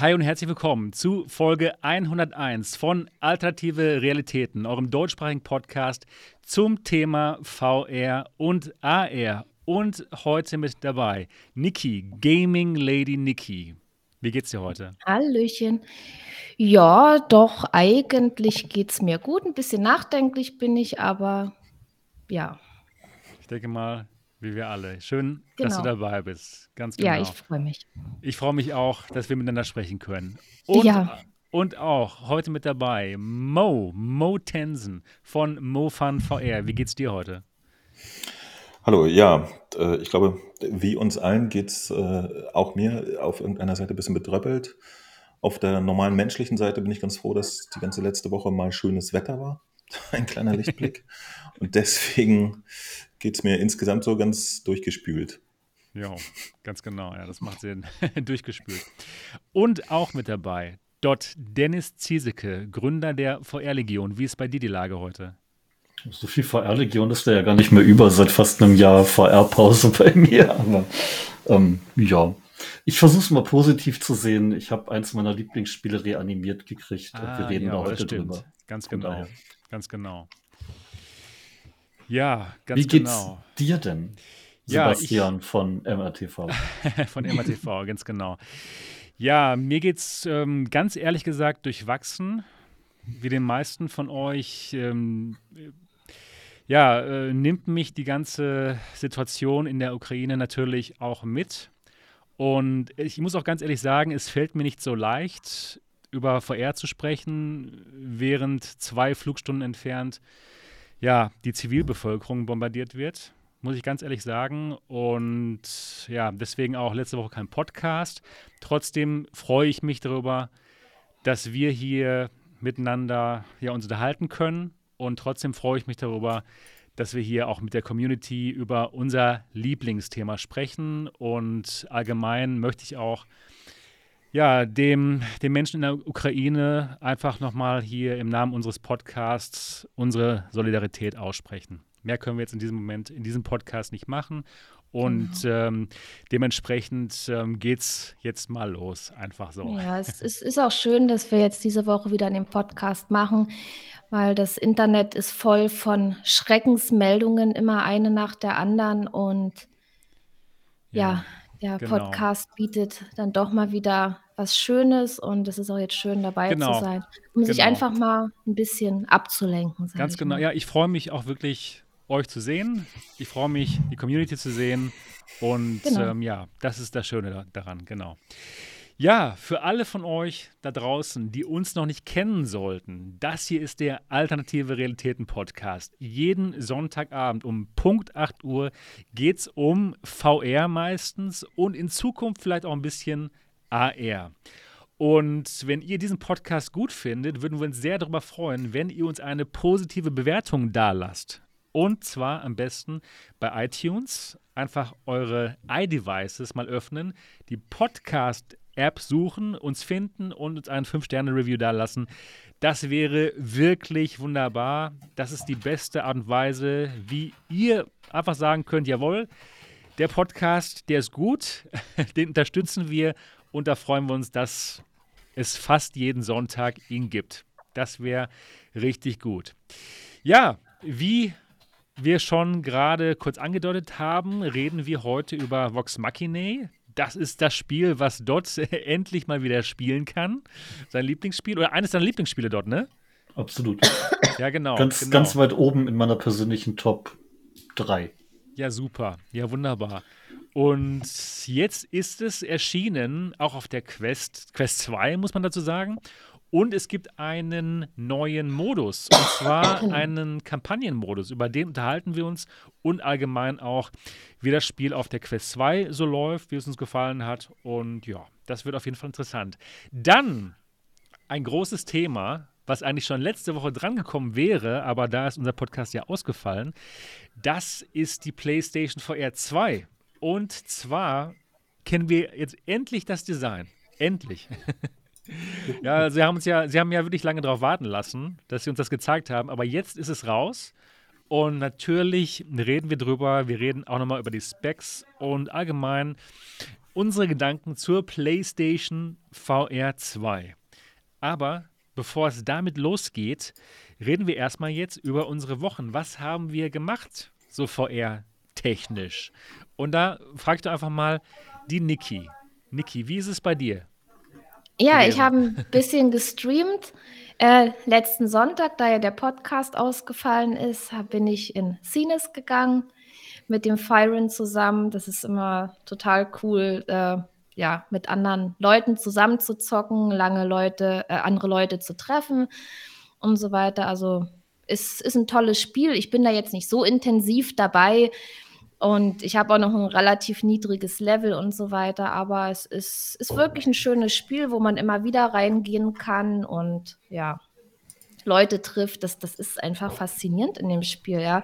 Hi und herzlich willkommen zu Folge 101 von Alternative Realitäten, eurem deutschsprachigen Podcast zum Thema VR und AR. Und heute mit dabei Niki, Gaming Lady Niki. Wie geht's dir heute? Hallöchen. Ja, doch, eigentlich geht's mir gut. Ein bisschen nachdenklich bin ich, aber ja. Ich denke mal, wie wir alle. Schön, genau. dass du genau. dabei bist. Ganz genau. Ja, ich freue mich. Ich freue mich auch, dass wir miteinander sprechen können. Und, ja. Und auch heute mit dabei Mo, Mo Tensen von MoFun VR. Wie geht's dir heute? Hallo, ja, äh, ich glaube, wie uns allen geht es äh, auch mir auf irgendeiner Seite ein bisschen bedröppelt. Auf der normalen menschlichen Seite bin ich ganz froh, dass die ganze letzte Woche mal schönes Wetter war. Ein kleiner Lichtblick. Und deswegen geht es mir insgesamt so ganz durchgespült. Ja, ganz genau. Ja, das macht Sinn. durchgespült. Und auch mit dabei dort Dennis Ziesecke, Gründer der VR-Legion. Wie ist bei dir die Lage heute? So viel VR-Legion ist da ja gar nicht mehr über seit fast einem Jahr VR-Pause bei mir. Aber ähm, ja, ich versuche es mal positiv zu sehen. Ich habe eins meiner Lieblingsspiele reanimiert gekriegt ah, und wir reden ja, da heute drüber. Ganz genau. Ganz genau. Ja, ganz Wie geht's genau. dir denn, Sebastian ja, ich, von MRTV? von MRTV, ganz genau. Ja, mir geht's ähm, ganz ehrlich gesagt durchwachsen. Wie den meisten von euch ähm, ja, äh, nimmt mich die ganze Situation in der Ukraine natürlich auch mit. Und ich muss auch ganz ehrlich sagen, es fällt mir nicht so leicht, über VR zu sprechen, während zwei Flugstunden entfernt ja, die Zivilbevölkerung bombardiert wird, muss ich ganz ehrlich sagen. Und ja, deswegen auch letzte Woche kein Podcast. Trotzdem freue ich mich darüber, dass wir hier miteinander ja, uns unterhalten können. Und trotzdem freue ich mich darüber, dass wir hier auch mit der Community über unser Lieblingsthema sprechen. Und allgemein möchte ich auch ja, dem, den Menschen in der Ukraine einfach nochmal hier im Namen unseres Podcasts unsere Solidarität aussprechen. Mehr können wir jetzt in diesem Moment, in diesem Podcast nicht machen. Und genau. ähm, dementsprechend ähm, geht es jetzt mal los, einfach so. Ja, es, es, ist auch schön, dass wir jetzt diese Woche wieder einen Podcast machen, weil das Internet ist voll von Schreckensmeldungen, immer eine nach der anderen. Und ja, ja der genau. Podcast bietet dann doch mal wieder was Schönes und es ist auch jetzt schön dabei genau. zu sein, um genau. sich einfach mal ein bisschen abzulenken. Ganz genau. Mal. Ja, ich freue mich auch wirklich, euch zu sehen. Ich freue mich, die Community zu sehen. Und genau. ähm, ja, das ist das Schöne daran, genau. Ja, für alle von euch da draußen, die uns noch nicht kennen sollten, das hier ist der Alternative Realitäten Podcast. Jeden Sonntagabend um Punkt 8 Uhr geht es um VR meistens und in Zukunft vielleicht auch ein bisschen AR. Und wenn ihr diesen Podcast gut findet, würden wir uns sehr darüber freuen, wenn ihr uns eine positive Bewertung dalasst. Und zwar am besten bei iTunes. Einfach eure iDevices mal öffnen, die Podcast App suchen, uns finden und uns ein 5-Sterne-Review da lassen. Das wäre wirklich wunderbar. Das ist die beste Art und Weise, wie ihr einfach sagen könnt, jawohl, der Podcast, der ist gut, den unterstützen wir und da freuen wir uns, dass es fast jeden Sonntag ihn gibt. Das wäre richtig gut. Ja, wie wir schon gerade kurz angedeutet haben, reden wir heute über Vox Machinae das ist das Spiel, was Dot endlich mal wieder spielen kann. Sein Lieblingsspiel oder eines seiner Lieblingsspiele dort, ne? Absolut. Ja, genau. Ganz, genau. ganz weit oben in meiner persönlichen Top 3. Ja, super. Ja, wunderbar. Und jetzt ist es erschienen, auch auf der Quest, Quest 2, muss man dazu sagen. Und es gibt einen neuen Modus, und zwar einen Kampagnenmodus. Über den unterhalten wir uns und allgemein auch, wie das Spiel auf der Quest 2 so läuft, wie es uns gefallen hat. Und ja, das wird auf jeden Fall interessant. Dann ein großes Thema, was eigentlich schon letzte Woche drangekommen wäre, aber da ist unser Podcast ja ausgefallen. Das ist die PlayStation VR 2. Und zwar kennen wir jetzt endlich das Design. Endlich. ja, sie haben uns ja, sie haben ja wirklich lange darauf warten lassen, dass sie uns das gezeigt haben, aber jetzt ist es raus. Und natürlich reden wir drüber. Wir reden auch nochmal über die Specs und allgemein unsere Gedanken zur PlayStation VR 2. Aber bevor es damit losgeht, reden wir erstmal jetzt über unsere Wochen. Was haben wir gemacht, so VR-technisch? Und da fragst du einfach mal die Niki. Niki, wie ist es bei dir? Ja, ich habe ein bisschen gestreamt. Äh, letzten Sonntag, da ja der Podcast ausgefallen ist, bin ich in Cines gegangen mit dem Fyron zusammen. Das ist immer total cool, äh, ja, mit anderen Leuten zusammenzuzocken, lange Leute, äh, andere Leute zu treffen und so weiter. Also es ist ein tolles Spiel. Ich bin da jetzt nicht so intensiv dabei und ich habe auch noch ein relativ niedriges Level und so weiter. Aber es ist, ist wirklich ein schönes Spiel, wo man immer wieder reingehen kann und ja, Leute trifft. Das, das ist einfach faszinierend in dem Spiel, ja.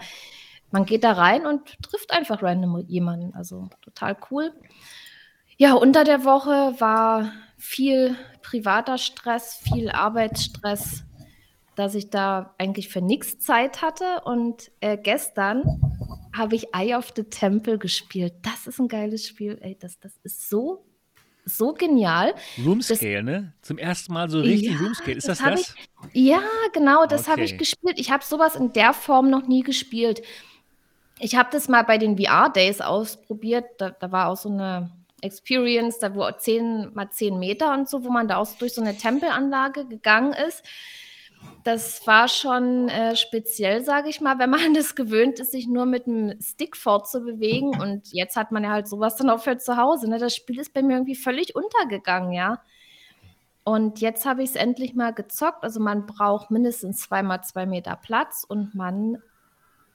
Man geht da rein und trifft einfach random jemanden. Also total cool. Ja, unter der Woche war viel privater Stress, viel Arbeitsstress, dass ich da eigentlich für nichts Zeit hatte. Und äh, gestern habe ich Eye of the Temple gespielt. Das ist ein geiles Spiel. Ey, das, das ist so, so genial. Roomscale, ne? Zum ersten Mal so richtig ja, Roomscale. Ist das das? das? Ich, ja, genau, das okay. habe ich gespielt. Ich habe sowas in der Form noch nie gespielt. Ich habe das mal bei den VR-Days ausprobiert. Da, da war auch so eine Experience, da wo 10 mal 10 Meter und so, wo man da auch durch so eine Tempelanlage gegangen ist. Das war schon äh, speziell, sage ich mal, wenn man das gewöhnt ist, sich nur mit dem Stick fortzubewegen. Und jetzt hat man ja halt sowas dann auch für zu Hause. Ne? Das Spiel ist bei mir irgendwie völlig untergegangen, ja. Und jetzt habe ich es endlich mal gezockt. Also man braucht mindestens zweimal zwei Meter Platz und man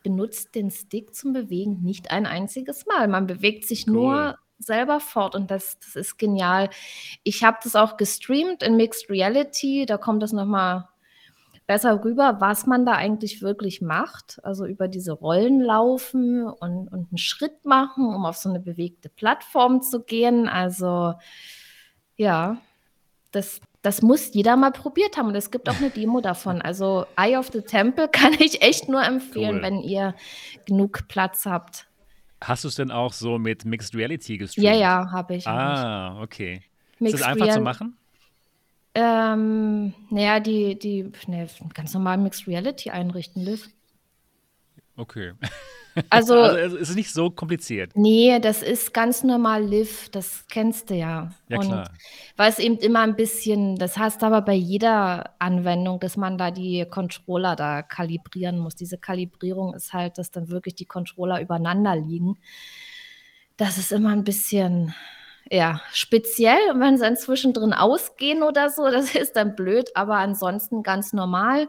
benutzt den Stick zum Bewegen nicht ein einziges Mal. Man bewegt sich cool. nur selber fort und das, das ist genial. Ich habe das auch gestreamt in Mixed Reality, da kommt das nochmal besser rüber, was man da eigentlich wirklich macht. Also über diese Rollen laufen und, und einen Schritt machen, um auf so eine bewegte Plattform zu gehen. Also ja, das, das muss jeder mal probiert haben. Und es gibt auch eine Demo davon. Also Eye of the Temple kann ich echt nur empfehlen, cool. wenn ihr genug Platz habt. Hast du es denn auch so mit Mixed Reality gestreamt? Ja, ja, habe ich. Ah, okay. Mixed ist das einfach Real zu machen? Ähm, naja, die, die ne, ganz normal Mixed Reality einrichten, Liv. Okay. Also, also es ist nicht so kompliziert. Nee, das ist ganz normal Liv, das kennst du ja. Ja, Und klar. weil es eben immer ein bisschen, das heißt aber bei jeder Anwendung, dass man da die Controller da kalibrieren muss. Diese Kalibrierung ist halt, dass dann wirklich die Controller übereinander liegen. Das ist immer ein bisschen, ja, speziell, wenn sie dann zwischendrin ausgehen oder so, das ist dann blöd, aber ansonsten ganz normal.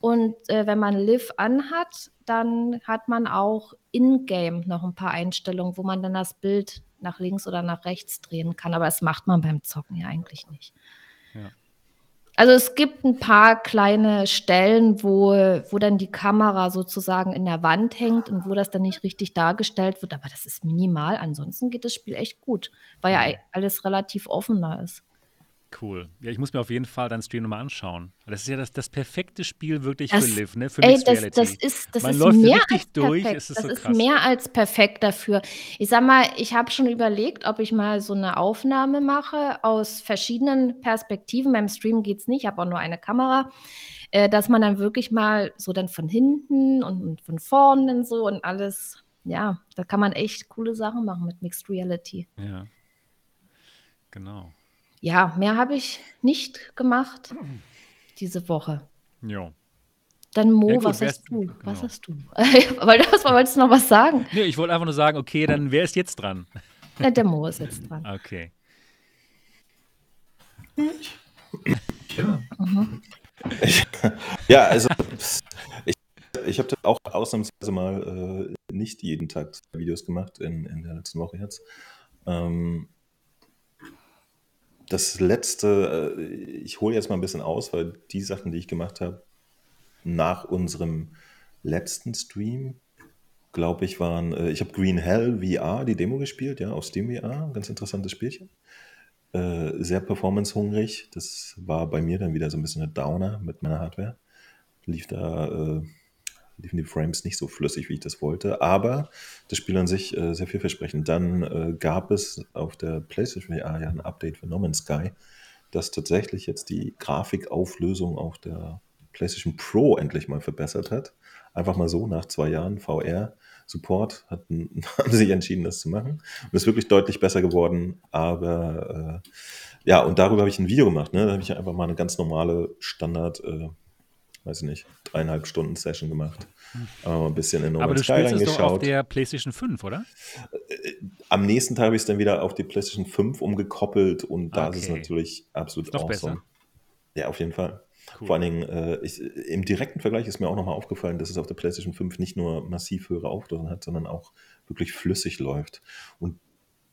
Und äh, wenn man Live anhat, dann hat man auch in-game noch ein paar Einstellungen, wo man dann das Bild nach links oder nach rechts drehen kann. Aber das macht man beim Zocken ja eigentlich nicht. Ja. Also es gibt ein paar kleine Stellen, wo, wo dann die Kamera sozusagen in der Wand hängt und wo das dann nicht richtig dargestellt wird, aber das ist minimal. Ansonsten geht das Spiel echt gut, weil ja alles relativ offener ist. Cool. Ja, ich muss mir auf jeden Fall deinen Stream nochmal anschauen. Das ist ja das, das perfekte Spiel wirklich das, für Live, ne? Für ey, das, das ist, das Man ist läuft mehr richtig als durch. perfekt. Es ist das so ist krass. mehr als perfekt dafür. Ich sag mal, ich habe schon überlegt, ob ich mal so eine Aufnahme mache aus verschiedenen Perspektiven. Beim Stream geht es nicht, ich habe auch nur eine Kamera. Äh, dass man dann wirklich mal so dann von hinten und, und von vorne und so und alles, ja, da kann man echt coole Sachen machen mit Mixed Reality. Ja. Genau. Ja, mehr habe ich nicht gemacht diese Woche. Ja. Dann Mo, Ja, gut, was hast du? genau. Was hast du? Weil du hast- wolltest noch was sagen. Nee, ich wollte einfach nur sagen, okay, dann wer ist jetzt dran? Ja, der Mo ist jetzt dran. Okay. Ja. Ja, also ich, ich habe auch ausnahmsweise mal äh, nicht jeden Tag Videos gemacht in, in der letzten Woche jetzt. Ähm, das letzte, äh, ich hole jetzt mal ein bisschen aus, weil die Sachen, die ich gemacht habe, nach unserem letzten Stream, glaube ich, waren, äh, ich habe Green Hell VR, die Demo gespielt, ja, auf Steam VR, ganz interessantes Spielchen. Äh, sehr performancehungrig. Das war bei mir dann wieder so ein bisschen ein Downer mit meiner Hardware. Lief da liefen die Frames nicht so flüssig, wie ich das wollte, aber das Spiel an sich äh, sehr vielversprechend. Dann äh, gab es auf der PlayStation VR ja ein Update für No Man's Sky, das tatsächlich jetzt die Grafikauflösung auf der PlayStation Pro endlich mal verbessert hat. Einfach mal so nach zwei Jahren VR. Support hatten, haben sich entschieden, das zu machen. Und ist wirklich deutlich besser geworden. Aber äh, ja, und darüber habe ich ein Video gemacht. Ne? Da habe ich einfach mal eine ganz normale Standard, äh, weiß ich nicht, dreieinhalb Stunden Session gemacht. Aber ein bisschen in No Aber du Sky spielst es doch auf der PlayStation 5, oder? Äh, am nächsten Tag habe ich es dann wieder auf die PlayStation 5 umgekoppelt und da okay. ist es natürlich absolut ist awesome. Besser. Ja, auf jeden Fall. Cool. Vor allen Dingen, äh, ich, im direkten Vergleich ist mir auch nochmal aufgefallen, dass es auf der PlayStation 5 nicht nur massiv höhere Auflösung hat, sondern auch wirklich flüssig läuft. Und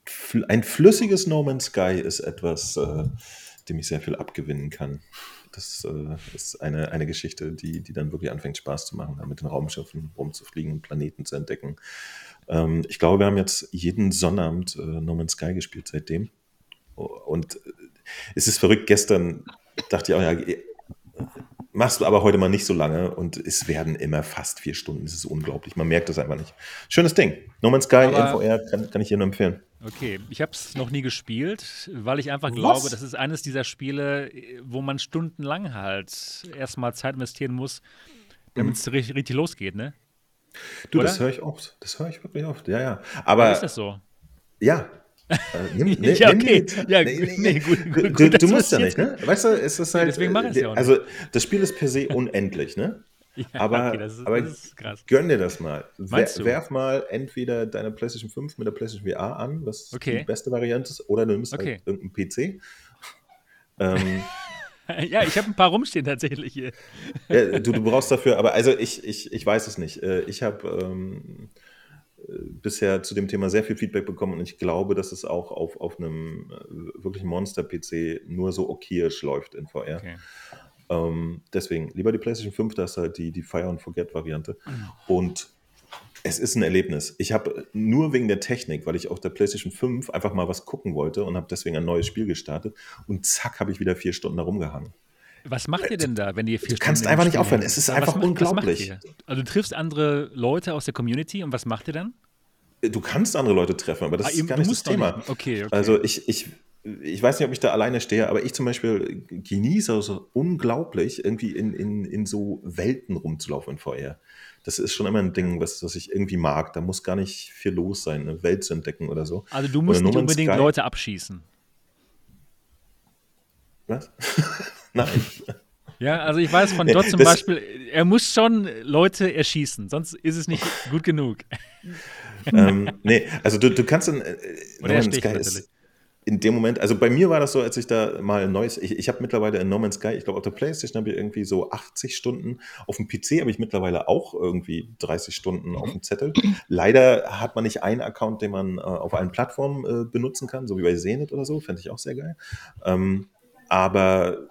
fl ein flüssiges No Man's Sky ist etwas, äh, dem ich sehr viel abgewinnen kann. Das äh, ist eine, eine Geschichte, die, die dann wirklich anfängt Spaß zu machen, mit den Raumschiffen rumzufliegen, Planeten zu entdecken. Ähm, ich glaube, wir haben jetzt jeden Sonnabend äh, No Man's Sky gespielt seitdem. Und es ist verrückt, gestern dachte ich auch, ja, machst du aber heute mal nicht so lange und es werden immer fast vier Stunden. Das ist unglaublich. Man merkt das einfach nicht. Schönes Ding. No Man's Sky, NVR, kann, kann ich dir nur empfehlen. Okay, ich habe es noch nie gespielt, weil ich einfach Was? glaube, das ist eines dieser Spiele, wo man stundenlang halt erstmal Zeit investieren muss, damit es mhm. richtig, richtig, losgeht, ne? Du, Oder? das höre ich oft. Das höre ich wirklich oft. Ja, ja. Aber. Oder ist das so? Ja, äh, nimm, ne, ja, okay. ja, nee, nee, gut, gut, du, du musst ja nicht, ne? Weißt du, es ist halt. Deswegen mache ich es ja auch Also, das Spiel ist per se unendlich, ne? Ja, aber okay, das ist, aber das ist krass. gönn dir das mal. Wer, werf mal entweder deine PlayStation 5 mit der PlayStation VR an, was okay. die beste Variante ist, oder du nimmst halt okay. halt irgendeinen PC. ähm, ja, ich habe ein paar rumstehen tatsächlich hier. ja, du, du brauchst dafür, aber also ich, ich, ich weiß es nicht. Äh, ich habe ähm, bisher zu dem Thema sehr viel Feedback bekommen und ich glaube, dass es auch auf, auf einem äh, wirklich Monster-PC nur so okayisch läuft in VR. Okay. Ähm, deswegen lieber die PlayStation 5, das ist halt die, die Fire and Forget-Variante. Mhm. Und es ist ein Erlebnis. Ich habe nur wegen der Technik, weil ich auf der PlayStation 5 einfach mal was gucken wollte und habe deswegen ein neues Spiel gestartet und zack, habe ich wieder vier Stunden da rumgehangen. Was macht ihr denn da, wenn ihr vier Du kannst einfach nicht aufhören. Es ist einfach macht, unglaublich. Also du triffst andere Leute aus der Community und was macht ihr dann? Du kannst andere Leute treffen, aber das ah, ist gar nicht das Thema. Nicht. Okay, okay. Also ich, ich, ich weiß nicht, ob ich da alleine stehe, aber ich zum Beispiel genieße also unglaublich, irgendwie in, in, in so Welten rumzulaufen in VR. Das ist schon immer ein Ding, was, was ich irgendwie mag. Da muss gar nicht viel los sein, eine Welt zu entdecken oder so. Also du musst nicht unbedingt Sky Leute abschießen. Was? Nein. Ja, also ich weiß von dort zum das, Beispiel, er muss schon Leute erschießen, sonst ist es nicht gut genug. ähm, nee, also du, du kannst in, äh, Oder no Sky ist, in dem Moment, also bei mir war das so, als ich da mal ein neues, ich, ich habe mittlerweile in No Man's Sky, ich glaube auf der Playstation habe ich irgendwie so 80 Stunden, auf dem PC habe ich mittlerweile auch irgendwie 30 Stunden auf dem Zettel. Leider hat man nicht einen Account, den man äh, auf allen Plattformen äh, benutzen kann, so wie bei Zenit oder so, fände ich auch sehr geil. Ähm, aber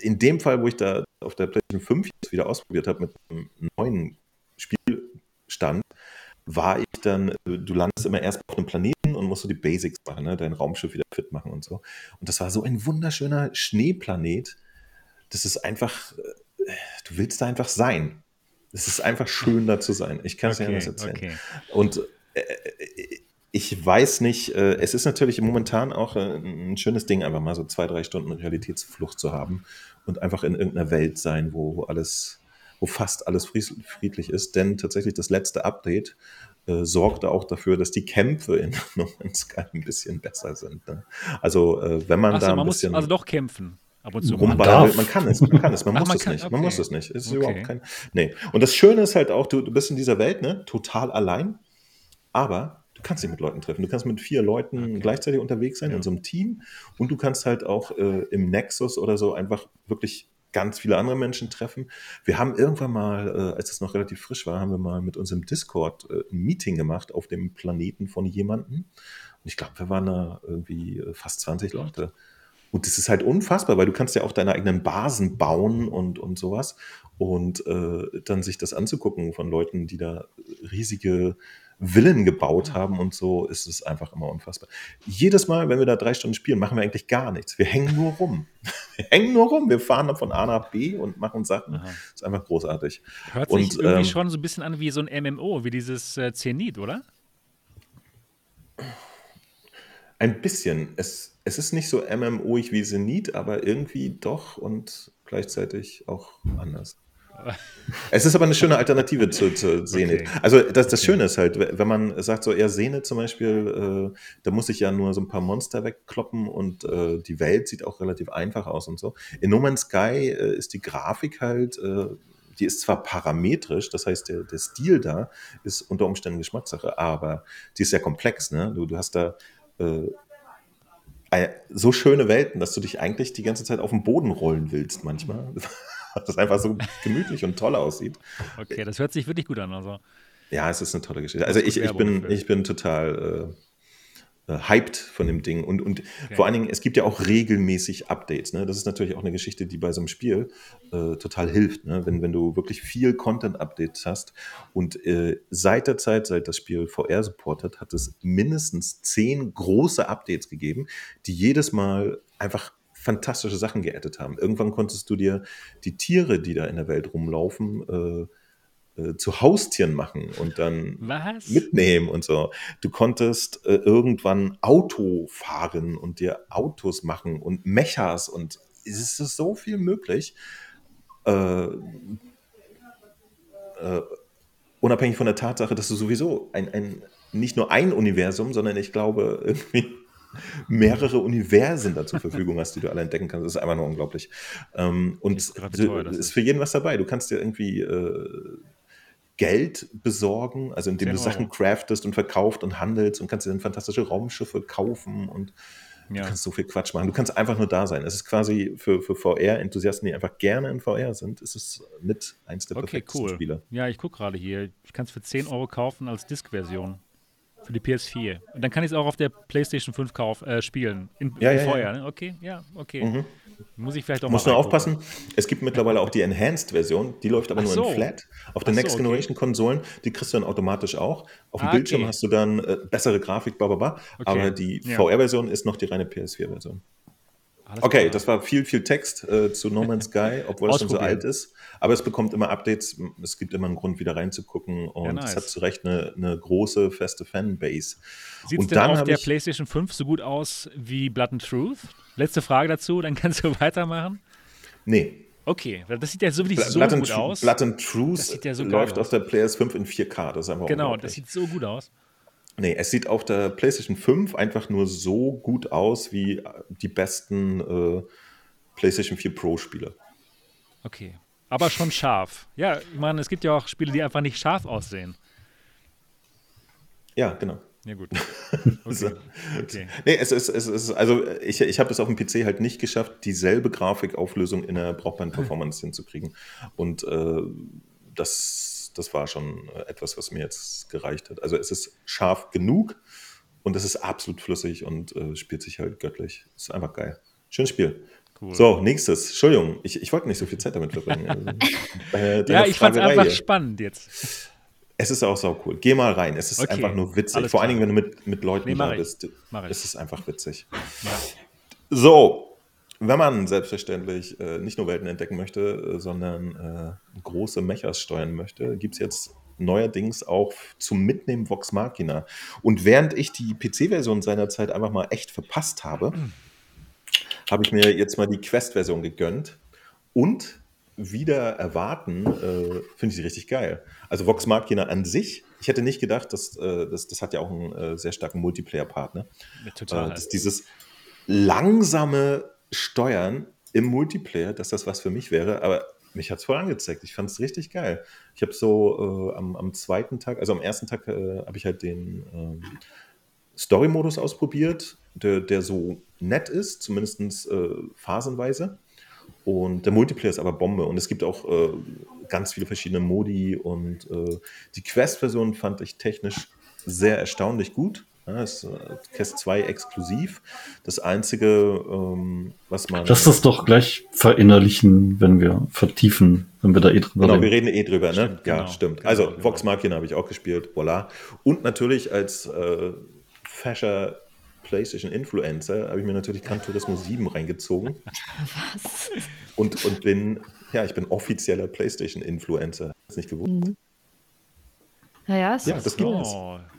in dem Fall, wo ich da auf der PlayStation 5 jetzt wieder ausprobiert habe mit einem neuen Spielstand, war ich dann, du landest immer erst auf einem Planeten und musst so die Basics machen, ne? dein Raumschiff wieder fit machen und so. Und das war so ein wunderschöner Schneeplanet. Das ist einfach, äh, du willst da einfach sein. Es ist einfach schön, da zu sein. Ich kann es okay, ja anders erzählen. Okay. Und äh, äh, ich weiß nicht, äh, es ist natürlich momentan auch äh, ein schönes Ding, einfach mal so zwei, drei Stunden Realitätsflucht zu haben und einfach in irgendeiner Welt sein, wo, wo alles, wo fast alles friedlich ist. Denn tatsächlich das letzte Update äh, sorgte auch dafür, dass die Kämpfe in No Man's Sky ein bisschen besser sind. Ne? Also äh, wenn man Ach da ein man bisschen muss also doch kämpfen. Ab und zu. Man, man kann es, man kann es, man Ach, muss man es kann, nicht. Okay. Man muss es nicht. Es ist okay. überhaupt kein. Nee. Und das Schöne ist halt auch, du, du bist in dieser Welt, ne, total allein, aber du kannst dich mit Leuten treffen. Du kannst mit vier Leuten gleichzeitig unterwegs sein ja. in so einem Team und du kannst halt auch äh, im Nexus oder so einfach wirklich ganz viele andere Menschen treffen. Wir haben irgendwann mal, äh, als es noch relativ frisch war, haben wir mal mit unserem Discord äh, ein Meeting gemacht auf dem Planeten von jemandem. Und ich glaube, wir waren da irgendwie äh, fast 20 Leute. Und das ist halt unfassbar, weil du kannst ja auch deine eigenen Basen bauen und, und sowas. Und äh, dann sich das anzugucken von Leuten, die da riesige Villen gebaut haben und so, ist es einfach immer unfassbar. Jedes Mal, wenn wir da drei Stunden spielen, machen wir eigentlich gar nichts. Wir hängen nur rum. Wir hängen nur rum, wir fahren dann von A nach B und machen Sachen. Aha. Das ist einfach großartig. Hört sich und, irgendwie ähm, schon so ein bisschen an wie so ein MMO, wie dieses äh, Zenit, oder? Ein bisschen. Es, es ist nicht so MMO-ig wie Zenit, aber irgendwie doch und gleichzeitig auch anders. Es ist aber eine schöne Alternative zu, zu Zenit. Okay. Also das, das Schöne ist halt, wenn man sagt, so eher Zenit zum Beispiel, äh, da muss ich ja nur so ein paar Monster wegkloppen und äh, die Welt sieht auch relativ einfach aus und so. In No Man's Sky äh, ist die Grafik halt, äh, die ist zwar parametrisch, das heißt, der, der Stil da ist unter Umständen Geschmackssache, aber die ist sehr komplex. Ne? Du, du hast da äh, so schöne Welten, dass du dich eigentlich die ganze Zeit auf den Boden rollen willst manchmal. das einfach so gemütlich und toll aussieht. Okay, das hört sich wirklich gut an. Also. Ja, es ist eine tolle Geschichte. Also ich, ich, bin, ich bin total äh, äh, hyped von dem Ding. Und, und okay. vor allen Dingen, es gibt ja auch regelmäßig Updates. Ne? Das ist natürlich auch eine Geschichte, die bei so einem Spiel äh, total hilft. Ne? Wenn, wenn du wirklich viel Content-Updates hast. Und äh, seit der Zeit, seit das Spiel VR supportet, hat es mindestens zehn große Updates gegeben, die jedes Mal einfach fantastische Sachen geaddet haben. Irgendwann konntest du dir die Tiere, die da in der Welt rumlaufen, äh, äh, zu Haustieren machen und dann Was? mitnehmen und so. Du konntest äh, irgendwann Auto fahren und dir Autos machen und Mechas und es ist so viel möglich. Äh, äh, unabhängig von der Tatsache, dass du sowieso ein, ein, nicht nur ein Universum, sondern ich glaube irgendwie mehrere Universen da zur Verfügung hast, die du alle entdecken kannst. Das ist einfach nur unglaublich. Ähm, und ist, teuer, ist, ist für jeden was dabei. Du kannst dir irgendwie äh, Geld besorgen, also indem du Sachen craftest und verkaufst und handelst und kannst dir dann fantastische Raumschiffe kaufen und ja. du kannst so viel Quatsch machen. Du kannst einfach nur da sein. Es ist quasi für, für VR-Enthusiasten, die einfach gerne in VR sind, ist es mit eins der okay, perfektesten cool. Spiele. Ja, ich gucke gerade hier. Ich kann es für 10 Euro kaufen als Disk-Version. Für die PS4. Und dann kann ich es auch auf der PlayStation 5 kauf, äh, spielen. In, ja, ja, vorher, ja. Ne? Okay, ja, okay. Mhm. Muss ich vielleicht auch Muss mal. Muss nur aufpassen. Es gibt mittlerweile auch die Enhanced-Version, die läuft aber Ach nur so. in Flat. Auf den Next so, okay. Generation Konsolen, die kriegst du dann automatisch auch. Auf dem ah, Bildschirm okay. hast du dann äh, bessere Grafik, bla bla bla. Okay. Aber die VR-Version ist noch die reine PS4-Version. Alles okay, klar. das war viel, viel Text äh, zu No Man's Sky, obwohl es schon so alt ist. Aber es bekommt immer Updates. Es gibt immer einen Grund, wieder reinzugucken. Und ja, nice. es hat zu Recht eine, eine große, feste Fanbase. Sieht es denn auf der PlayStation 5 so gut aus wie Blood and Truth? Letzte Frage dazu, dann kannst du weitermachen. Nee. Okay, das sieht ja so, wirklich so gut aus. Blood and Truth ja so läuft auf der PS5 in 4K. Das ist einfach Genau, das sieht so gut aus. Nee, es sieht auf der PlayStation 5 einfach nur so gut aus wie die besten äh, PlayStation 4 Pro-Spiele. Okay. Aber schon scharf. Ja, ich meine, es gibt ja auch Spiele, die einfach nicht scharf aussehen. Ja, genau. Ja, gut. Okay. okay. Nee, es ist, es ist, also ich, ich habe es auf dem PC halt nicht geschafft, dieselbe Grafikauflösung in der brauchbaren Performance hinzukriegen. Und äh, das das war schon etwas, was mir jetzt gereicht hat. Also es ist scharf genug und es ist absolut flüssig und äh, spielt sich halt göttlich. Ist einfach geil. Schönes Spiel. Cool. So, nächstes. Entschuldigung, ich, ich wollte nicht so viel Zeit damit verbringen. äh, ja, ich fand es einfach spannend jetzt. Es ist auch so cool. Geh mal rein. Es ist okay. einfach nur witzig. Alles Vor allen Dingen, wenn du mit, mit Leuten nee, da bist, ist es einfach witzig. Ja. So, wenn man selbstverständlich äh, nicht nur Welten entdecken möchte, äh, sondern äh, große Mechas steuern möchte, gibt es jetzt neuerdings auch zum Mitnehmen Vox Machina. Und während ich die PC-Version seinerzeit einfach mal echt verpasst habe, habe ich mir jetzt mal die Quest-Version gegönnt und wieder erwarten, äh, finde ich sie richtig geil. Also Vox Machina an sich, ich hätte nicht gedacht, dass äh, das, das hat ja auch einen äh, sehr starken Multiplayer-Part, ne? Ja, total. dass dieses langsame Steuern im Multiplayer, dass das was für mich wäre, aber mich hat es voll angezeigt. Ich fand es richtig geil. Ich habe so äh, am, am, zweiten Tag, also am ersten Tag äh, habe ich halt den äh, Story-Modus ausprobiert, der, der, so nett ist, zumindest äh, phasenweise. Und der Multiplayer ist aber Bombe. Und es gibt auch äh, ganz viele verschiedene Modi. Und äh, die Quest-Version fand ich technisch sehr erstaunlich gut. Ja, ist äh, Quest 2 exklusiv. Das Einzige, ähm, was man. Lass das doch gleich verinnerlichen, wenn wir vertiefen, wenn wir da eh drüber genau, reden. Genau, wir reden eh drüber, ne? Stimmt, ja, genau, stimmt. Genau, also, genau. Vox Machina habe ich auch gespielt, voilà. Und natürlich als äh, fescher PlayStation Influencer, habe ich mir natürlich Gran Turismo 7 reingezogen. Was? Und, und bin, ja, ich bin offizieller PlayStation Influencer. Du nicht gewusst? Mhm. Ja, ja, das gibt es.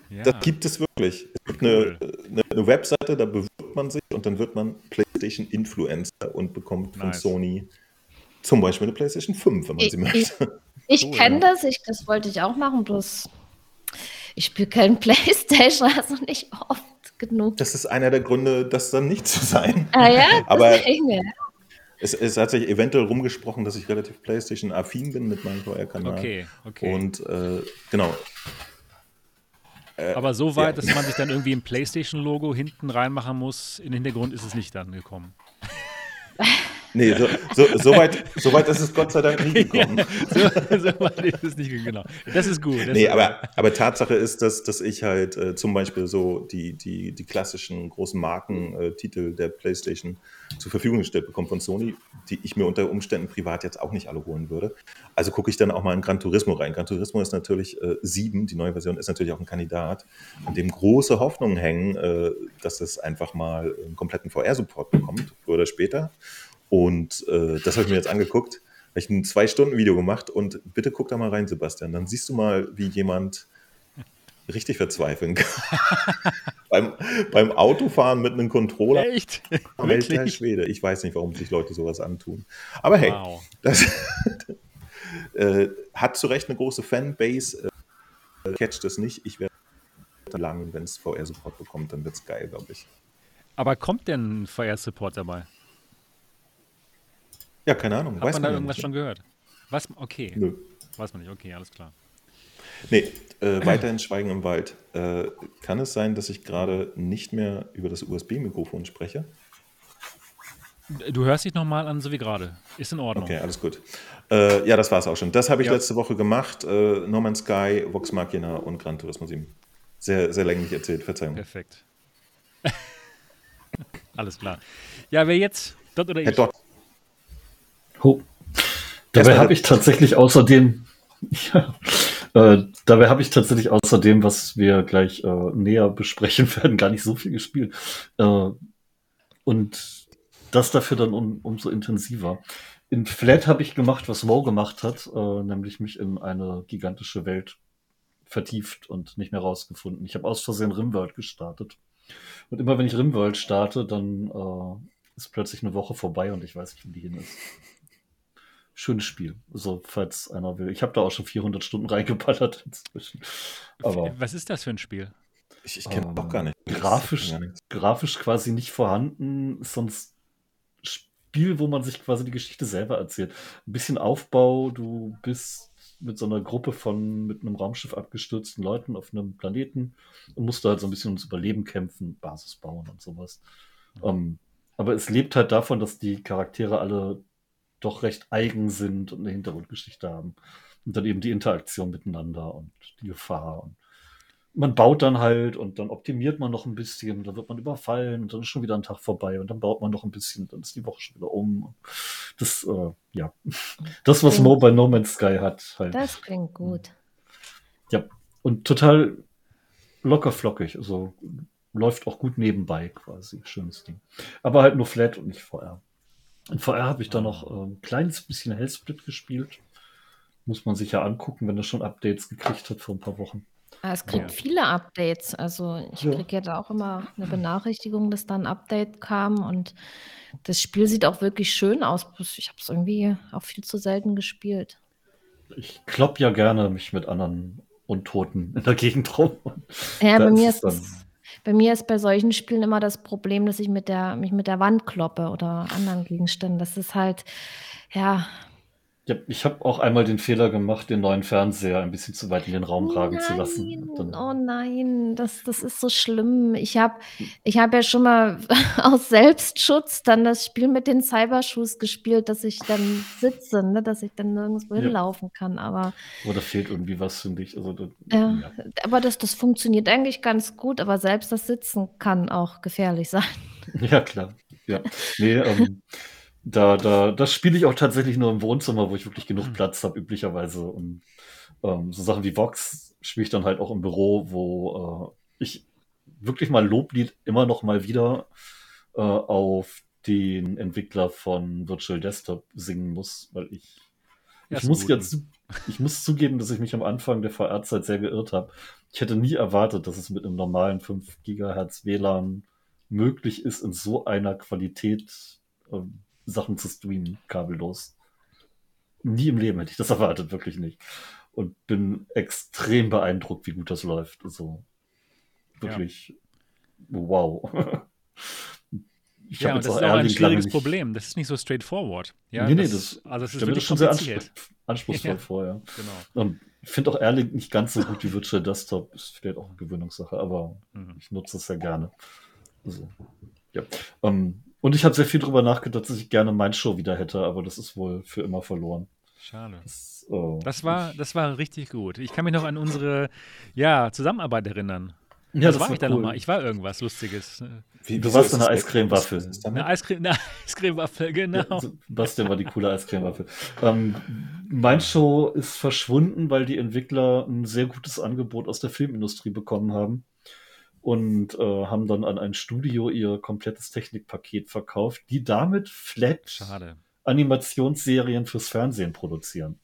Ja. Das gibt es wirklich. Es gibt cool. eine, eine, eine, Webseite, da bewirbt man sich und dann wird man PlayStation Influencer und bekommt von nice. Sony zum Beispiel eine PlayStation 5, wenn man ich, sie möchte. Ich, ich cool, kenne das, ich, das wollte ich auch machen, bloß ich spiele kein PlayStation, also nicht oft genug. Das ist einer der Gründe, das dann nicht zu sein. Ah ja? Aber es, es, hat sich eventuell rumgesprochen, dass ich relativ PlayStation-affin bin mit meinem VR-Kanal. Okay, okay. Und äh, genau. Äh, Aber so weit, ja. dass man sich dann irgendwie ein PlayStation-Logo hinten reinmachen muss, in den Hintergrund ist es nicht dann gekommen. Nee, so, so, so, weit, so weit ist es Gott sei Dank nie gekommen. Ja, so, so, weit ist es nicht genau. Das ist gut. Das nee, ist aber, aber Tatsache ist, dass, dass ich halt äh, zum Beispiel so die, die, die klassischen großen Markentitel äh, der PlayStation zur Verfügung gestellt bekomme von Sony, die ich mir unter Umständen privat jetzt auch nicht alle holen würde. Also gucke ich dann auch mal in Gran Turismo rein. Gran Turismo ist natürlich äh, 7, die neue Version ist natürlich auch ein Kandidat, an dem große Hoffnungen hängen, äh, dass es einfach mal einen kompletten VR-Support bekommt, früher oder später. Und äh, das habe ich mir jetzt angeguckt. Habe ich ein Zwei-Stunden-Video gemacht und bitte guck da mal rein, Sebastian. Dann siehst du mal, wie jemand richtig verzweifeln kann. beim, beim Autofahren mit einem Controller. Echt? Alter Schwede. Ich weiß nicht, warum sich Leute sowas antun. Aber hey, wow. das äh, hat zu Recht eine große Fanbase. Äh, catcht es nicht. Ich werde lang, wenn es VR-Support bekommt, dann wird es geil, glaube ich. Aber kommt denn VR-Support dabei? Ja, keine Ahnung. Hat weiß man da irgendwas nicht. schon gehört? Was? Okay. Nö. Weiß man nicht. Okay, alles klar. Nee, äh, weiterhin Schweigen im Wald. Äh, kann es sein, dass ich gerade nicht mehr über das USB-Mikrofon spreche? Du hörst dich nochmal an, so wie gerade. Ist in Ordnung. Okay, alles gut. Äh, ja, das war es auch schon. Das habe ich ja. letzte Woche gemacht. Äh, no Man's Sky, Vox Machina und Gran Turismo 7. Sehr, sehr länglich erzählt, Verzeihung. Perfekt. alles klar. Ja, wer jetzt? Dort oder ich? Herr Dott. Oh. Dabei habe ich tatsächlich außerdem, ja, äh, dabei habe ich tatsächlich außerdem, was wir gleich äh, näher besprechen werden, gar nicht so viel gespielt. Äh, und das dafür dann um, umso intensiver. In Flat habe ich gemacht, was Mo gemacht hat, äh, nämlich mich in eine gigantische Welt vertieft und nicht mehr rausgefunden. Ich habe aus Versehen Rimworld gestartet. Und immer wenn ich Rimworld starte, dann äh, ist plötzlich eine Woche vorbei und ich weiß nicht, wo die hin ist schönes Spiel. So, falls einer will. Ich habe da auch schon 400 Stunden reingeballert inzwischen. Aber, Was ist das für ein Spiel? Ich, ich kenne ähm, doch gar nicht. Grafisch, gar grafisch quasi nicht vorhanden, sonst Spiel, wo man sich quasi die Geschichte selber erzählt. Ein bisschen Aufbau, du bist mit so einer Gruppe von mit einem Raumschiff abgestürzten Leuten auf einem Planeten und musst da halt so ein bisschen ums Überleben kämpfen, Basis bauen und sowas. Mhm. Um, ähm, aber es lebt halt davon, dass die Charaktere alle doch recht eigen sind und eine Hintergrundgeschichte haben. Und dann eben die Interaktion miteinander und die Gefahr. Und man baut dann halt und dann optimiert man noch ein bisschen, dann wird man überfallen und dann ist schon wieder ein Tag vorbei und dann baut man noch ein bisschen, dann ist die Woche schon wieder um. Das, äh, ja, das, was Mo bei No Man's Sky hat. Halt. Das klingt gut. Ja, und total locker flockig, also läuft auch gut nebenbei quasi, schönes Ding. Aber halt nur flat und nicht VR. In VR habe ich da noch äh, ein kleines bisschen Hellsplit gespielt. Muss man sich ja angucken, wenn er schon Updates gekriegt hat vor ein paar Wochen. Ah, es kriegt ja. viele Updates. Also ich ja. kriege ja da auch immer eine Benachrichtigung, dass da ein Update kam und das Spiel sieht auch wirklich schön aus. Ich habe es irgendwie auch viel zu selten gespielt. Ich klopp ja gerne mich mit anderen Untoten in der Gegend rum. Ja, bei mir ist es bei mir ist bei solchen Spielen immer das Problem, dass ich mit der, mich mit der Wand kloppe oder anderen Gegenständen. Das ist halt, ja, ja, ich habe auch einmal den Fehler gemacht, den neuen Fernseher ein bisschen zu weit in den Raum ragen nein, zu lassen. Dann, oh nein, das, das ist so schlimm. Ich habe ich hab ja schon mal aus Selbstschutz dann das Spiel mit den Cybershoes gespielt, dass ich dann sitze, ne, dass ich dann nirgendwo ja. hinlaufen kann. Aber Oder fehlt irgendwie was, finde ich. Also, das, ja, ja. Aber das, das funktioniert eigentlich ganz gut, aber selbst das Sitzen kann auch gefährlich sein. Ja, klar. Ja. Nee, ähm, da, da, das spiele ich auch tatsächlich nur im Wohnzimmer, wo ich wirklich genug mhm. Platz habe, üblicherweise. Und ähm, so Sachen wie Vox spiele ich dann halt auch im Büro, wo äh, ich wirklich mal Loblied immer noch mal wieder äh, auf den Entwickler von Virtual Desktop singen muss, weil ich, ja, ich muss jetzt, ich muss zugeben, dass ich mich am Anfang der VR-Zeit sehr geirrt habe. Ich hätte nie erwartet, dass es mit einem normalen 5 Gigahertz WLAN möglich ist, in so einer Qualität äh, Sachen zu streamen, kabellos. Nie im Leben hätte ich das erwartet, wirklich nicht. Und bin extrem beeindruckt, wie gut das läuft. Also wirklich, ja. wow. Ich ja, und das ist auch ein schwieriges Problem. Das ist nicht so straightforward. Ja, nee, nee, das, das also das ist wirklich schon sehr anspruchsvoll ja. vor, ja. Genau. Und ich finde auch Erling nicht ganz so gut wie Virtual Desktop. Ist vielleicht auch eine Gewöhnungssache, aber mhm. ich nutze es sehr gerne. Also, ja. Ähm, und ich habe sehr viel darüber nachgedacht, dass ich gerne mein Show wieder hätte, aber das ist wohl für immer verloren. Schade. Das, oh, das war, das war richtig gut. Ich kann mich noch an unsere ja, Zusammenarbeit erinnern. Ja, das, das war ich da cool. nochmal. Ich war irgendwas Lustiges. Wie, du warst eine Eiscremewaffel. Eine Eiscreme, eine Eiscremewaffel, genau. Ja, Bastian war die coole Eiscremewaffel. Ähm, mein Show ist verschwunden, weil die Entwickler ein sehr gutes Angebot aus der Filmindustrie bekommen haben und äh, haben dann an ein Studio ihr komplettes Technikpaket verkauft, die damit flat Schade. Animationsserien fürs Fernsehen produzieren.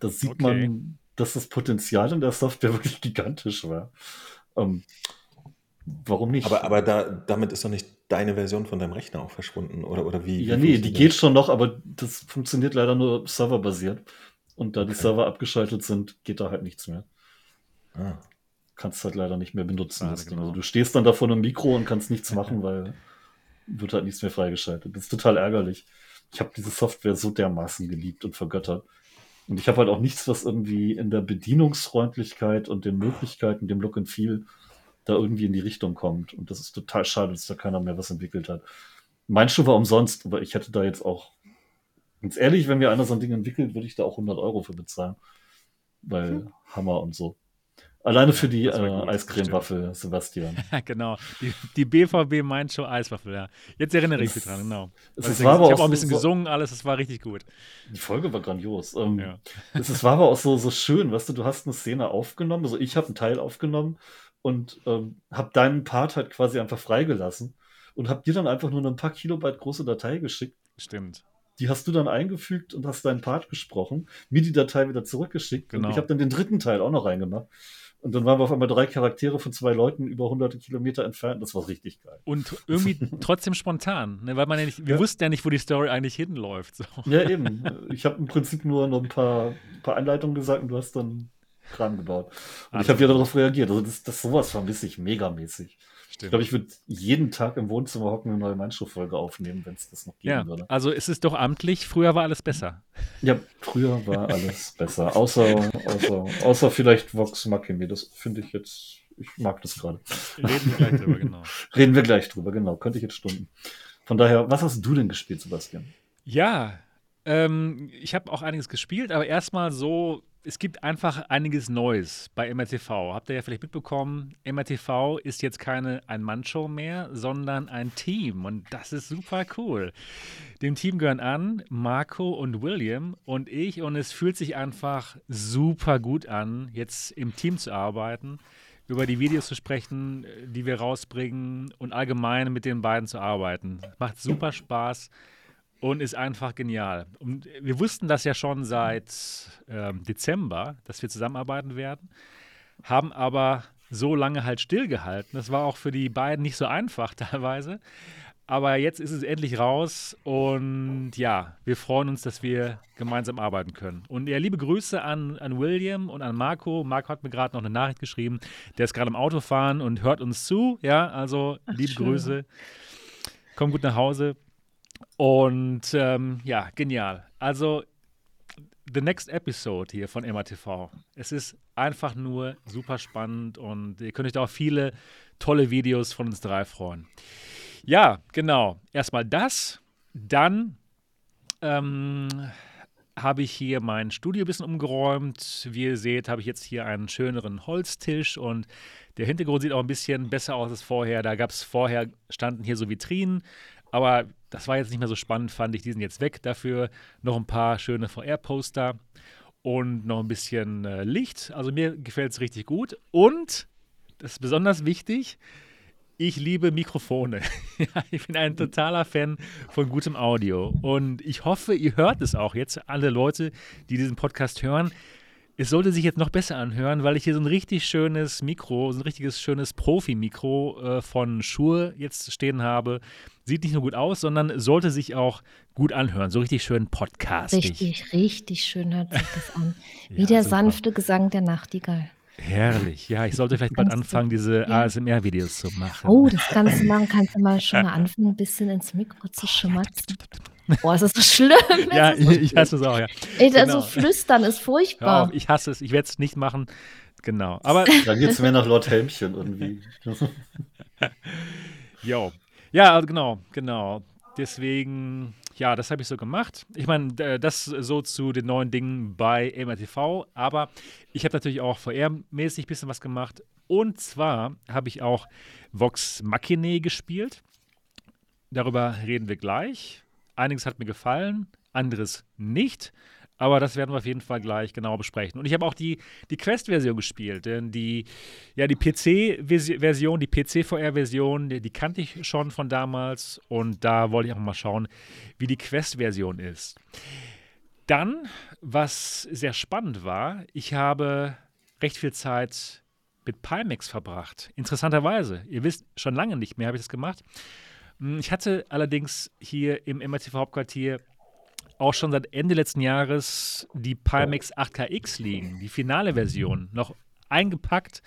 Da sieht okay. man, dass das Potenzial in der Software wirklich gigantisch war. Ähm, warum nicht? Aber, aber da, damit ist doch nicht deine Version von deinem Rechner auch verschwunden, oder, oder wie? Ja, wie nee, die geht schon noch, aber das funktioniert leider nur serverbasiert. Und da okay. die Server abgeschaltet sind, geht da halt nichts mehr. Ah. Kannst halt leider nicht mehr benutzen. Ah, genau. Also du stehst dann da vor einem Mikro und kannst nichts machen, weil wird halt nichts mehr freigeschaltet. Das ist total ärgerlich. Ich habe diese Software so dermaßen geliebt und vergöttert. Und ich habe halt auch nichts, was irgendwie in der Bedienungsfreundlichkeit und den Möglichkeiten, dem Look and Feel da irgendwie in die Richtung kommt. Und das ist total schade, dass da keiner mehr was entwickelt hat. Mein Schuh war umsonst, aber ich hätte da jetzt auch, ganz ehrlich, wenn mir einer so ein Ding entwickelt, würde ich da auch 100 Euro für bezahlen. Weil hm. Hammer und so. Alleine für die äh, Eiscreme-Waffel, Sebastian. genau. Die, die BVB meint schon Eiswaffel, ja. Jetzt erinnere ich mich dran, genau. Es, es war ich habe auch ein bisschen so, gesungen, alles, es war richtig gut. Die Folge war grandios. Ähm, ja. es, es, war aber auch so, so schön, weißt du, du hast eine Szene aufgenommen, also ich habe einen Teil aufgenommen und ähm, habe deinen Part halt quasi einfach freigelassen und habe dir dann einfach nur eine paar Kilobyte große Datei geschickt. Stimmt. Die hast du dann eingefügt und hast deinen Part gesprochen, mir die Datei wieder zurückgeschickt genau. und ich habe dann den dritten Teil auch noch reingemacht. Und dann waren wir auf einmal drei Charaktere von zwei Leuten über hunderte Kilometer entfernt. Das war richtig geil. Und irgendwie trotzdem spontan, ne? weil man ja nicht, wir ja. wussten ja nicht, wo die Story eigentlich hinläuft. So. Ja, eben. Ich habe im Prinzip nur noch ein paar, paar Einleitungen gesagt und du hast dann Kram gebaut. Und also, ich habe ja darauf reagiert. Also das, das sowas vermisse ich megamäßig. Stimmt. Ich glaube, ich würde jeden Tag im Wohnzimmer hocken und eine neue Mannschuh-Folge aufnehmen, wenn es das noch geben ja, würde. Also ist es doch amtlich, früher war alles besser. Ja, früher war alles besser. Außer, außer, außer vielleicht Vox Machini. Das finde ich jetzt, ich mag das gerade. Reden wir gleich drüber, genau. Reden wir gleich drüber, genau. Könnte ich jetzt Stunden. Von daher, was hast du denn gespielt, Sebastian? Ja, ähm, ich habe auch einiges gespielt, aber erstmal so es gibt einfach einiges Neues bei MRTV. Habt ihr ja vielleicht mitbekommen, MRTV ist jetzt keine Ein-Mann-Show mehr, sondern ein Team. Und das ist super cool. Dem Team gehören an Marco und William und ich. Und es fühlt sich einfach super gut an, jetzt im Team zu arbeiten, über die Videos zu sprechen, die wir rausbringen und allgemein mit den beiden zu arbeiten. Macht super Spaß und ist einfach genial. Und wir wussten das ja schon seit ähm, Dezember, dass wir zusammenarbeiten werden, haben aber so lange halt stillgehalten. Das war auch für die beiden nicht so einfach teilweise. Aber jetzt ist es endlich raus und ja, wir freuen uns, dass wir gemeinsam arbeiten können. Und ja, liebe Grüße an, an William und an Marco. Marco hat mir gerade noch eine Nachricht geschrieben. Der ist gerade im Auto fahren und hört uns zu. Ja, also Ach, liebe schön. Grüße. Komm gut nach Hause. Und ähm, ja, genial. Also, the next episode hier von MATV. Es ist einfach nur super spannend und ihr könnt euch da auch viele tolle Videos von uns drei freuen. Ja, genau. Erstmal das. Dann ähm, habe ich hier mein Studio ein bisschen umgeräumt. Wie ihr seht, habe ich jetzt hier einen schöneren Holztisch und der Hintergrund sieht auch ein bisschen besser aus als vorher. Da gab es vorher, standen hier so Vitrinen, aber das war jetzt nicht mehr so spannend, fand ich. Die sind jetzt weg. Dafür noch ein paar schöne VR-Poster und noch ein bisschen äh, Licht. Also mir gefällt es richtig gut. Und das ist besonders wichtig. Ich liebe Mikrofone. ich bin ein totaler Fan von gutem Audio. Und ich hoffe, ihr hört es auch jetzt, alle Leute, die diesen Podcast hören. Es sollte sich jetzt noch besser anhören, weil ich hier so ein richtig schönes Mikro, so ein richtiges schönes Profi-Mikro äh, von Shure jetzt stehen habe. Sieht nicht nur gut aus, sondern sollte sich auch gut anhören. So richtig schön Podcast. Richtig, richtig schön hört sich das an. Wie ja, der super. sanfte Gesang der Nachtigall. Herrlich. Ja, ich sollte vielleicht bald anfangen, diese ja. ASMR-Videos zu machen. Oh, das kannst du machen. Kannst du mal schon mal anfangen, ein bisschen ins Mikro zu schmatzen. Boah, ist das so schlimm. ja, ich hasse es auch, ja. Ey, genau. so flüstern ist furchtbar. Auf, ich hasse es. Ich werde es nicht machen. Genau. Aber Dann geht es mehr nach Lord Helmchen irgendwie. jo. Ja, genau, genau. Deswegen, ja, das habe ich so gemacht. Ich meine, das so zu den neuen Dingen bei MRTV. Aber ich habe natürlich auch VR-mäßig ein bisschen was gemacht. Und zwar habe ich auch Vox Machine gespielt. Darüber reden wir gleich. Einiges hat mir gefallen, anderes nicht. Aber das werden wir auf jeden Fall gleich genau besprechen. Und ich habe auch die, die Quest-Version gespielt. Denn die, ja, die PC-Version, die PC-VR-Version, die, die, kannte ich schon von damals. Und da wollte ich auch mal schauen, wie die Quest-Version ist. Dann, was sehr spannend war, ich habe recht viel Zeit mit Pimax verbracht. Interessanterweise. Ihr wisst, schon lange nicht mehr habe ich das gemacht. Hm, ich hatte allerdings hier im MRTV-Hauptquartier auch schon seit Ende letzten Jahres die Pimax 8KX liegen, die finale Version, noch eingepackt.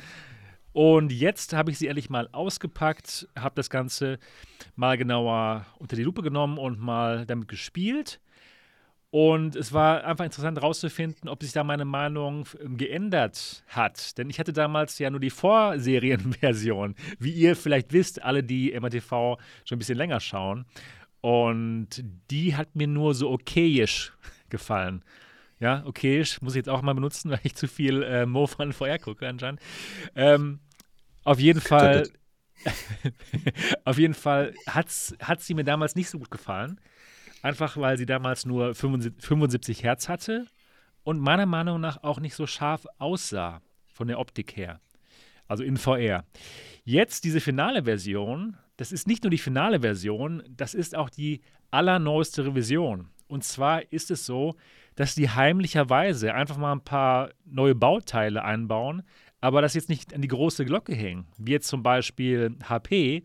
Und jetzt habe ich sie ehrlich mal ausgepackt, habe das Ganze mal genauer unter die Lupe genommen und mal damit gespielt. Und es war einfach interessant herauszufinden, ob sich da meine Meinung geändert hat. Denn ich hatte damals ja nur die Vorserienversion. Wie ihr vielleicht wisst, alle, die MATV schon ein bisschen länger schauen. Und die hat mir nur so okayisch gefallen. Ja, okayisch muss ich jetzt auch mal benutzen, weil ich zu viel äh, Mo von VR gucke anscheinend. Ähm, auf jeden Fall, auf jeden Fall hat sie mir damals nicht so gut gefallen. Einfach weil sie damals nur 75 Hertz hatte und meiner Meinung nach auch nicht so scharf aussah von der Optik her. Also in VR. Jetzt diese finale Version, das ist nicht nur die finale Version, das ist auch die allerneueste Revision. Und zwar ist es so, dass die heimlicherweise einfach mal ein paar neue Bauteile einbauen, aber das jetzt nicht an die große Glocke hängen. Wie jetzt zum Beispiel HP,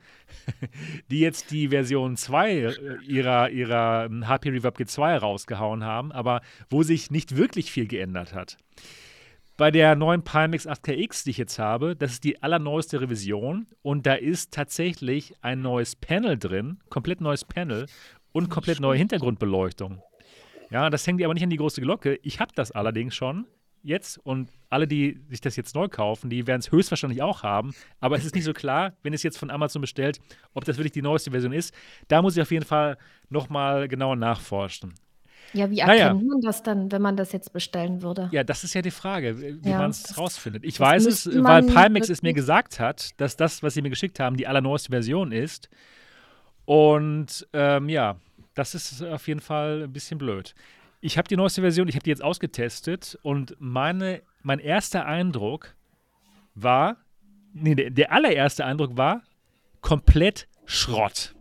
die jetzt die Version 2 äh, ihrer, ihrer HP Reverb G2 rausgehauen haben, aber wo sich nicht wirklich viel geändert hat. Bei der neuen Pimax 8KX, die ich jetzt habe, das ist die allerneueste Revision und da ist tatsächlich ein neues Panel drin, komplett neues Panel und komplett neue Hintergrundbeleuchtung. Ja, das hängt aber nicht an die große Glocke. Ich habe das allerdings schon jetzt und alle, die sich das jetzt neu kaufen, die werden es höchstwahrscheinlich auch haben. Aber es ist nicht so klar, wenn es jetzt von Amazon bestellt, ob das wirklich die neueste Version ist. Da muss ich auf jeden Fall nochmal genauer nachforschen. Ja, wie erkennt naja. man das dann, wenn man das jetzt bestellen würde? Ja, das ist ja die Frage, wie ja, man es rausfindet. Ich weiß es, weil Pimax es mir gesagt hat, dass das, was sie mir geschickt haben, die allerneueste Version ist. Und ähm, ja, das ist auf jeden Fall ein bisschen blöd. Ich habe die neueste Version, ich habe die jetzt ausgetestet und meine, mein erster Eindruck war, nee, der, der allererste Eindruck war komplett Schrott.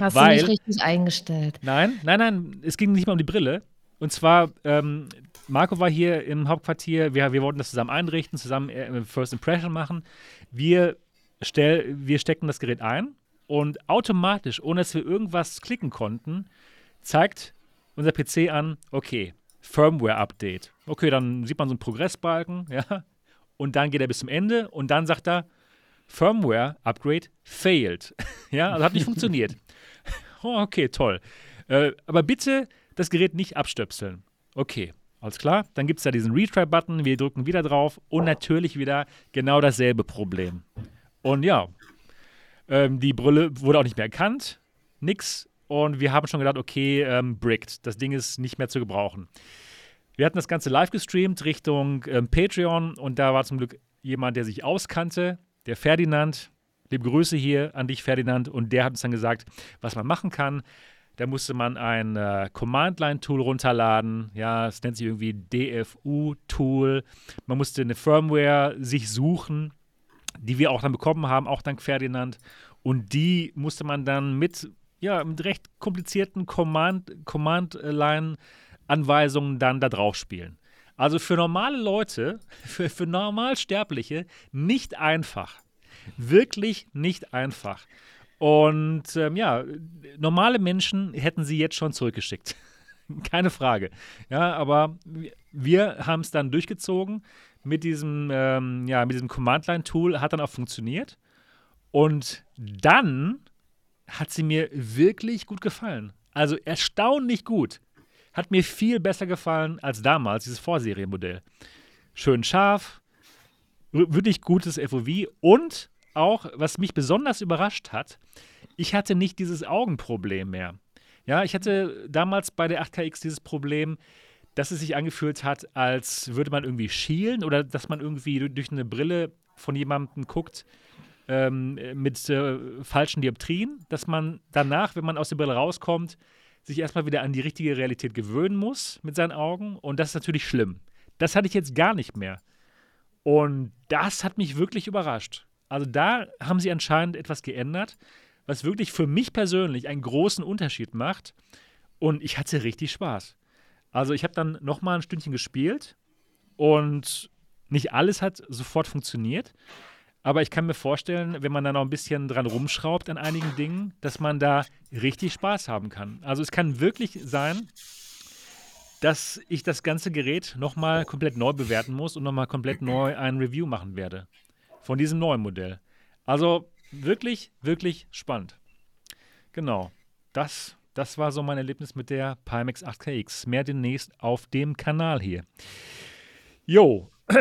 Hast Weil, du nicht richtig eingestellt? Nein, nein, nein, es ging nicht mal um die Brille. Und zwar, ähm, Marco war hier im Hauptquartier, wir, wir wollten das zusammen einrichten, zusammen äh, First Impression machen. Wir, stell, wir stecken das Gerät ein und automatisch, ohne dass wir irgendwas klicken konnten, zeigt unser PC an, okay, Firmware-Update. Okay, dann sieht man so einen Progressbalken, ja, und dann geht er bis zum Ende und dann sagt er, Firmware-Upgrade failed. ja, also hat nicht funktioniert. Oh, okay, toll. Äh, aber bitte das Gerät nicht abstöpseln. Okay, alles klar. Dann gibt es da diesen Retry-Button, wir drücken wieder drauf und natürlich wieder genau dasselbe Problem. Und ja, ähm, die Brille wurde auch nicht mehr erkannt. Nix und wir haben schon gedacht, okay, ähm, bricked. Das Ding ist nicht mehr zu gebrauchen. Wir hatten das Ganze live gestreamt Richtung ähm, Patreon und da war zum Glück jemand, der sich auskannte, der Ferdinand. Liebe Grüße hier an dich, Ferdinand. Und der hat uns dann gesagt, was man machen kann. Da musste man ein äh, Command-Line-Tool runterladen. Ja, es nennt sich irgendwie DFU-Tool. Man musste eine Firmware sich suchen die wir auch dann bekommen haben, auch dank Ferdinand. Und die musste man dann mit, ja, mit recht komplizierten Command-Line-Anweisungen Command dann da drauf spielen. Also für normale Leute, für, für Normalsterbliche nicht einfach. Wirklich nicht einfach. Und ähm, ja, normale Menschen hätten sie jetzt schon zurückgeschickt. Keine Frage. Ja, aber wir haben es dann durchgezogen mit diesem, ähm, ja, mit diesem Command-Line-Tool, hat dann auch funktioniert. Und dann hat sie mir wirklich gut gefallen. Also erstaunlich gut. Hat mir viel besser gefallen als damals, dieses Vorserienmodell. Schön scharf, wirklich gutes FOV und auch, was mich besonders überrascht hat, ich hatte nicht dieses Augenproblem mehr. Ja, ich hatte damals bei der 8KX dieses Problem, dass es sich angefühlt hat, als würde man irgendwie schielen oder dass man irgendwie durch eine Brille von jemandem guckt ähm, mit äh, falschen Dioptrien, dass man danach, wenn man aus der Brille rauskommt, sich erstmal wieder an die richtige Realität gewöhnen muss mit seinen Augen. Und das ist natürlich schlimm. Das hatte ich jetzt gar nicht mehr. Und das hat mich wirklich überrascht. Also da haben sie anscheinend etwas geändert, was wirklich für mich persönlich einen großen Unterschied macht. Und ich hatte richtig Spaß. Also ich habe dann noch mal ein Stündchen gespielt und nicht alles hat sofort funktioniert. Aber ich kann mir vorstellen, wenn man da noch ein bisschen dran rumschraubt an einigen Dingen, dass man da richtig Spaß haben kann. Also es kann wirklich sein, dass ich das ganze Gerät nochmal komplett neu bewerten muss und nochmal komplett neu ein Review machen werde von diesem neuen Modell. Also wirklich, wirklich spannend. Genau. Das, das war so mein Erlebnis mit der Pimax 8KX. Mehr demnächst auf dem Kanal hier. Jo.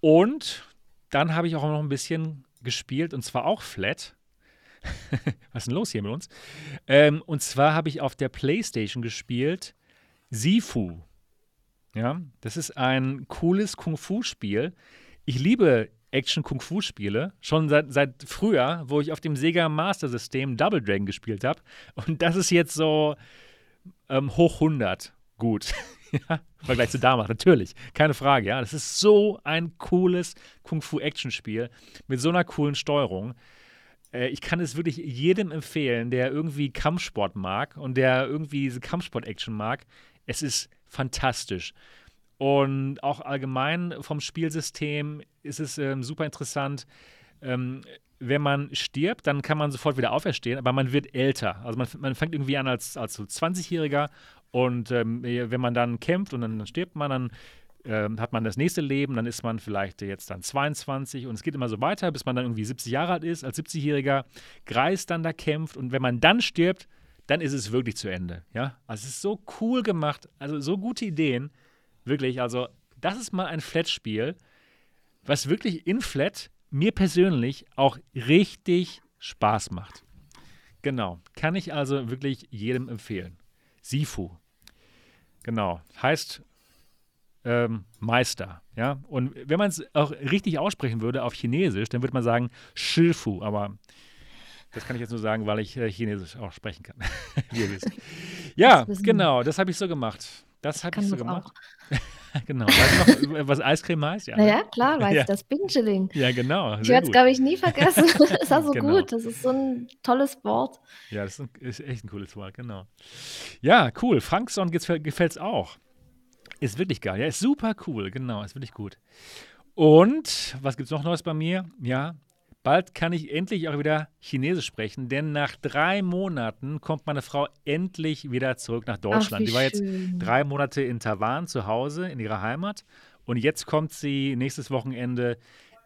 Und dann habe ich auch noch ein bisschen gespielt und zwar auch flat. Was ist denn los hier mit uns? Ähm, und zwar habe ich auf der PlayStation gespielt Sifu. Ja, das ist ein cooles Kung-Fu-Spiel. Ich liebe Action-Kung-Fu-Spiele, schon seit, seit früher, wo ich auf dem Sega Master System Double Dragon gespielt habe. Und das ist jetzt so ähm, hoch 100 gut. ja, Vergleich zu damals, natürlich, keine Frage. Ja, das ist so ein cooles Kung-Fu-Action-Spiel mit so einer coolen Steuerung. Äh, ich kann es wirklich jedem empfehlen, der irgendwie Kampfsport mag und der irgendwie diese Kampfsport-Action mag. Es ist fantastisch. Und auch allgemein vom Spielsystem ist es ähm, super interessant. Ähm, wenn man stirbt, dann kann man sofort wieder auferstehen, aber man wird älter. Also man, man fängt irgendwie an als, als so 20-Jähriger und ähm, wenn man dann kämpft und dann stirbt man, dann ähm, hat man das nächste Leben, dann ist man vielleicht jetzt dann 22 und es geht immer so weiter, bis man dann irgendwie 70 Jahre alt ist, als 70-Jähriger, Greis dann da kämpft und wenn man dann stirbt, dann ist es wirklich zu Ende. Ja? Also es ist so cool gemacht, also so gute Ideen, wirklich. Also das ist mal ein Flat-Spiel, was wirklich in Flat mir persönlich auch richtig Spaß macht. Genau, kann ich also wirklich jedem empfehlen. Sifu Genau. Heißt ähm, Meister. Ja? Und wenn man es auch richtig aussprechen würde auf Chinesisch, dann würde man sagen Shifu. Aber das kann ich jetzt nur sagen, weil ich äh, Chinesisch auch sprechen kann. Wie ihr wisst. Ja, genau. Das habe ich so gemacht. Das habe ich so gemacht. genau. Weißt du noch, was Eiscreme heißt? Ja, naja, ne? klar, weiß ja. ich das. Bingchilling. Ja, genau. Ich werde es, glaube ich, nie vergessen. das ist so genau. gut. Das ist so ein tolles Wort. Ja, das ist, ein, ist echt ein cooles Wort, genau. Ja, cool. Funkson gefällt es auch. Ist wirklich geil. Ja, ist super cool. Genau, ist wirklich gut. Und was gibt es noch Neues bei mir? Ja, Bald kann ich endlich auch wieder Chinesisch sprechen, denn nach drei Monaten kommt meine Frau endlich wieder zurück nach Deutschland. Ach, die war jetzt drei Monate in Taiwan zu Hause in ihrer Heimat und jetzt kommt sie nächstes Wochenende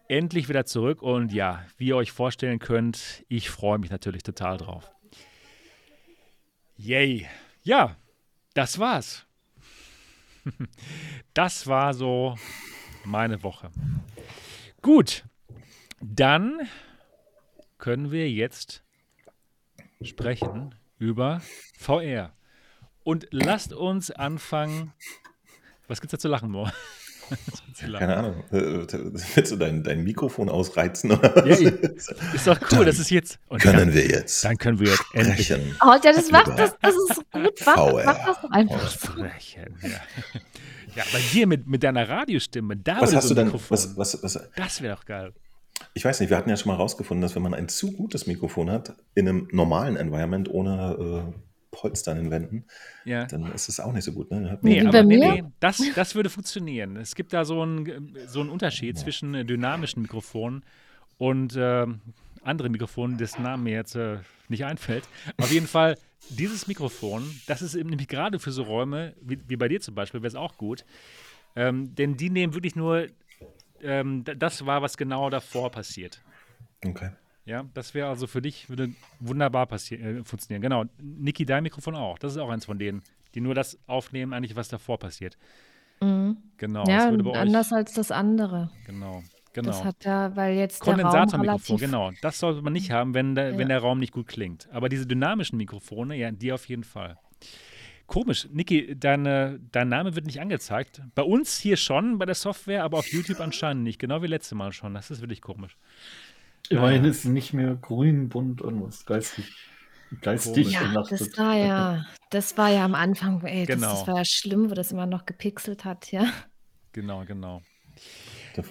endlich wieder zurück und ja, wie ihr euch vorstellen könnt, ich freue mich natürlich total drauf. Yay. Ja, das war's. Das war so meine Woche. Gut, dann können wir jetzt sprechen über VR. Und lasst uns anfangen. Was gibt's da zu lachen, Mo? Keine Ahnung. Äh, willst du dein, dein Mikrofon ausreizen? Oder ja, ist doch cool, dann das ist jetzt. können dann, wir jetzt. Dann können wir jetzt endlich. Oh, ja, das macht das, das ist gut. Mach, mach das einfach. Sprechen, ja. ja, bei dir mit, mit deiner Radiostimme, da was hast du denn? Was, was, was, das wäre doch geil. Ich weiß nicht, wir hatten ja schon mal rausgefunden, dass wenn man ein zu gutes Mikrofon hat, in einem normalen Environment ohne äh, Polster an den Wänden, ja. dann ist es auch nicht so gut. Ne? Nee, aber nee, nee, das, das würde funktionieren. Es gibt da so einen, so einen Unterschied ja. zwischen äh, dynamischen Mikrofonen und äh, anderen Mikrofonen, dessen Namen mir jetzt äh, nicht einfällt. Auf jeden Fall, dieses Mikrofon, das ist nämlich gerade für so Räume, wie, wie bei dir zum Beispiel, wäre es auch gut. Ähm, denn die nehmen wirklich nur ähm, das war, was genau davor passiert. Okay. Ja, das wäre also für dich würde wunderbar äh, funktionieren. Genau. Niki, dein Mikrofon auch. Das ist auch eins von denen, die nur das aufnehmen, eigentlich, was davor passiert. Mhm. Genau. Ja, anders als das andere. Genau. Genau. Das hat ja, weil jetzt Kondensatormikrofon, genau. Das sollte man nicht haben, wenn der, ja. wenn der Raum nicht gut klingt. Aber diese dynamischen Mikrofone, ja, die auf jeden Fall. Komisch. Niki, deine, dein Name wird nicht angezeigt. Bei uns hier schon, bei der Software, aber auf YouTube anscheinend nicht. Genau wie letztes Mal schon. Das ist wirklich komisch. Immerhin ist es nicht mehr grün, bunt, irgendwas geistig. Geistig ja, das war ja, das war ja am Anfang, ey, genau. das, das war ja schlimm, wo das immer noch gepixelt hat, ja. Genau, genau.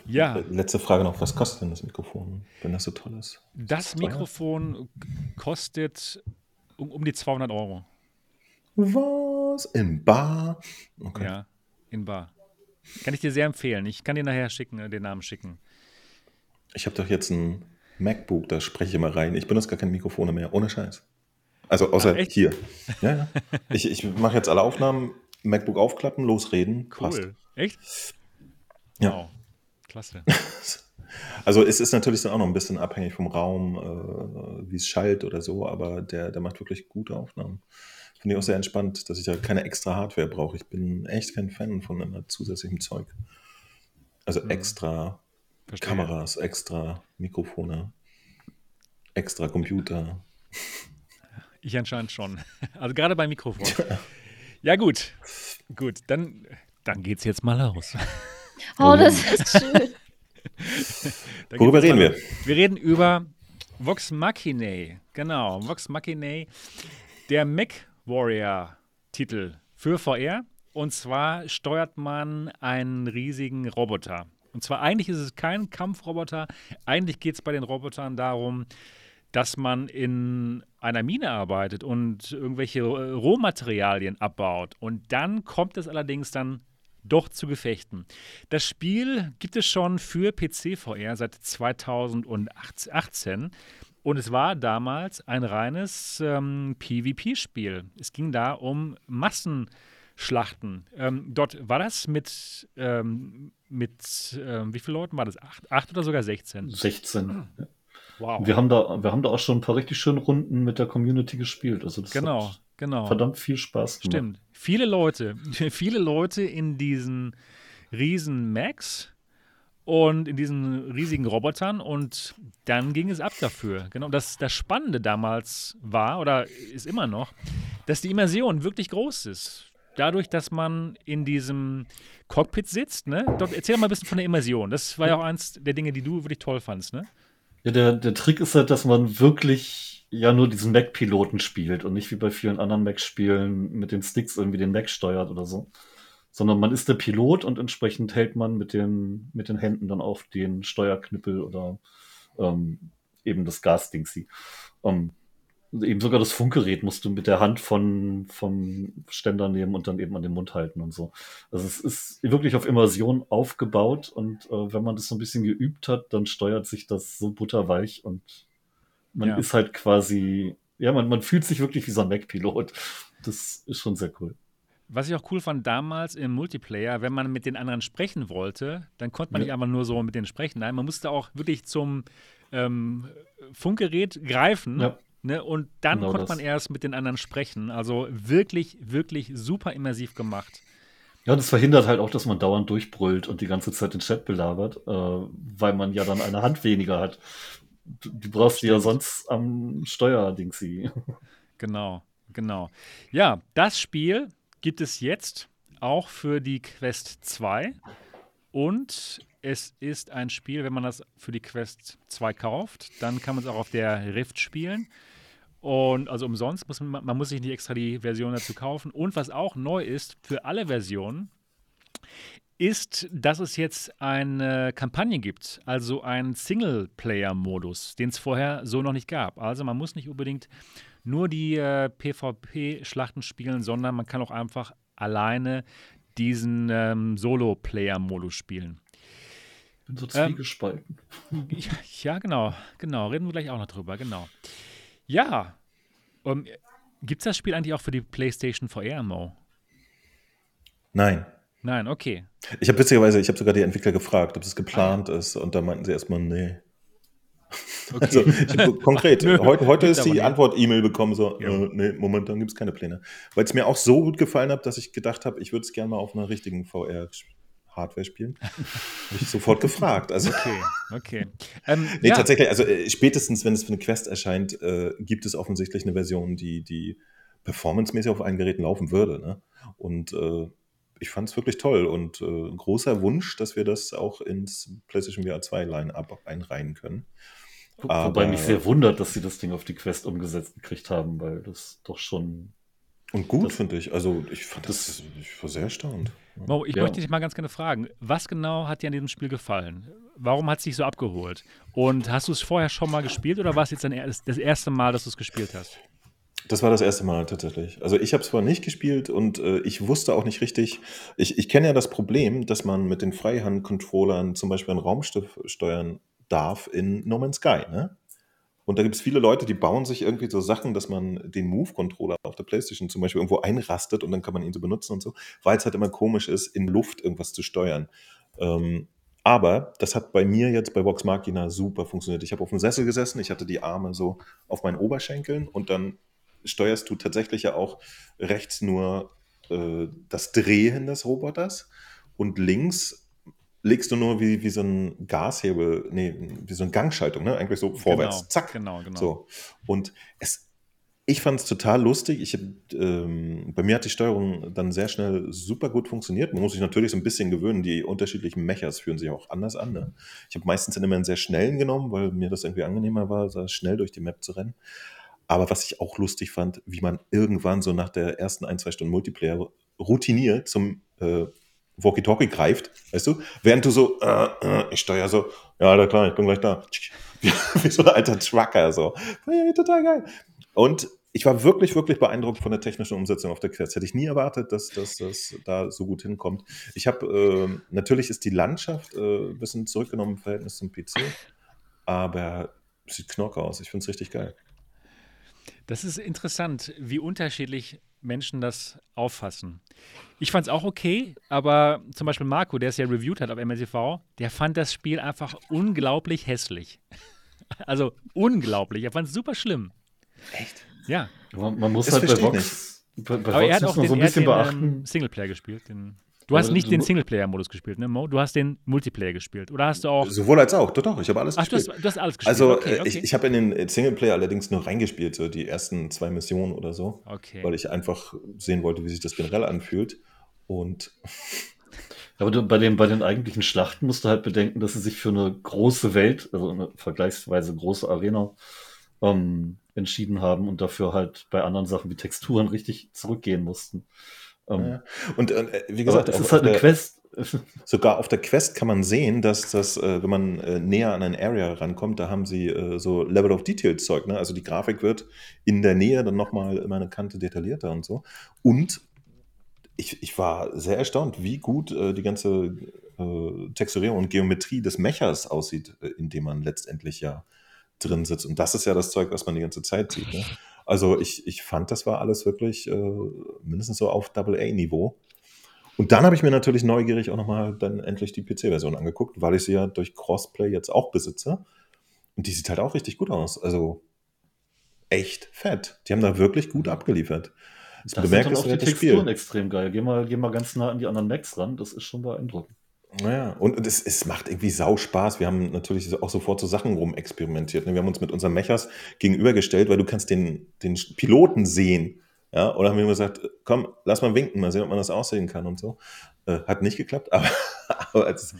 Ja. Letzte Frage noch, was kostet denn das Mikrofon, wenn das so toll ist? Das, das Mikrofon kostet um, um die 200 Euro. Was? In Bar? Okay. Ja, in Bar. Kann ich dir sehr empfehlen. Ich kann dir nachher schicken, äh, den Namen schicken. Ich habe doch jetzt ein MacBook, da spreche ich immer rein. Ich benutze gar keine Mikrofone mehr, ohne Scheiß. Also außer Ach, hier. Ja, ja. Ich, ich mache jetzt alle Aufnahmen, MacBook aufklappen, losreden. Cool. Passt. Echt? Ja. Wow. Klasse. Also es ist natürlich dann auch noch ein bisschen abhängig vom Raum, äh, wie es schallt oder so, aber der, der macht wirklich gute Aufnahmen. Finde ich auch sehr entspannt, dass ich da keine extra Hardware brauche. Ich bin echt kein Fan von immer zusätzlichem Zeug. Also mhm. extra Verstehe. Kameras, extra Mikrofone, extra Computer. Ich anscheinend schon. Also gerade beim Mikrofon. Ja, gut. Gut, dann, dann geht's jetzt mal los. Oh, das ist schön. Worüber reden wir? Wir reden über Vox Machinae. Genau, Vox Machinae. Der Mac Warrior-Titel für VR. Und zwar steuert man einen riesigen Roboter. Und zwar eigentlich ist es kein Kampfroboter. Eigentlich geht es bei den Robotern darum, dass man in einer Mine arbeitet und irgendwelche Rohmaterialien abbaut. Und dann kommt es allerdings dann doch zu Gefechten. Das Spiel gibt es schon für PC VR seit 2018 und es war damals ein reines ähm, PvP-Spiel. Es ging da um Massenschlachten. Ähm, dort war das mit, ähm, mit ähm, wie vielen Leuten war das? Acht, acht oder sogar 16? 16. Wow. Wir haben, da, wir haben da auch schon ein paar richtig schöne Runden mit der Community gespielt. Also das genau, genau. verdammt viel Spaß gemacht. Stimmt. Viele Leute, viele Leute in diesen riesen Macs und in diesen riesigen Robotern und dann ging es ab dafür. Genau, das, das Spannende damals war oder ist immer noch, dass die Immersion wirklich groß ist. Dadurch, dass man in diesem Cockpit sitzt, ne? Dort, erzähl mal ein bisschen von der Immersion. Das war ja auch eins der Dinge, die du wirklich toll fandst, ne? Ja, der, der Trick ist halt, dass man wirklich ja nur diesen Mac-Piloten spielt und nicht wie bei vielen anderen Mac-Spielen mit den Sticks irgendwie den Mac steuert oder so sondern man ist der Pilot und entsprechend hält man mit den, mit den Händen dann auf den Steuerknüppel oder ähm, eben das Gasdingsy. Ähm, eben sogar das Funkgerät musst du mit der Hand von, vom Ständer nehmen und dann eben an den Mund halten und so. Also es ist wirklich auf Immersion aufgebaut und äh, wenn man das so ein bisschen geübt hat, dann steuert sich das so butterweich und man ja. ist halt quasi, ja, man, man fühlt sich wirklich wie so ein Mac-Pilot. Das ist schon sehr cool. Was ich auch cool fand damals im Multiplayer, wenn man mit den anderen sprechen wollte, dann konnte man ja. nicht einfach nur so mit denen sprechen. Nein, man musste auch wirklich zum ähm, Funkgerät greifen. Ja. Ne, und dann genau konnte das. man erst mit den anderen sprechen. Also wirklich, wirklich super immersiv gemacht. Ja, das verhindert halt auch, dass man dauernd durchbrüllt und die ganze Zeit den Chat belabert, äh, weil man ja dann eine Hand weniger hat. Du, du brauchst die ja sonst am Steuerding sie. Genau, genau. Ja, das Spiel gibt es jetzt auch für die Quest 2. Und es ist ein Spiel, wenn man das für die Quest 2 kauft, dann kann man es auch auf der Rift spielen. Und also umsonst, muss man, man muss sich nicht extra die Version dazu kaufen. Und was auch neu ist, für alle Versionen, ist, dass es jetzt eine Kampagne gibt, also einen Singleplayer-Modus, den es vorher so noch nicht gab. Also man muss nicht unbedingt nur die äh, PvP-Schlachten spielen, sondern man kann auch einfach alleine diesen ähm, Solo-Player-Modus spielen. Ich bin so zwiegespalten. Ähm, ja, genau, genau. Reden wir gleich auch noch drüber, genau. Ja, um, ähm, gibt es das Spiel eigentlich auch für die PlayStation VR, Mo? Nein. Nein, okay. Ich habe witzigerweise, ich habe sogar die Entwickler gefragt, ob es geplant ah. ist und da meinten sie erstmal, nee. Okay. Also ich, konkret, heute, heute ist die Antwort-E-Mail bekommen, so, ja. äh, nee, momentan gibt es keine Pläne. Weil es mir auch so gut gefallen hat, dass ich gedacht habe, ich würde es gerne mal auf einer richtigen VR-Hardware spielen. habe ich sofort gefragt. Also. Okay, okay. Ähm, nee, ja. tatsächlich, also äh, spätestens, wenn es für eine Quest erscheint, äh, gibt es offensichtlich eine Version, die, die performancemäßig auf allen Geräten laufen würde. Ne? Und äh, ich fand es wirklich toll und äh, ein großer Wunsch, dass wir das auch ins PlayStation VR 2 Line-Up einreihen können. Aber, Wobei mich sehr wundert, dass sie das Ding auf die Quest umgesetzt gekriegt haben, weil das doch schon. Und gut, finde ich. Also, ich fand das, das, ich war sehr erstaunt. Mo, ich ja. möchte dich mal ganz gerne fragen, was genau hat dir an diesem Spiel gefallen? Warum hat es dich so abgeholt? Und hast du es vorher schon mal gespielt oder war es jetzt das erste Mal, dass du es gespielt hast? Das war das erste Mal tatsächlich. Also ich habe es vorher nicht gespielt und äh, ich wusste auch nicht richtig. Ich, ich kenne ja das Problem, dass man mit den Freihand-Controllern zum Beispiel ein Raumschiff steuern darf in No Man's Sky. Ne? Und da gibt es viele Leute, die bauen sich irgendwie so Sachen, dass man den Move-Controller auf der Playstation zum Beispiel irgendwo einrastet und dann kann man ihn so benutzen und so, weil es halt immer komisch ist, in Luft irgendwas zu steuern. Ähm, aber das hat bei mir jetzt bei Vox Machina super funktioniert. Ich habe auf dem Sessel gesessen, ich hatte die Arme so auf meinen Oberschenkeln und dann steuerst du tatsächlich ja auch rechts nur äh, das Drehen des Roboters und links legst du nur wie, wie so ein Gashebel, nee, wie so eine Gangschaltung, ne? Eigentlich so vorwärts. Genau, Zack. Genau, genau. So. Und es, ich fand es total lustig. Ich ähm, bei mir hat die Steuerung dann sehr schnell super gut funktioniert. Man muss sich natürlich so ein bisschen gewöhnen. Die unterschiedlichen Mechers fühlen sich auch anders an. Ne? Ich habe meistens immer einen sehr schnellen genommen, weil mir das irgendwie angenehmer war, so schnell durch die Map zu rennen. Aber was ich auch lustig fand, wie man irgendwann so nach der ersten ein, zwei Stunden Multiplayer routiniert zum äh, Walkie-Talkie greift, weißt du? Während du so, äh, äh, ich steuere so, ja, da klar, ich bin gleich da. wie so ein alter Trucker, so. Total geil. Und ich war wirklich, wirklich beeindruckt von der technischen Umsetzung auf der Quest. Hätte ich nie erwartet, dass, das da so gut hinkommt. Ich habe, äh, natürlich ist die Landschaft äh, ein bisschen zurückgenommen im Verhältnis zum PC, aber sieht knock aus. Ich finde es richtig geil. Das ist interessant, wie unterschiedlich Menschen das auffassen. Ich fand es auch okay, aber zum Beispiel Marco, der es ja reviewed hat auf MLTV, der fand das Spiel einfach unglaublich hässlich. Also unglaublich. Er fand es super schlimm. Echt? Ja. Man, man muss das halt bei Vox, bei, bei aber Vox er hat auch den, so ein bisschen den, beachten. Ähm, Singleplayer gespielt. Den Du hast nicht den Singleplayer-Modus gespielt, ne, Mo? Du hast den Multiplayer gespielt. Oder hast du auch. Sowohl als auch, doch, doch, ich habe alles Ach, gespielt. Du hast, du hast alles gespielt. Also, okay, äh, okay. ich, ich habe in den Singleplayer allerdings nur reingespielt, so die ersten zwei Missionen oder so. Okay. Weil ich einfach sehen wollte, wie sich das generell anfühlt. Und. Aber du, bei, den, bei den eigentlichen Schlachten musst du halt bedenken, dass sie sich für eine große Welt, also eine vergleichsweise große Arena, ähm, entschieden haben und dafür halt bei anderen Sachen wie Texturen richtig zurückgehen mussten. Um, ja. Und äh, wie gesagt, es ist halt eine der, Quest. Sogar auf der Quest kann man sehen, dass das, äh, wenn man äh, näher an ein Area rankommt, da haben sie so Level of Detail Zeug. Ne? Also die Grafik wird in der Nähe dann nochmal immer eine Kante detaillierter und so. Und ich, ich war sehr erstaunt, wie gut die ganze Texturierung und Geometrie des Mechers aussieht, in dem man letztendlich ja drin sitzt. Und das ist ja das Zeug, was man die ganze Zeit sieht. Ne? Also ich, ich fand, das war alles wirklich äh, mindestens so auf Double-A-Niveau. Und dann habe ich mir natürlich neugierig auch nochmal dann endlich die PC-Version angeguckt, weil ich sie ja durch Crossplay jetzt auch besitze. Und die sieht halt auch richtig gut aus. Also echt fett. Die haben da wirklich gut abgeliefert. Das, das bemerkt sind dann auch die Texturen Spiel. extrem geil. Geh mal, geh mal ganz nah an die anderen Macs ran. Das ist schon beeindruckend. Naja, und es, es macht irgendwie sau Spaß. Wir haben natürlich auch sofort so Sachen rumexperimentiert. Ne? Wir haben uns mit unseren Mechers gegenübergestellt, weil du kannst den, den Piloten sehen. Ja, oder haben wir gesagt, komm, lass mal winken, mal sehen, ob man das aussehen kann und so. Äh, hat nicht geklappt, aber, aber als,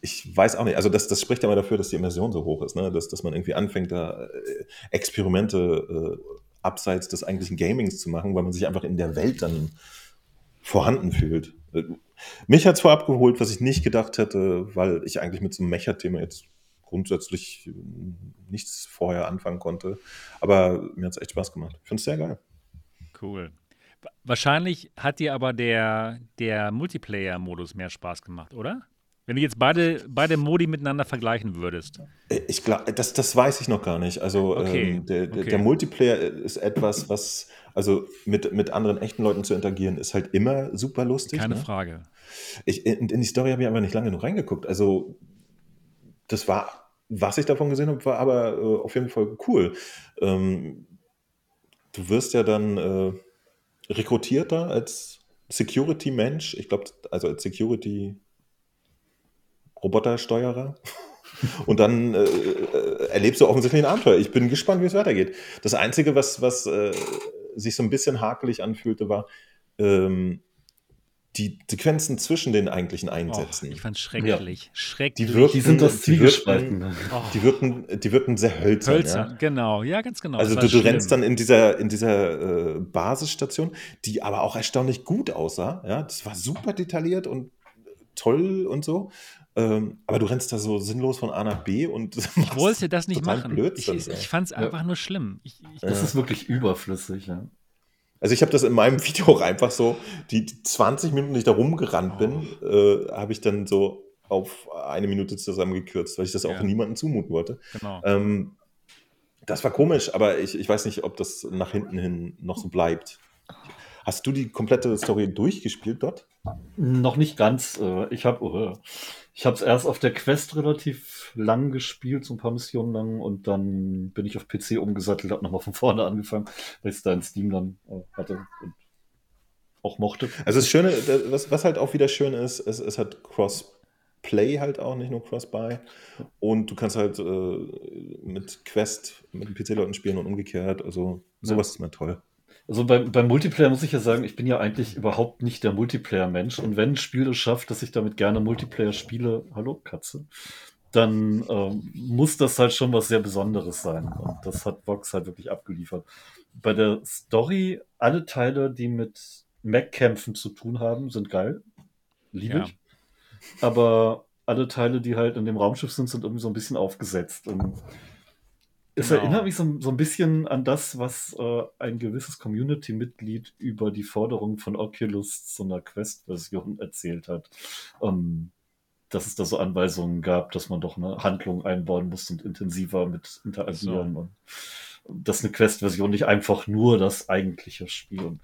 ich weiß auch nicht, also das, das spricht ja mal dafür, dass die Immersion so hoch ist, ne? dass, dass man irgendwie anfängt, da äh, Experimente äh, abseits des eigentlichen Gamings zu machen, weil man sich einfach in der Welt dann vorhanden fühlt. Mich hat es vorab geholt, was ich nicht gedacht hätte, weil ich eigentlich mit so einem Mecha-Thema jetzt grundsätzlich nichts vorher anfangen konnte. Aber mir hat es echt Spaß gemacht. Ich finde es sehr geil. Cool. Wahrscheinlich hat dir aber der, der Multiplayer-Modus mehr Spaß gemacht, oder? Wenn du jetzt beide, beide Modi miteinander vergleichen würdest. Äh, ich glaube, das, das weiß ich noch gar nicht. Also okay, ähm, der, okay. der, Multiplayer ist etwas, was, also mit, mit anderen echten Leuten zu interagieren, ist halt immer super lustig. Keine ne? Frage. Ich, in, in, die Story habe ich aber nicht lange genug reingeguckt. Also das war, was ich davon gesehen habe, war aber äh, auf jeden Fall cool. Ähm, du wirst ja dann äh, rekrutierter als Security-Mensch. Ich glaube, also als Security- Robotersteuerer. Und dann äh, äh, erlebst du offensichtlich ein Abenteuer. Ich bin gespannt, wie es weitergeht. Das Einzige, was, was äh, sich so ein bisschen hakelig anfühlte, war ähm, die Sequenzen zwischen den eigentlichen Einsätzen. Oh, ich fand es schrecklich. Ja. Schrecklich. Die, wirken, die sind das Zwiegespalten. Die wirken, die wirken sehr hölzern. Hölzern, ja? genau. Ja, ganz genau. Also du, du rennst dann in dieser, in dieser äh, Basisstation, die aber auch erstaunlich gut aussah. Ja? Das war super detailliert und toll und so. Ähm, aber du rennst da so sinnlos von A nach B und ich wollte das nicht machen. Blödsinn, ich ich fand es ja. einfach nur schlimm. Ich, ich, das ja. ist wirklich überflüssig, ja. Also ich habe das in meinem Video auch einfach so, die, die 20 Minuten, die ich da rumgerannt oh. bin, äh, habe ich dann so auf eine Minute zusammengekürzt, weil ich das auch niemandem zumuten wollte. Genau. Ähm, das war komisch, aber ich, ich weiß nicht, ob das nach hinten hin noch so bleibt. Hast du die komplette Story durchgespielt dort? Noch nicht ganz. Äh, ich habe oh, ich habe es erst auf der Quest relativ lang gespielt, so ein paar Missionen lang, und dann bin ich auf PC umgesattelt, habe nochmal von vorne angefangen, weil ich es da in Steam dann äh, hatte und auch mochte. Also das Schöne, was, was halt auch wieder schön ist, es, es hat Crossplay halt auch, nicht nur Cross-Buy. Und du kannst halt äh, mit Quest mit den PC-Leuten spielen und umgekehrt. Also sowas ja. ist mir toll. Also beim, beim Multiplayer muss ich ja sagen, ich bin ja eigentlich überhaupt nicht der Multiplayer-Mensch. Und wenn ein Spiel es schafft, dass ich damit gerne Multiplayer spiele, hallo Katze, dann ähm, muss das halt schon was sehr Besonderes sein. Und das hat Vox halt wirklich abgeliefert. Bei der Story, alle Teile, die mit Mac-Kämpfen zu tun haben, sind geil. Liebe ja. ich. Aber alle Teile, die halt in dem Raumschiff sind, sind irgendwie so ein bisschen aufgesetzt. Und es genau. erinnert mich so, so, ein bisschen an das, was äh, ein gewisses Community-Mitglied über die Forderung von Oculus zu einer Quest-Version erzählt hat. Ähm, dass es da so Anweisungen gab, dass man doch eine Handlung einbauen muss und intensiver mit interagieren. So. Und dass eine Quest-Version nicht einfach nur das eigentliche Spiel.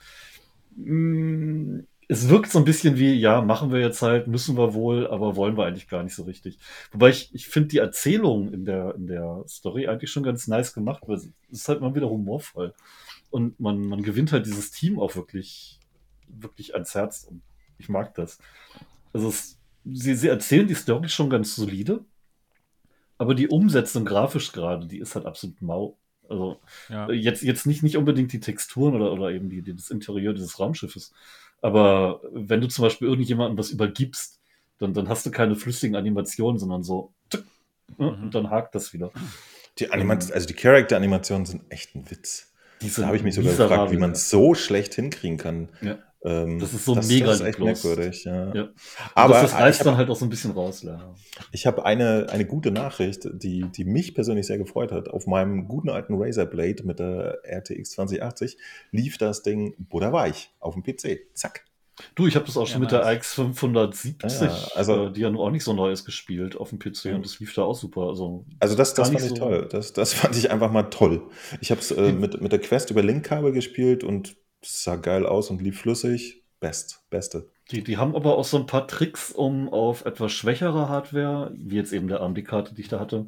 mh, mm, es wirkt so ein bisschen wie, ja, machen wir jetzt halt, müssen wir wohl, aber wollen wir eigentlich gar nicht so richtig. Wobei ich, ich finde die Erzählung in der, in der Story eigentlich schon ganz nice gemacht, weil es ist halt mal wieder humorvoll. Und man, man gewinnt halt dieses Team auch wirklich, wirklich ans Herz und ich mag das. Also es, sie, sie erzählen die Story schon ganz solide, aber die Umsetzung grafisch gerade, die ist halt absolut mau. Also ja. jetzt, jetzt nicht, nicht unbedingt die Texturen oder, oder eben die, die, das Interieur dieses Raumschiffes, aber wenn du zum Beispiel irgendjemandem was übergibst, dann, dann hast du keine flüssigen Animationen, sondern so tück, ne, mhm. und dann hakt das wieder. Die Animation, also die Charakter-Animationen sind echt ein Witz. da habe ich mich sogar gefragt, wie man es so schlecht hinkriegen kann. Ja. Ähm, das ist so das, mega das ist echt merkwürdig, ja. ja. Aber das, das reißt hab, dann halt auch so ein bisschen raus. Ja. Ich habe eine, eine gute Nachricht, die, die mich persönlich sehr gefreut hat. Auf meinem guten alten Razer Blade mit der RTX 2080 lief das Ding butterweich auf dem PC. Zack. Du, ich habe das auch schon ja, mit der RX 570, ja, also, äh, die ja nur auch nicht so neu ist, gespielt auf dem PC und das lief da auch super. Also, also das, das fand ich so toll. Das, das fand ich einfach mal toll. Ich habe es äh, mit, mit der Quest über Linkkabel gespielt und sah geil aus und lief flüssig. Best, beste. Die, die haben aber auch so ein paar Tricks, um auf etwas schwächere Hardware, wie jetzt eben der AMD-Karte, die ich da hatte,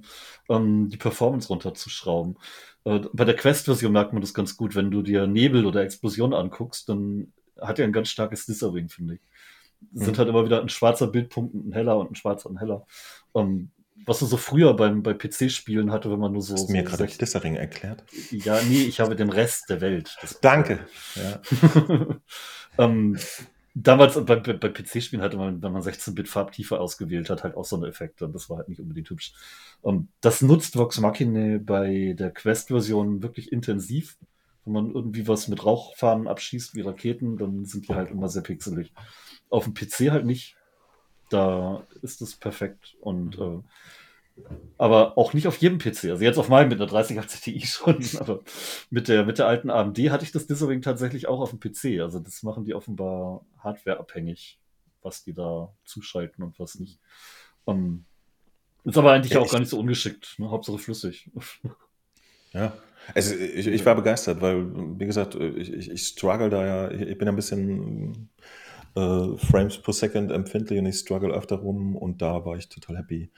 ähm, die Performance runterzuschrauben. Äh, bei der Quest-Version merkt man das ganz gut. Wenn du dir Nebel oder Explosion anguckst, dann hat er ein ganz starkes Dithering, finde ich. Mhm. Sind halt immer wieder ein schwarzer Bildpunkt, ein heller und ein schwarzer und ein heller. Ähm, was du so früher beim, bei PC-Spielen hatte, wenn man nur so. Hast du mir gerade Dithering erklärt? Ja, nee, ich habe den Rest der Welt. Danke. Ja. ähm, damals bei, bei, bei PC-Spielen hatte man, wenn man 16-Bit Farbtiefe ausgewählt hat, halt auch so eine Effekte. Und das war halt nicht unbedingt hübsch. Um, ähm, das nutzt Vox Machina bei der Quest-Version wirklich intensiv Wenn man irgendwie was mit Rauchfahnen abschießt wie Raketen, dann sind die halt immer sehr pixelig. Auf dem PC halt nicht. Da ist es perfekt und äh, aber auch nicht auf jedem PC. Also jetzt auf meinem mit einer 3080 Ti schon, aber mit der, mit der alten AMD hatte ich das Dithering tatsächlich auch auf dem PC. Also das machen die offenbar hardwareabhängig, was die da zuschalten und was nicht. Um, ähm, ist aber eigentlich ja, auch gar nicht so ungeschickt. Ne? Hauptsache flüssig. Ja, also ich, ich war begeistert, weil, wie gesagt, ich, ich, ich struggle da ja, ich bin ein bisschen äh, Frames per Second empfindlich und ich struggle öfter rum und da war ich total happy.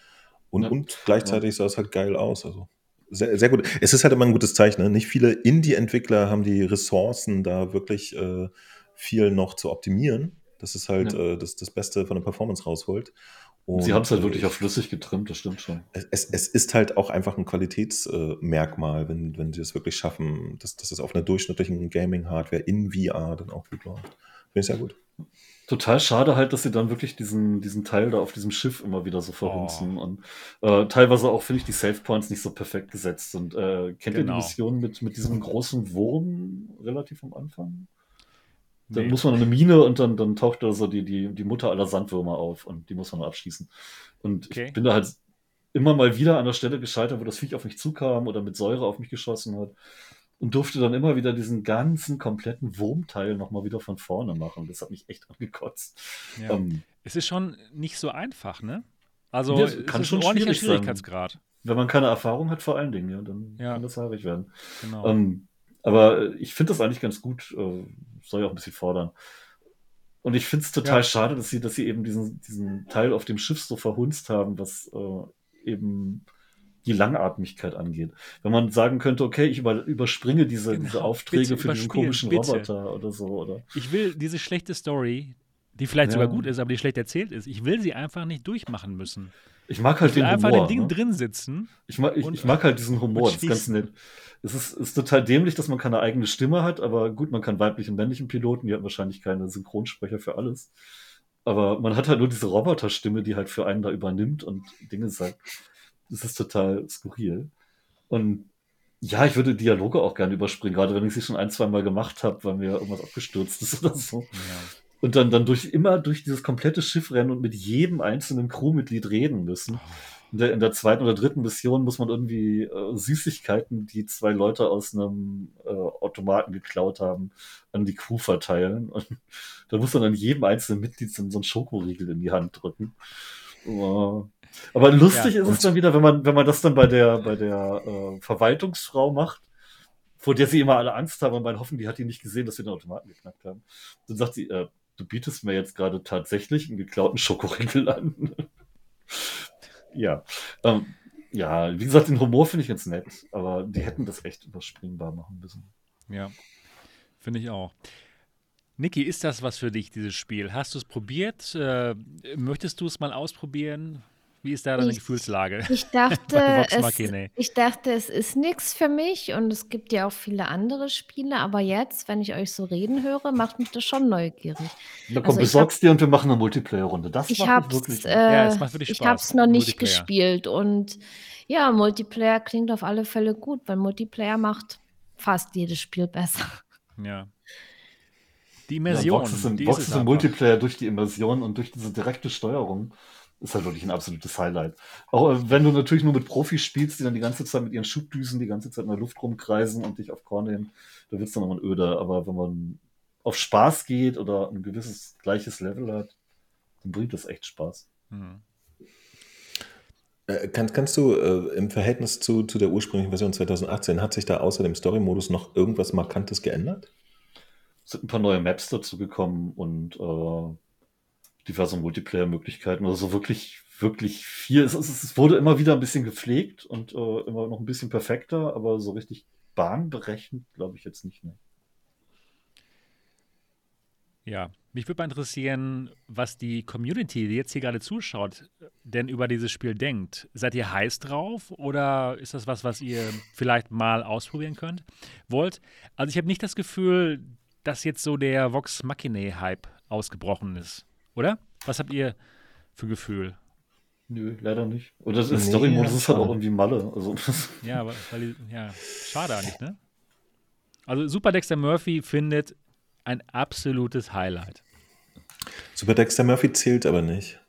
Und, ja. und gleichzeitig sah es halt geil aus. Also sehr, sehr gut. Es ist halt immer ein gutes Zeichen. Ne? Nicht viele Indie-Entwickler haben die Ressourcen, da wirklich äh, viel noch zu optimieren. Das ist halt ja. äh, das, das Beste von der Performance rausholt. Und Sie haben es halt wirklich auf flüssig getrimmt, das stimmt schon. Es, es ist halt auch einfach ein Qualitätsmerkmal, wenn, wenn Sie es wirklich schaffen, dass, dass es auf einer durchschnittlichen Gaming-Hardware in VR dann auch gut läuft. Finde ich sehr gut. Total schade halt, dass sie dann wirklich diesen, diesen Teil da auf diesem Schiff immer wieder so verhunzen. Oh. Und äh, teilweise auch, finde ich, die Save Points nicht so perfekt gesetzt. Und äh, kennt genau. ihr die genau. Mission mit, mit diesem großen Wurm relativ am Anfang? Dann nee. muss man eine Mine und dann, dann taucht da so die, die, die Mutter aller Sandwürmer auf und die muss man abschießen. Und okay. ich bin da halt immer mal wieder an der Stelle gescheitert, wo das Viech auf mich zukam oder mit Säure auf mich geschossen hat und durfte dann immer wieder diesen ganzen kompletten Wurmteil nochmal wieder von vorne machen. Das hat mich echt angekotzt. Ja. Ähm, es ist schon nicht so einfach, ne? Also ja, es kann schon ein ordentlicher Schwierigkeitsgrad. Sein. Wenn man keine Erfahrung hat, vor allen Dingen, ja, dann ja. kann das haarig werden. Genau. Ähm, aber ich finde das eigentlich ganz gut. Äh, soll ja auch ein bisschen fordern. Und ich finde es total ja. schade, dass sie, dass sie eben diesen, diesen Teil auf dem Schiff so verhunzt haben, was äh, eben die Langatmigkeit angeht. Wenn man sagen könnte, okay, ich über, überspringe diese, genau, diese Aufträge für diesen komischen bitte. Roboter oder so. Oder? Ich will diese schlechte Story, die vielleicht ja. sogar gut ist, aber die schlecht erzählt ist, ich will sie einfach nicht durchmachen müssen. Ich mag halt ich will den einfach Humor. dem Ding ne? drin sitzen. Ich mag, ich, ich mag halt diesen Humor, das ist ganz nett. Es ist, ist total dämlich, dass man keine eigene Stimme hat, aber gut, man kann weiblichen und männlichen Piloten, die haben wahrscheinlich keine Synchronsprecher für alles. Aber man hat halt nur diese Roboterstimme, die halt für einen da übernimmt und Dinge sagt. Das ist total skurril. Und ja, ich würde Dialoge auch gerne überspringen, gerade wenn ich sie schon ein, zwei Mal gemacht habe, weil mir irgendwas abgestürzt ist oder so. Ja. Und dann, dann durch immer durch dieses komplette Schiff rennen und mit jedem einzelnen Crewmitglied reden müssen. Oh. In der, in der zweiten oder dritten Mission muss man irgendwie äh, Süßigkeiten, die zwei Leute aus einem äh, Automaten geklaut haben, an die Crew verteilen. Und da muss man dann jedem einzelnen Mitglied so einen Schokoriegel in die Hand drücken. Uh, aber lustig ja, ist es dann wieder, wenn man, wenn man das dann bei der, bei der äh, Verwaltungsfrau macht, vor der sie immer alle Angst haben und man hoffen, die hat die nicht gesehen, dass wir den Automaten geknackt haben. Dann sagt sie, äh, du bietest mir jetzt gerade tatsächlich einen geklauten Schokoriegel an. ja. Ähm, ja, wie gesagt, den Humor finde ich jetzt nett, aber die hätten das echt überspringbar machen müssen. Ja, finde ich auch. Niki, ist das was für dich, dieses Spiel? Hast du es probiert? Äh, möchtest du es mal ausprobieren? Wie ist da deine ich, Gefühlslage? Ich dachte, es, ich dachte, es ist nichts für mich und es gibt ja auch viele andere Spiele, aber jetzt, wenn ich euch so reden höre, macht mich das schon neugierig. Na komm, also besorgst dir und wir machen eine Multiplayer-Runde. Das ich macht wirklich äh, ja, es macht wirklich Spaß. Ich habe es noch nicht gespielt und ja, Multiplayer klingt auf alle Fälle gut, weil Multiplayer macht fast jedes Spiel besser. Ja. Die Immersion. Ja, Boxes im, Boxes im Multiplayer durch die Immersion und durch diese direkte Steuerung ist halt wirklich ein absolutes Highlight. Auch äh, wenn du natürlich nur mit Profis spielst, die dann die ganze Zeit mit ihren Schubdüsen die ganze Zeit in der Luft rumkreisen und dich auf Korn nehmen, da wird es dann nochmal öder. Aber wenn man auf Spaß geht oder ein gewisses gleiches Level hat, dann bringt das echt Spaß. Hm. Äh, kannst, kannst du äh, im Verhältnis zu, zu der ursprünglichen Version 2018, hat sich da außer dem Story-Modus noch irgendwas Markantes geändert? Es sind ein paar neue Maps dazu gekommen und äh, diverse Multiplayer-Möglichkeiten. Also wirklich, wirklich viel. Es, es, es, wurde immer wieder ein bisschen gepflegt und äh, immer noch ein bisschen perfekter, aber so richtig bahnberechnet glaube ich jetzt nicht mehr. Ja, mich würde mal interessieren, was die Community, die jetzt hier gerade zuschaut, denn über dieses Spiel denkt. Seid ihr heiß drauf oder ist das was, was ihr vielleicht mal ausprobieren könnt, wollt? Also ich habe nicht das Gefühl, dass jetzt so der Vox Machinae-Hype ausgebrochen ist. Oder? Was habt ihr für Gefühl? Nö, leider nicht. Oder das nee, Story-Modus ist halt auch irgendwie Malle. Also, ja, weil, weil, ja, schade eigentlich, ne? Also Super Dexter Murphy findet ein absolutes Highlight. Super Dexter Murphy zählt aber nicht.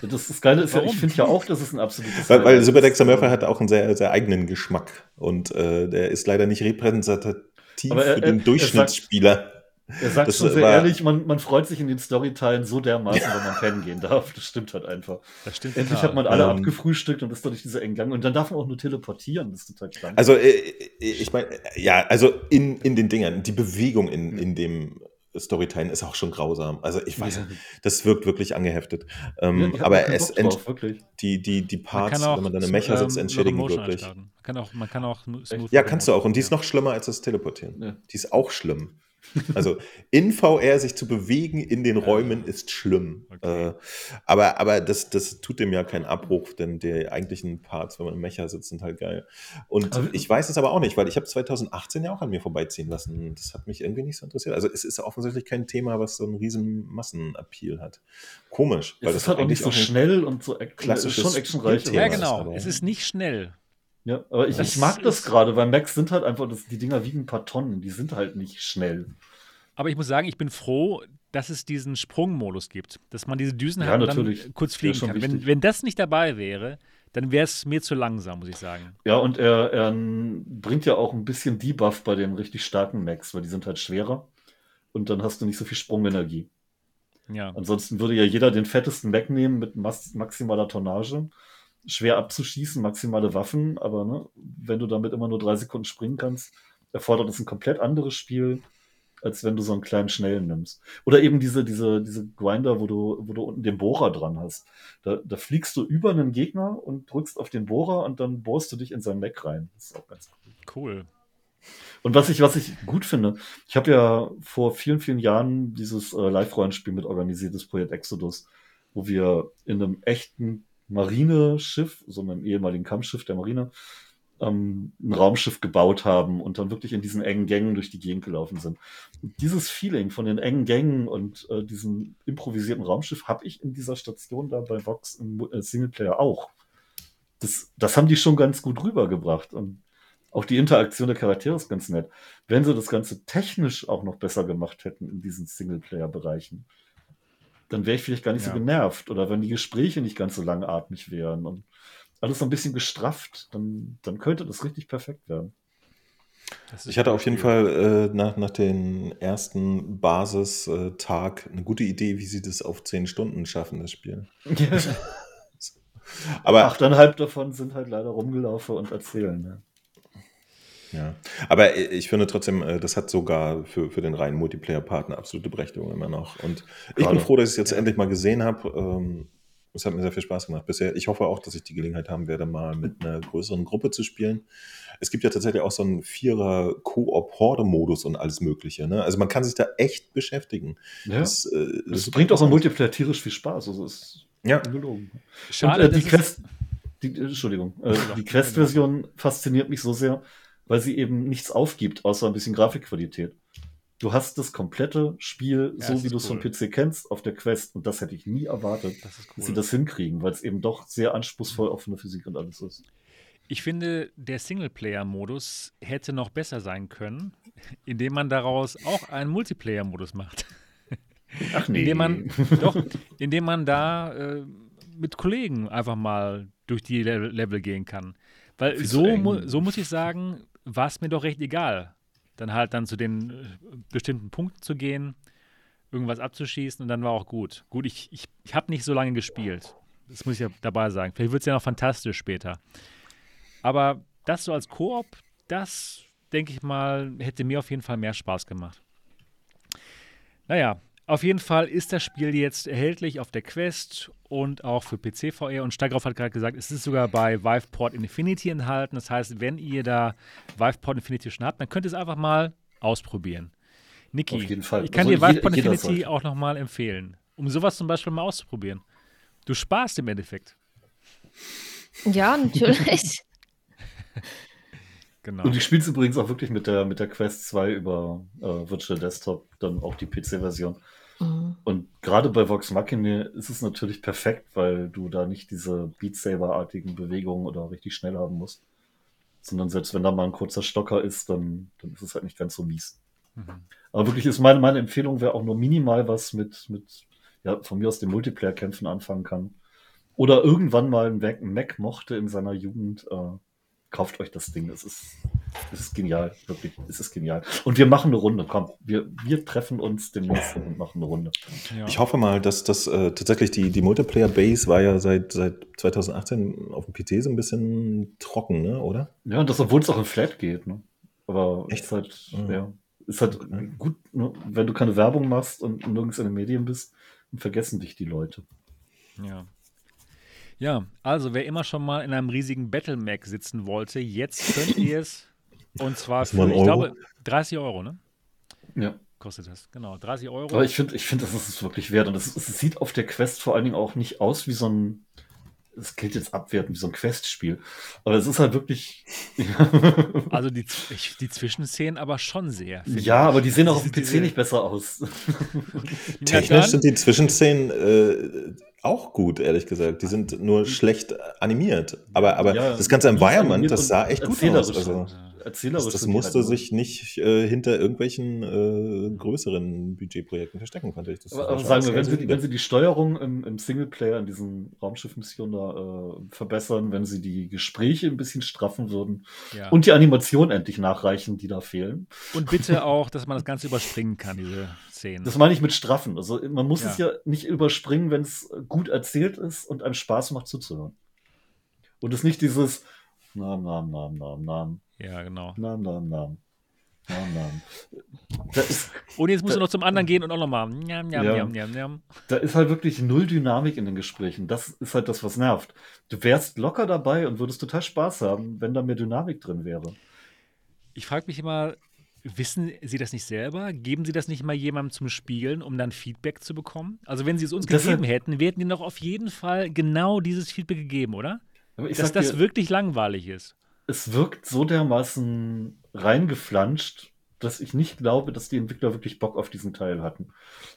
Das, ist ja, ich finde ja auch, dass es ein absolutes weil, weil Super Dexter Murphy hat auch einen sehr, sehr eigenen Geschmack und äh, der ist leider nicht repräsentativ er, für den Durchschnittsspieler. Er sagt das schon sehr ehrlich, man, man freut sich in den Storyteilen so dermaßen, ja. wenn man pennen gehen darf. Das stimmt halt einfach. Das stimmt Endlich total. hat man alle ähm, abgefrühstückt und ist durch diese engen Gang. Und dann darf man auch nur teleportieren. Das ist total krank. Also, äh, ich meine, ja, also in, in den Dingern, die Bewegung in, in dem Storytelling ist auch schon grausam. Also ich weiß, ja. das wirkt wirklich angeheftet. Ähm, ja, aber es drauf, die, die, die Parts, auch, wenn man dann im Mecha sitzt, ähm, entschädigen wirklich. Man kann auch, man kann auch ja, kannst du auch. Und die ist noch schlimmer als das Teleportieren. Ja. Die ist auch schlimm. Also in VR sich zu bewegen in den Räumen ist schlimm. Okay. Äh, aber aber das, das tut dem ja keinen Abbruch, denn die eigentlichen Parts, wenn man im Mecha sitzt, sind halt geil. Und aber, ich weiß es aber auch nicht, weil ich habe 2018 ja auch an mir vorbeiziehen lassen. Das hat mich irgendwie nicht so interessiert. Also es ist offensichtlich kein Thema, was so einen riesen Massenappeal hat. Komisch. Weil es ist halt auch nicht so schnell und so klassisch schon actionreich. Ja, genau. Es ist nicht schnell. Ja, aber ich, ich mag das gerade, weil Macs sind halt einfach, das, die Dinger wiegen ein paar Tonnen, die sind halt nicht schnell. Aber ich muss sagen, ich bin froh, dass es diesen Sprungmodus gibt, dass man diese Düsen ja, hat und dann kurz fliegen kann. Wenn, wenn das nicht dabei wäre, dann wäre es mir zu langsam, muss ich sagen. Ja, und er, er, bringt ja auch ein bisschen Debuff bei den richtig starken Macs, weil die sind halt schwerer und dann hast du nicht so viel Sprungenergie. Ja. Ansonsten würde ja jeder den fettesten wegnehmen mit maximaler Tonnage schwer abzuschießen, maximale Waffen, aber ne, wenn du damit immer nur drei Sekunden springen kannst, erfordert es ein komplett anderes Spiel, als wenn du so einen kleinen schnellen nimmst. Oder eben diese, diese, diese Grinder, wo du, wo du unten den Bohrer dran hast. Da, da fliegst du über einen Gegner und drückst auf den Bohrer und dann bohrst du dich in sein Mac rein. Das ist auch ganz cool. Cool. Und was ich, was ich gut finde, ich habe ja vor vielen, vielen Jahren dieses äh, Live-Rollenspiel mit organisiert, das Projekt Exodus, wo wir in einem echten Marineschiff, so einem ehemaligen Kampfschiff der Marine, ähm, ein Raumschiff gebaut haben und dann wirklich in diesen engen Gängen durch die Gegend gelaufen sind. Und dieses Feeling von den engen Gängen und äh, diesem improvisierten Raumschiff habe ich in dieser Station da bei Vox im äh, Singleplayer auch. Das, das haben die schon ganz gut rübergebracht und auch die Interaktion der Charaktere ist ganz nett. Wenn sie das Ganze technisch auch noch besser gemacht hätten in diesen Singleplayer-Bereichen, dann wäre ich vielleicht gar nicht ja. so genervt. Oder wenn die Gespräche nicht ganz so langatmig wären und alles so ein bisschen gestrafft, dann, dann könnte das richtig perfekt werden. Ich hatte auf jeden Fall äh, nach, nach dem ersten Basistag eine gute Idee, wie sie das auf zehn Stunden schaffen, das Spiel. Aber achteinhalb davon sind halt leider rumgelaufen und erzählen. Ja. Ja, aber ich finde trotzdem, äh, das hat sogar für, für den reinen Multiplayer-Partner absolute Berechtigung immer noch. Und ich bin froh, dass ich es jetzt ja. endlich mal gesehen habe. Ähm, es hat mir sehr viel Spaß gemacht bisher. Ich hoffe auch, dass ich die Gelegenheit haben werde, mal mit einer größeren Gruppe zu spielen. Es gibt ja tatsächlich auch so einen Vierer-Koop-Horde-Modus und alles Mögliche. Ne? Also man kann sich da echt beschäftigen. Ja. Das, äh, das, das bringt auch so Multiplayer tierisch viel Spaß. Also ist ja. gelogen. Schade, und, äh, die Quest, die, Entschuldigung, äh, die Quest-Version fasziniert mich so sehr, weil sie eben nichts aufgibt, außer ein bisschen Grafikqualität. Du hast das komplette Spiel, ja, so wie du es cool. vom PC kennst, auf der Quest. Und das hätte ich nie erwartet, cool. dass sie das hinkriegen, weil es eben doch sehr anspruchsvoll offene Physik und alles ist. Ich finde, der Singleplayer-Modus hätte noch besser sein können, indem man daraus auch einen Multiplayer-Modus macht. Ach nee. Indem man, doch, indem man da äh, mit Kollegen einfach mal durch die Level gehen kann. Weil so, mu so muss ich sagen, war es mir doch recht egal, dann halt dann zu den äh, bestimmten Punkten zu gehen, irgendwas abzuschießen und dann war auch gut. Gut, ich, ich, ich habe nicht so lange gespielt. Das muss ich ja dabei sagen. Vielleicht wird es ja noch fantastisch später. Aber das so als Koop, das denke ich mal, hätte mir auf jeden Fall mehr Spaß gemacht. Naja, auf jeden Fall ist das Spiel jetzt erhältlich auf der Quest und auch für PC VR. Und Steigrauf hat gerade gesagt, es ist sogar bei Viveport Infinity enthalten. Das heißt, wenn ihr da Viveport Infinity schon habt, dann könnt ihr es einfach mal ausprobieren. Niki, ich kann also dir Viveport Infinity auch nochmal empfehlen, um sowas zum Beispiel mal auszuprobieren. Du sparst im Endeffekt. Ja, natürlich. genau. Und ich spiele es übrigens auch wirklich mit der, mit der Quest 2 über äh, Virtual Desktop, dann auch die PC-Version. Mhm. Und gerade bei Vox Machina ist es natürlich perfekt, weil du da nicht diese Beat Saber-artigen Bewegungen oder richtig schnell haben musst, sondern selbst wenn da mal ein kurzer Stocker ist, dann, dann ist es halt nicht ganz so mies. Mhm. Aber wirklich ist meine, meine Empfehlung, wer auch nur minimal was mit, mit ja, von mir aus den Multiplayer-Kämpfen anfangen kann. Oder irgendwann mal einen Mac mochte in seiner Jugend, äh, kauft euch das Ding. Es ist, es ist genial, wirklich. Es ist genial. Und wir machen eine Runde. Komm, wir, wir treffen uns demnächst und machen eine Runde. Ja. Ich hoffe mal, dass das äh, tatsächlich die, die Multiplayer-Base war ja seit, seit 2018 auf dem PC so ein bisschen trocken, ne? oder? Ja, und das, obwohl es auch in Flat geht. Ne? Aber Echt? ist halt, mhm. ja, ist halt gut, ne? wenn du keine Werbung machst und nirgends in den Medien bist, vergessen dich die Leute. Ja. Ja, also wer immer schon mal in einem riesigen Battle Mac sitzen wollte, jetzt könnt ihr es. Und zwar für, ich glaube, 30 Euro, ne? Ja. Kostet das, genau. 30 Euro. Aber ich finde, ich find, das ist es wirklich wert. Und es sieht auf der Quest vor allen Dingen auch nicht aus wie so ein, das gilt jetzt abwerten wie so ein Quest-Spiel. Aber es ist halt wirklich. also die, ich, die Zwischenszenen aber schon sehr. Ja, aber die sehen auch auf dem PC diese... nicht besser aus. Technisch sind die Zwischenszenen äh, auch gut, ehrlich gesagt. Die sind nur schlecht animiert. Aber, aber ja, das ganze Environment, das sah echt gut aus. Also erzählerisch. Das, das musste halt sich nicht äh, hinter irgendwelchen äh, größeren Budgetprojekten verstecken, fand ich. Das aber, aber sagen wir, wenn sie, wenn sie die Steuerung im, im Singleplayer in diesen Raumschiffmissionen da äh, verbessern, wenn sie die Gespräche ein bisschen straffen würden ja. und die Animation endlich nachreichen, die da fehlen. Und bitte auch, dass man das Ganze überspringen kann, diese Szenen. Das meine ich mit straffen. Also man muss ja. es ja nicht überspringen, wenn es gut erzählt ist und einem Spaß macht zuzuhören. Und es nicht dieses Namen, Namen, Namen, Namen, Namen. Ja, genau. Namen, Namen, Namen. Namen, Namen. Ist, und jetzt musst da, du noch zum anderen gehen und auch nochmal. Njam, njam, ja, njam, njam, Da ist halt wirklich null Dynamik in den Gesprächen. Das ist halt das, was nervt. Du wärst locker dabei und würdest total Spaß haben, wenn da mehr Dynamik drin wäre. Ich frage mich immer, wissen Sie das nicht selber? Geben Sie das nicht mal jemandem zum Spielen, um dann Feedback zu bekommen? Also wenn Sie es uns das gegeben hätten, wir hätten Ihnen doch auf jeden Fall genau dieses Feedback gegeben, oder? Dass das dir, wirklich langweilig ist es wirkt so dermaßen reingeflanscht, dass ich nicht glaube, dass die Entwickler wirklich Bock auf diesen Teil hatten.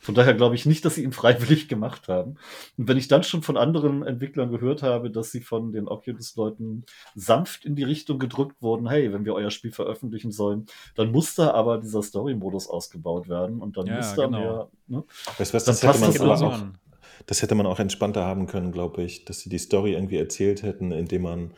Von daher glaube ich nicht, dass sie ihn freiwillig gemacht haben. Und wenn ich dann schon von anderen Entwicklern gehört habe, dass sie von den Oculus-Leuten sanft in die Richtung gedrückt wurden, hey, wenn wir euer Spiel veröffentlichen sollen, dann muss da aber dieser Story-Modus ausgebaut werden und dann ja, muss da genau. mehr. Ne? Weißt, was, das, hätte man auch, auch, das hätte man auch entspannter haben können, glaube ich, dass sie die Story irgendwie erzählt hätten, indem man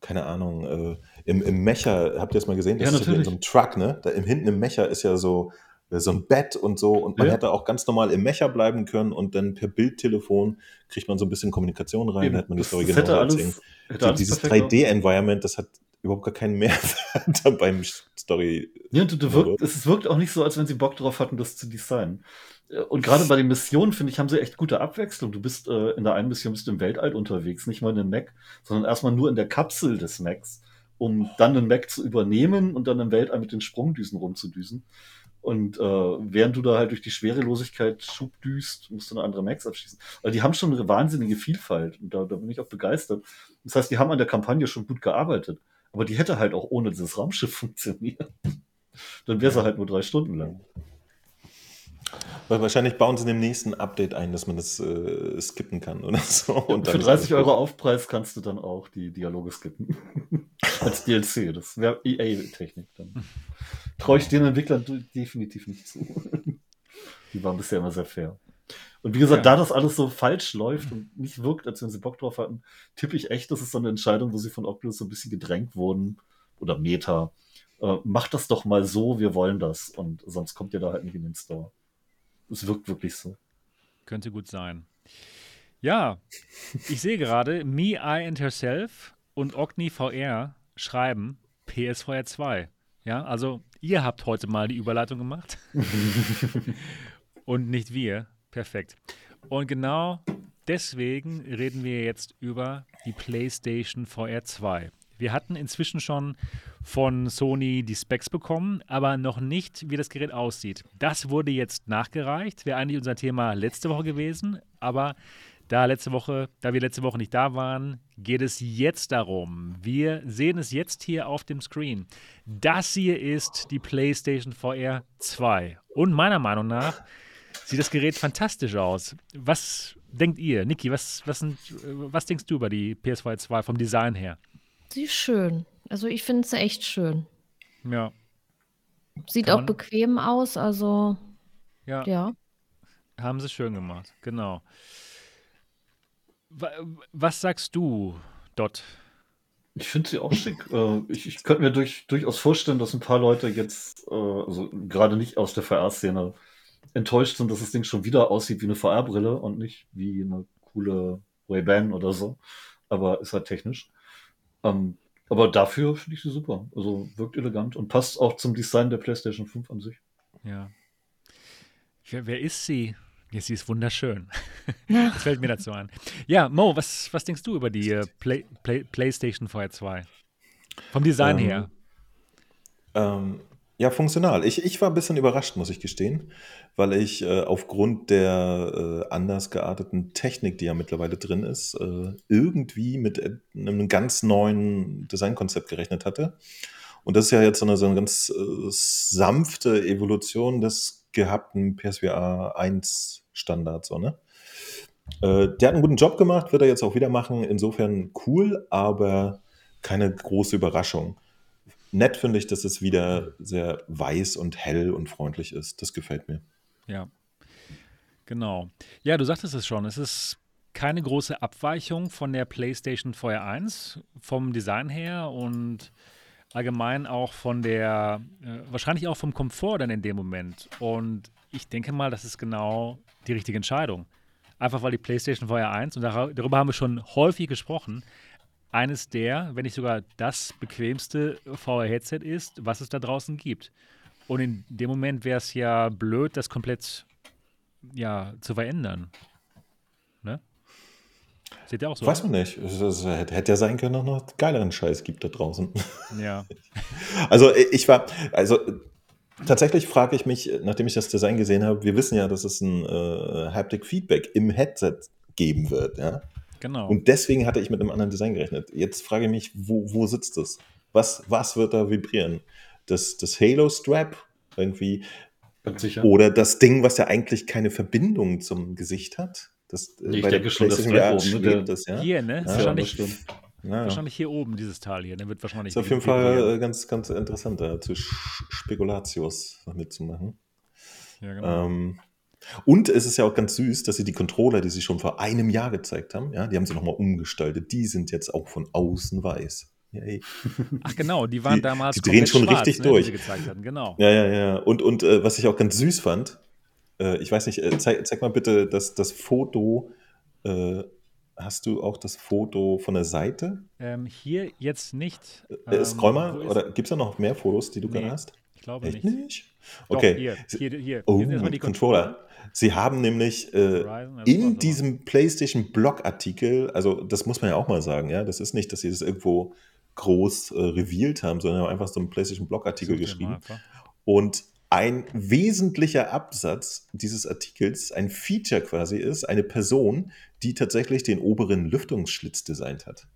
keine Ahnung, äh, im, im Mecher, habt ihr das mal gesehen? Das ja, ist in so einem Truck, ne? Da im, hinten im Mecher ist ja so, äh, so ein Bett und so. Und man ja. hätte auch ganz normal im Mecher bleiben können und dann per Bildtelefon kriegt man so ein bisschen Kommunikation rein, da hätte man die Story genau erzählen. So, dieses 3D-Environment, das hat überhaupt gar keinen Mehrwert beim Story. Ja, du, du wirkt, es wirkt auch nicht so, als wenn sie Bock drauf hatten, das zu designen. Und gerade bei den Missionen, finde ich, haben sie echt gute Abwechslung. Du bist äh, in der einen Mission bist du im Weltall unterwegs, nicht mal in einem Mac, sondern erstmal nur in der Kapsel des Macs, um dann den Mac zu übernehmen und dann im Weltall mit den Sprungdüsen rumzudüsen. Und äh, während du da halt durch die Schwerelosigkeit schubdüst, musst du eine andere Max abschießen. Also die haben schon eine wahnsinnige Vielfalt und da, da bin ich auch begeistert. Das heißt, die haben an der Kampagne schon gut gearbeitet. Aber die hätte halt auch ohne dieses Raumschiff funktioniert. Dann wäre sie halt nur drei Stunden lang. Weil wahrscheinlich bauen sie in dem nächsten Update ein, dass man das äh, skippen kann oder so. Und für 30 Euro Aufpreis kannst du dann auch die Dialoge skippen. Als DLC. Das wäre EA-Technik dann. Traue ich den Entwicklern definitiv nicht zu. die waren bisher immer sehr fair. Und wie gesagt, ja. da das alles so falsch läuft und nicht wirkt, als wenn sie Bock drauf hatten, tippe ich echt, das ist so eine Entscheidung, wo sie von Oculus so ein bisschen gedrängt wurden. Oder Meta. Äh, macht das doch mal so, wir wollen das. Und sonst kommt ihr da halt nicht in den Store. Es wirkt wirklich so. Könnte gut sein. Ja, ich sehe gerade, Me, I and Herself und Ogni VR schreiben PSVR 2. Ja, also ihr habt heute mal die Überleitung gemacht. und nicht wir. Perfekt. Und genau deswegen reden wir jetzt über die PlayStation VR 2. Wir hatten inzwischen schon von Sony die Specs bekommen, aber noch nicht, wie das Gerät aussieht. Das wurde jetzt nachgereicht. Wäre eigentlich unser Thema letzte Woche gewesen, aber da letzte Woche, da wir letzte Woche nicht da waren, geht es jetzt darum. Wir sehen es jetzt hier auf dem Screen. Das hier ist die PlayStation VR 2. Und meiner Meinung nach sieht das Gerät fantastisch aus. Was denkt ihr, Niki? Was, was, was denkst du über die PS4 2 vom Design her? Sie ist schön. Also ich finde es echt schön. Ja. Sieht auch bequem aus, also ja. ja. Haben sie schön gemacht, genau. Was sagst du, Dot? Ich finde sie auch schick. Äh, ich, ich könnte mir durch, durchaus vorstellen, dass ein paar Leute jetzt, äh, also gerade nicht aus der VR-Szene, enttäuscht sind, dass das Ding schon wieder aussieht wie eine VR-Brille und nicht wie eine coole Ray-Ban oder so. Aber ist halt technisch. Ähm, aber dafür finde ich sie super. Also wirkt elegant und passt auch zum Design der PlayStation 5 an sich. Ja. Wer, wer ist sie? Ja, sie ist wunderschön. das fällt mir dazu ein. Ja, Mo, was, was denkst du über die äh, Play, Play, PlayStation VR 2? Vom Design ähm, her. Ähm, ja, funktional. Ich, ich war ein bisschen überrascht, muss ich gestehen, weil ich äh, aufgrund der äh, anders gearteten Technik, die ja mittlerweile drin ist, äh, irgendwie mit einem ganz neuen Designkonzept gerechnet hatte. Und das ist ja jetzt so eine, so eine ganz äh, sanfte Evolution des gehabten PSVR 1 Standards. So, ne? Äh, der hat einen guten Job gemacht, wird er jetzt auch wieder machen. Insofern cool, aber keine große Überraschung nett finde ich, dass es wieder sehr weiß und hell und freundlich ist. Das gefällt mir. Ja, genau. Ja, du sagtest es schon. Es ist keine große Abweichung von der PlayStation VR 1 vom Design her und allgemein auch von der, äh, wahrscheinlich auch vom Komfort dann in dem Moment. Und ich denke mal, das ist genau die richtige Entscheidung. Einfach weil die PlayStation VR 1, und darüber haben wir schon häufig gesprochen, eines der, wenn nicht sogar das bequemste VR-Headset ist, was es da draußen gibt. Und in dem Moment wäre es ja blöd, das komplett ja, zu verändern. Ne? Seht ihr auch so? Weiß man nicht. Es, es hätte ja sein können, dass noch geileren Scheiß gibt da draußen. Ja. also ich war, also tatsächlich frage ich mich, nachdem ich das Design gesehen habe, wir wissen ja, dass es ein äh, Haptic Feedback im Headset geben wird, ja. Genau. Und deswegen hatte ich mit einem anderen Design gerechnet. Jetzt frage ich mich, wo, wo sitzt das? Was, was wird da vibrieren? Das, das Halo-Strap irgendwie? Oder das Ding, was ja eigentlich keine Verbindung zum Gesicht hat? Das, äh, ich denke schon, das Strap oben, ne? das, ja? Hier, ne? Ja, wahrscheinlich, ja, wahrscheinlich hier oben, dieses Teil hier. Der wird wahrscheinlich. Ist auf jeden Fall äh, ganz, ganz interessant, da zu Spekulatius mitzumachen. Ja, genau. Ähm, und es ist ja auch ganz süß, dass sie die Controller, die sie schon vor einem Jahr gezeigt haben, ja, die haben sie nochmal umgestaltet. Die sind jetzt auch von außen weiß. Yay. Ach genau, die waren die, damals Die drehen schon schwarz, richtig ne, durch. Genau. Ja, ja, ja. Und, und äh, was ich auch ganz süß fand, äh, ich weiß nicht, äh, zeig, zeig, mal bitte das, das Foto. Äh, hast du auch das Foto von der Seite? Ähm, hier jetzt nicht. Ähm, scroll mal, oder gibt es da noch mehr Fotos, die du nee, gerade hast? Ich glaube Echt nicht. nicht? Okay. Doch, hier, hier, hier. Oh, hier die Controller. Controller. Sie haben nämlich äh, in diesem PlayStation Blog-Artikel, also das muss man ja auch mal sagen, ja, das ist nicht, dass sie das irgendwo groß äh, revealed haben, sondern haben einfach so einen PlayStation Blog-Artikel geschrieben. Und ein wesentlicher Absatz dieses Artikels, ein Feature quasi ist, eine Person, die tatsächlich den oberen Lüftungsschlitz designt hat.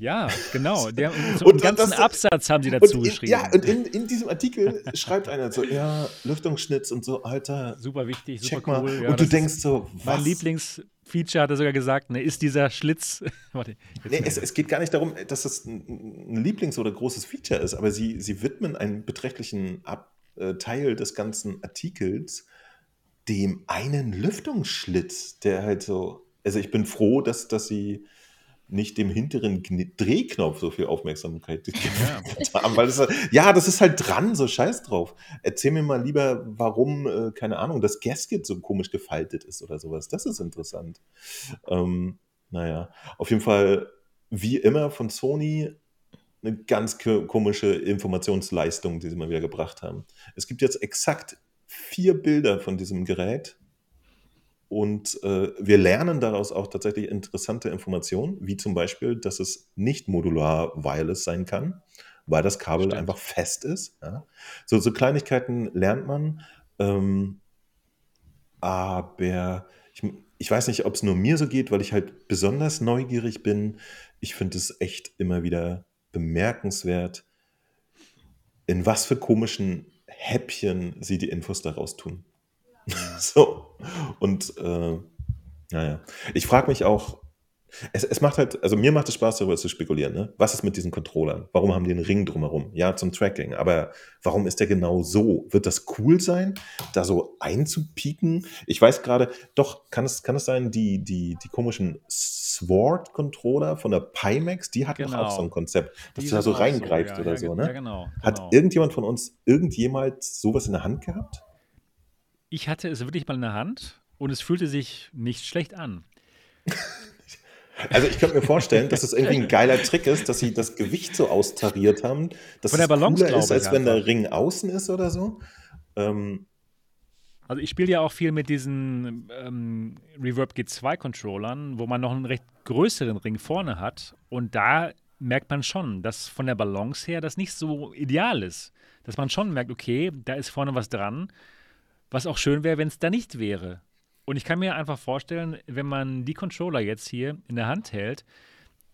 Ja, genau. Der, so und einen ganzen das, Absatz haben sie dazu in, geschrieben. Ja, und in, in diesem Artikel schreibt einer so, ja, Lüftungsschnitz und so, Alter. Super wichtig, super check cool. Ja, und du denkst so, was? Mein Lieblingsfeature hat er sogar gesagt, ne, ist dieser Schlitz. Warte. Nee, es, es, geht gar nicht darum, dass das ein Lieblings- oder großes Feature ist, aber sie, sie widmen einen beträchtlichen Ab äh, Teil des ganzen Artikels dem einen Lüftungsschlitz, der halt so, also ich bin froh, dass, dass sie nicht dem hinteren Drehknopf so viel Aufmerksamkeit ja. haben. Weil das, ja, das ist halt dran, so scheiß drauf. Erzähl mir mal lieber, warum, äh, keine Ahnung, das Gasket so komisch gefaltet ist oder sowas. Das ist interessant. Ähm, naja, auf jeden Fall, wie immer von Sony, eine ganz komische Informationsleistung, die sie mal wieder gebracht haben. Es gibt jetzt exakt vier Bilder von diesem Gerät und äh, wir lernen daraus auch tatsächlich interessante Informationen, wie zum Beispiel, dass es nicht modular wireless sein kann, weil das Kabel Stimmt. einfach fest ist. Ja? So, so, Kleinigkeiten lernt man. Ähm, aber ich, ich weiß nicht, ob es nur mir so geht, weil ich halt besonders neugierig bin. Ich finde es echt immer wieder bemerkenswert, in was für komischen Häppchen sie die Infos daraus tun. so. Und äh, naja. Ich frage mich auch, Es, es, macht halt, also mir macht es Spaß, darüber zu spekulieren. Ne? Was ist mit diesen Controllern? Warum haben die einen Ring drumherum? Ja, zum Tracking. Aber warum ist der genau so? Wird das cool sein, da so einzupieken? Ich weiß gerade, doch, kann es, kann es sein, die, die, die komischen Sword-Controller von der Pimax, die hatten genau. auch so ein Konzept, dass die du da so reingreifst so, ja, oder ja, so. Ne? Ja, genau, genau. Hat irgendjemand von uns irgendjemals sowas in der Hand gehabt? Ich hatte es wirklich mal in der Hand und es fühlte sich nicht schlecht an. Also ich könnte mir vorstellen, dass es irgendwie ein geiler Trick ist, dass sie das Gewicht so austariert haben, dass Von der Balance, es cooler ist, als wenn der Ring außen ist oder so. Ähm, also ich spiele ja auch viel mit diesen ähm, Reverb G2 Controllern, wo man noch einen recht größeren Ring vorne hat und da merkt man schon, dass von der Balance her das nicht so ideal ist. Dass man schon merkt, okay, da ist vorne was dran, was auch schön wäre, wenn es da nicht wäre. Und ich kann mir einfach vorstellen, wenn man die Controller jetzt hier in der Hand hält,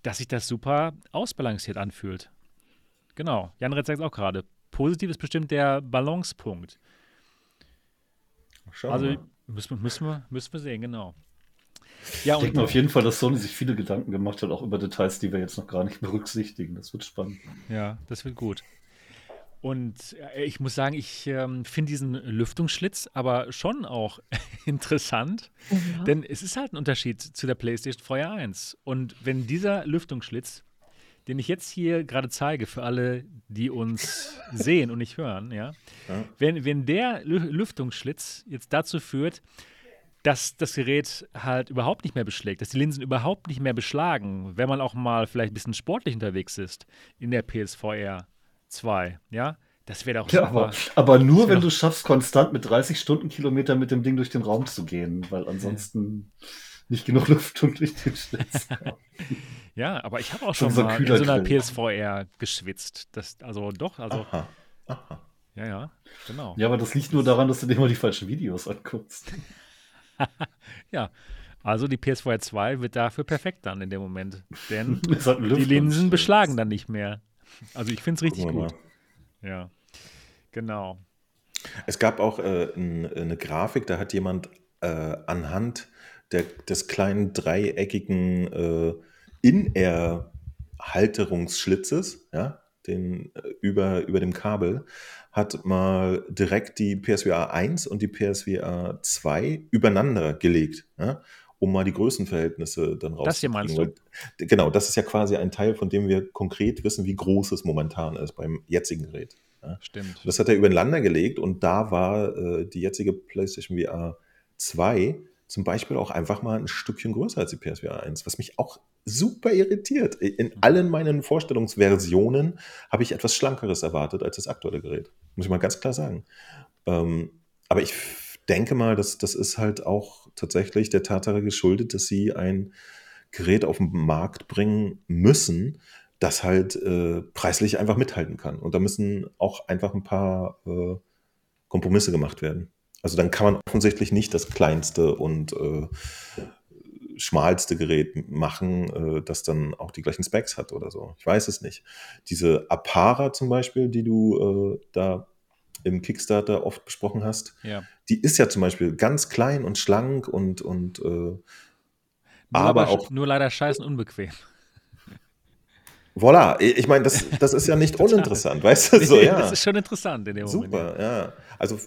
dass sich das super ausbalanciert anfühlt. Genau. Jan Red sagt es auch gerade. Positiv ist bestimmt der Balancepunkt. Schauen also müssen, müssen, wir, müssen wir sehen, genau. Ja, ich denke auf jeden Fall, dass Sony sich viele Gedanken gemacht hat, auch über Details, die wir jetzt noch gar nicht berücksichtigen. Das wird spannend. Ja, das wird gut. Und äh, ich muss sagen, ich ähm, finde diesen Lüftungsschlitz aber schon auch interessant, ja. denn es ist halt ein Unterschied zu der PlayStation Feuer 1. Und wenn dieser Lüftungsschlitz, den ich jetzt hier gerade zeige für alle, die uns sehen und nicht hören, ja, ja. Wenn, wenn der Lüftungsschlitz jetzt dazu führt, dass das Gerät halt überhaupt nicht mehr beschlägt, dass die Linsen überhaupt nicht mehr beschlagen, wenn man auch mal vielleicht ein bisschen sportlich unterwegs ist in der PSVR 2, ja? Das wäre doch ja, aber, aber, nur, wenn du schaffst, konstant mit 30 Stundenkilometern mit dem Ding durch den Raum zu gehen, weil ansonsten nicht genug Lüftung durch den Schlitz. ja, aber ich habe auch schon so mal in so einer PSVR geschwitzt. Das, also doch, also. Aha. Aha. Ja, ja, genau. Ja, aber das liegt nur daran, dass du dir immer die falschen Videos anguckst. ja, also die PSVR 2 wird dafür perfekt dann in dem Moment. Denn die Linsen beschlagen dann nicht mehr. Also ich finde es richtig gut. Ja, genau. Es gab auch äh, ein, eine Grafik, da hat jemand äh, anhand der, des kleinen dreieckigen äh, In-Air-Halterungsschlitzes, ja, den, äh, über, über dem Kabel, hat mal direkt die PSVR 1 und die PSVR 2 übereinander gelegt. Ja? Um mal die Größenverhältnisse dann rauszukriegen. Das hier meinst du? Genau, das ist ja quasi ein Teil, von dem wir konkret wissen, wie groß es momentan ist beim jetzigen Gerät. Ja. Stimmt. Das hat er übereinander gelegt und da war äh, die jetzige PlayStation VR 2 zum Beispiel auch einfach mal ein Stückchen größer als die PSVR 1, was mich auch super irritiert. In mhm. allen meinen Vorstellungsversionen habe ich etwas Schlankeres erwartet als das aktuelle Gerät. Muss ich mal ganz klar sagen. Ähm, aber ich denke mal, dass das ist halt auch tatsächlich der Tatsache geschuldet, dass sie ein Gerät auf den Markt bringen müssen, das halt äh, preislich einfach mithalten kann. Und da müssen auch einfach ein paar äh, Kompromisse gemacht werden. Also dann kann man offensichtlich nicht das kleinste und äh, schmalste Gerät machen, äh, das dann auch die gleichen Specs hat oder so. Ich weiß es nicht. Diese Apara zum Beispiel, die du äh, da im Kickstarter oft besprochen hast, ja. die ist ja zum Beispiel ganz klein und schlank und, und äh, aber, aber auch. Nur leider scheißen unbequem. Voilà, ich meine, das, das ist ja nicht uninteressant, weißt du? So, ja. Das ist schon interessant in dem Moment. Super, ja. Also,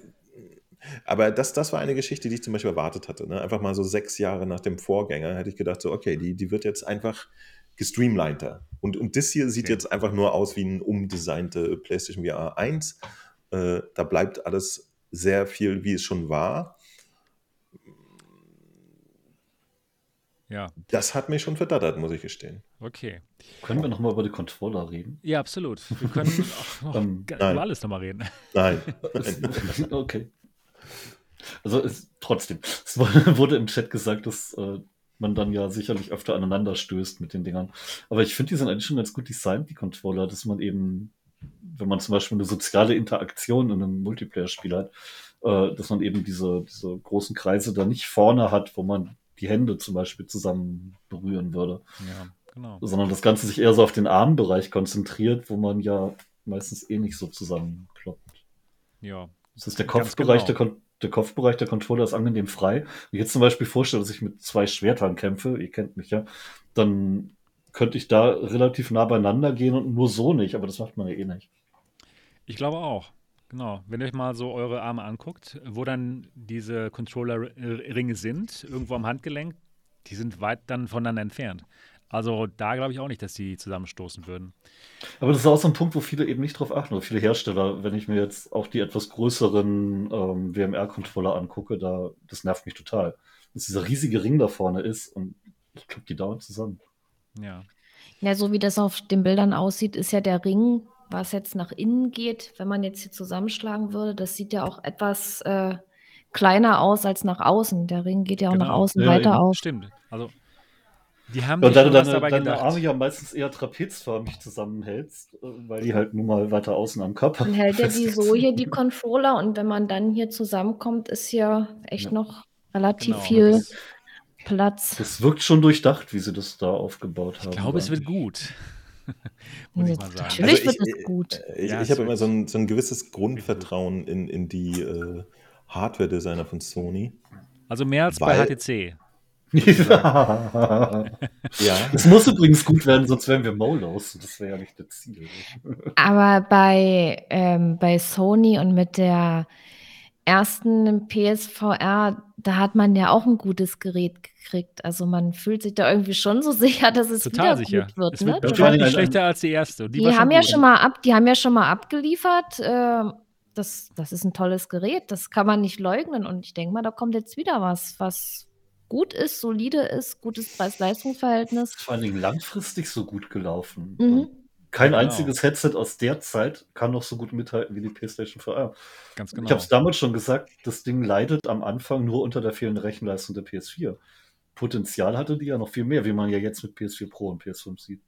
aber das, das war eine Geschichte, die ich zum Beispiel erwartet hatte. Ne? Einfach mal so sechs Jahre nach dem Vorgänger hätte ich gedacht, so, okay, die, die wird jetzt einfach gestreamliner. Und, und das hier sieht okay. jetzt einfach nur aus wie ein umdesignte PlayStation VR 1 äh, da bleibt alles sehr viel, wie es schon war. Ja. Das hat mich schon verdattert, muss ich gestehen. Okay. Können wir nochmal über die Controller reden? Ja, absolut. Wir können auch um, über alles nochmal reden. Nein. okay. Also es, trotzdem, es wurde im Chat gesagt, dass äh, man dann ja sicherlich öfter aneinander stößt mit den Dingern. Aber ich finde, die sind eigentlich schon ganz gut designt, die Controller, dass man eben wenn man zum Beispiel eine soziale Interaktion in einem Multiplayer-Spiel hat, äh, dass man eben diese, diese großen Kreise da nicht vorne hat, wo man die Hände zum Beispiel zusammen berühren würde. Ja, genau. Sondern das Ganze sich eher so auf den Armbereich konzentriert, wo man ja meistens eh nicht so zusammenkloppt. Ja. Das ist der Kopfbereich genau. der, der Kopfbereich der Controller ist angenehm frei. Wenn ich jetzt zum Beispiel vorstelle, dass ich mit zwei Schwertern kämpfe, ihr kennt mich ja, dann könnte ich da relativ nah beieinander gehen und nur so nicht, aber das macht man ja eh nicht. Ich glaube auch. Genau. Wenn ihr euch mal so eure Arme anguckt, wo dann diese Controller-Ringe sind, irgendwo am Handgelenk, die sind weit dann voneinander entfernt. Also da glaube ich auch nicht, dass die zusammenstoßen würden. Aber das ist auch so ein Punkt, wo viele eben nicht drauf achten, oder viele Hersteller, wenn ich mir jetzt auch die etwas größeren ähm, WMR-Controller angucke, da, das nervt mich total. Dass dieser riesige Ring da vorne ist und ich glaube, die dauern zusammen. Ja. Ja, so wie das auf den Bildern aussieht, ist ja der Ring, was jetzt nach innen geht, wenn man jetzt hier zusammenschlagen würde, das sieht ja auch etwas äh, kleiner aus als nach außen. Der Ring geht ja auch nach Genau. außen Ja, weiter eben. auf. Stimmt. Also die haben Und sich da du deine, dabei deine gedacht. Arme ja meistens eher trapezförmig zusammenhältst, äh, weil die halt nun mal weiter außen am Körper Dann hält er die so hier, die Controller, und wenn man dann hier zusammenkommt, ist hier echt Ja. noch relativ Genau. viel Das- Platz. Das wirkt schon durchdacht, wie sie das da aufgebaut haben. Ich glaube, es wird gut. Muss ich mal sagen. Natürlich Also wird ich- es gut. Äh, Ich, Ja, ich habe immer wird- so ein, so ein gewisses Grundvertrauen in, in die äh, Hardware-Designer von Sony. Also mehr als Weil- bei HTC. ja. Ja, Es muss übrigens gut werden, sonst wären wir Molos. Das wäre ja nicht das Ziel. Aber bei, ähm, bei Sony und mit der ersten PSVR, da hat man ja auch ein gutes Gerät gekriegt. Also man fühlt sich da irgendwie schon so sicher, dass es Total wieder sicher. gut wird. es Ne? wird vor allem nicht ein- schlechter als die erste. Die Die, haben ja gut. schon mal ab, die haben ja schon mal abgeliefert. Äh, das, das ist ein tolles Gerät, das kann man nicht leugnen. Und ich denke mal, da kommt jetzt wieder was, was gut ist, solide ist, gutes Preis-Leistungs-Verhältnis. Vor allen Dingen langfristig so gut gelaufen. Mhm. Kein Genau. einziges Headset aus der Zeit kann noch so gut mithalten wie die PlayStation VR. Ganz Ich genau. habe es damals schon gesagt, das Ding leidet am Anfang nur unter der fehlenden Rechenleistung der PS4. Potenzial hatte die ja noch viel mehr, wie man ja jetzt mit PS4 Pro und PS5 sieht.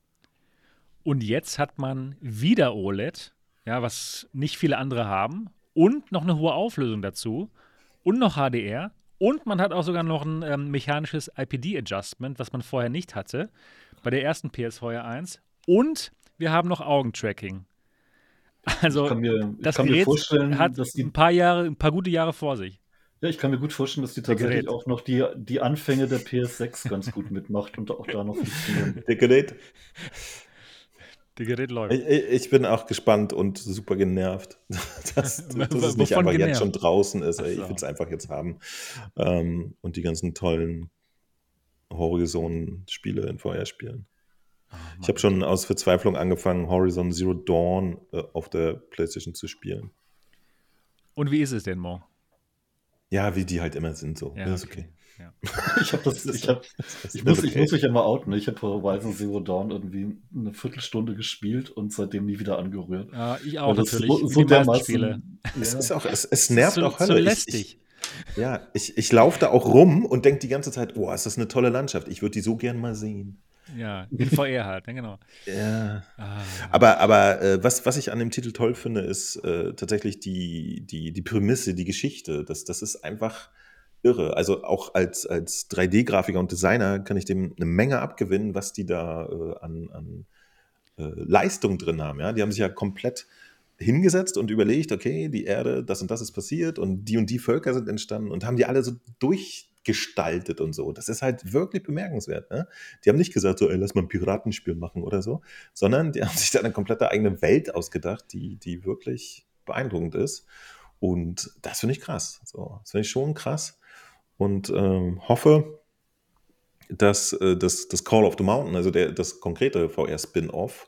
Und jetzt hat man wieder OLED, ja, was nicht viele andere haben, und noch eine hohe Auflösung dazu und noch HDR und man hat auch sogar noch ein ähm, mechanisches IPD-Adjustment, was man vorher nicht hatte bei der ersten PSVR 1 und wir haben noch Augentracking. Also ich kann mir, das kann mir Gerät vorstellen, hat dass die ein paar Jahre, ein paar gute Jahre vor sich. Ja, ich kann mir gut vorstellen, dass die tatsächlich Gerät. auch noch die, die Anfänge der PS6 ganz gut mitmacht und auch da noch funktionieren. der Gerät. Das Gerät läuft. Ich, ich bin auch gespannt und super genervt, dass, dass es nicht einfach genervt? jetzt schon draußen ist. Ey. Ich will es einfach jetzt haben. Ähm, und die ganzen tollen Horizon-Spiele in VR spielen. Ich habe schon aus Verzweiflung angefangen, Horizon Zero Dawn äh, auf der PlayStation zu spielen. Und wie ist es denn, Mo? Ja, wie die halt immer sind so. Ja, Ja, ist okay. Ja. Ich, hab das, ich, hab, Das ich, muss, ich okay. muss mich ja mal outen. Ich habe Horizon Zero Dawn irgendwie eine Viertelstunde gespielt und seitdem nie wieder angerührt. Ja, ich auch das natürlich. so, so dermaßen. Spiele. Es ist auch, es, es nervt so, auch so Hölle. Ich- lästig. Ich, ja, ich, ich laufe da auch rum und denke die ganze Zeit, oh, ist das eine tolle Landschaft. Ich würde die so gern mal sehen. Ja, in VR halt, ne, genau. Ja. Ah, Aber, aber äh, was, was ich an dem Titel toll finde, ist äh, tatsächlich die, die, die Prämisse, die Geschichte. Das, das ist einfach irre. Also auch als, als 3D-Grafiker und Designer kann ich dem eine Menge abgewinnen, was die da äh, an, an äh, Leistung drin haben. Ja? Die haben sich ja komplett hingesetzt und überlegt, okay, die Erde, das und das ist passiert und die und die Völker sind entstanden und haben die alle so durchgestaltet und so. Das ist halt wirklich bemerkenswert. Ne? Die haben nicht gesagt, so, ey, lass mal ein Piratenspiel machen oder so, sondern die haben sich da eine komplette eigene Welt ausgedacht, die, die wirklich beeindruckend ist. Und das finde ich krass. So, das finde ich schon krass. Und ähm, hoffe, dass äh, das, das Call of the Mountain, also der, das konkrete VR-Spin-Off,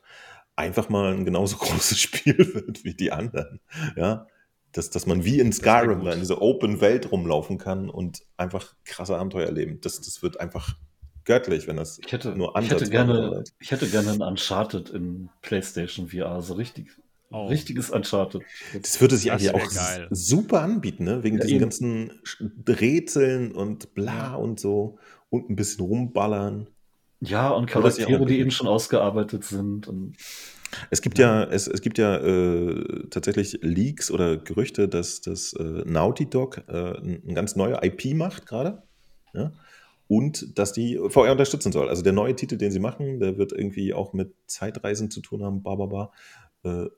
einfach mal ein genauso großes Spiel wird wie die anderen. Ja, dass, dass man wie in Skyrim da in dieser Open Welt rumlaufen kann und einfach krasse Abenteuer erleben. Das, das wird einfach göttlich, wenn das Ich hätte, nur ich, hätte gerne, ich hätte gerne ein Uncharted in PlayStation VR, so richtig, Oh. richtiges Uncharted. Das würde sich Das eigentlich auch geil. super anbieten, ne? wegen Ja, diesen eben. ganzen Rätseln und bla und so und ein bisschen rumballern. Ja, und Charaktere, die eben schon ausgearbelt sind. Und Es gibt ja, es, es gibt ja äh, tatsächlich Leaks oder Gerüchte, dass das äh, Naughty Dog äh, ein, ein ganz neue IP macht gerade. Ja? Und dass die VR unterstützen soll. Also der neue Titel, den sie machen, der wird irgendwie auch mit Zeitreisen zu tun haben, ba, ba, ba. Äh,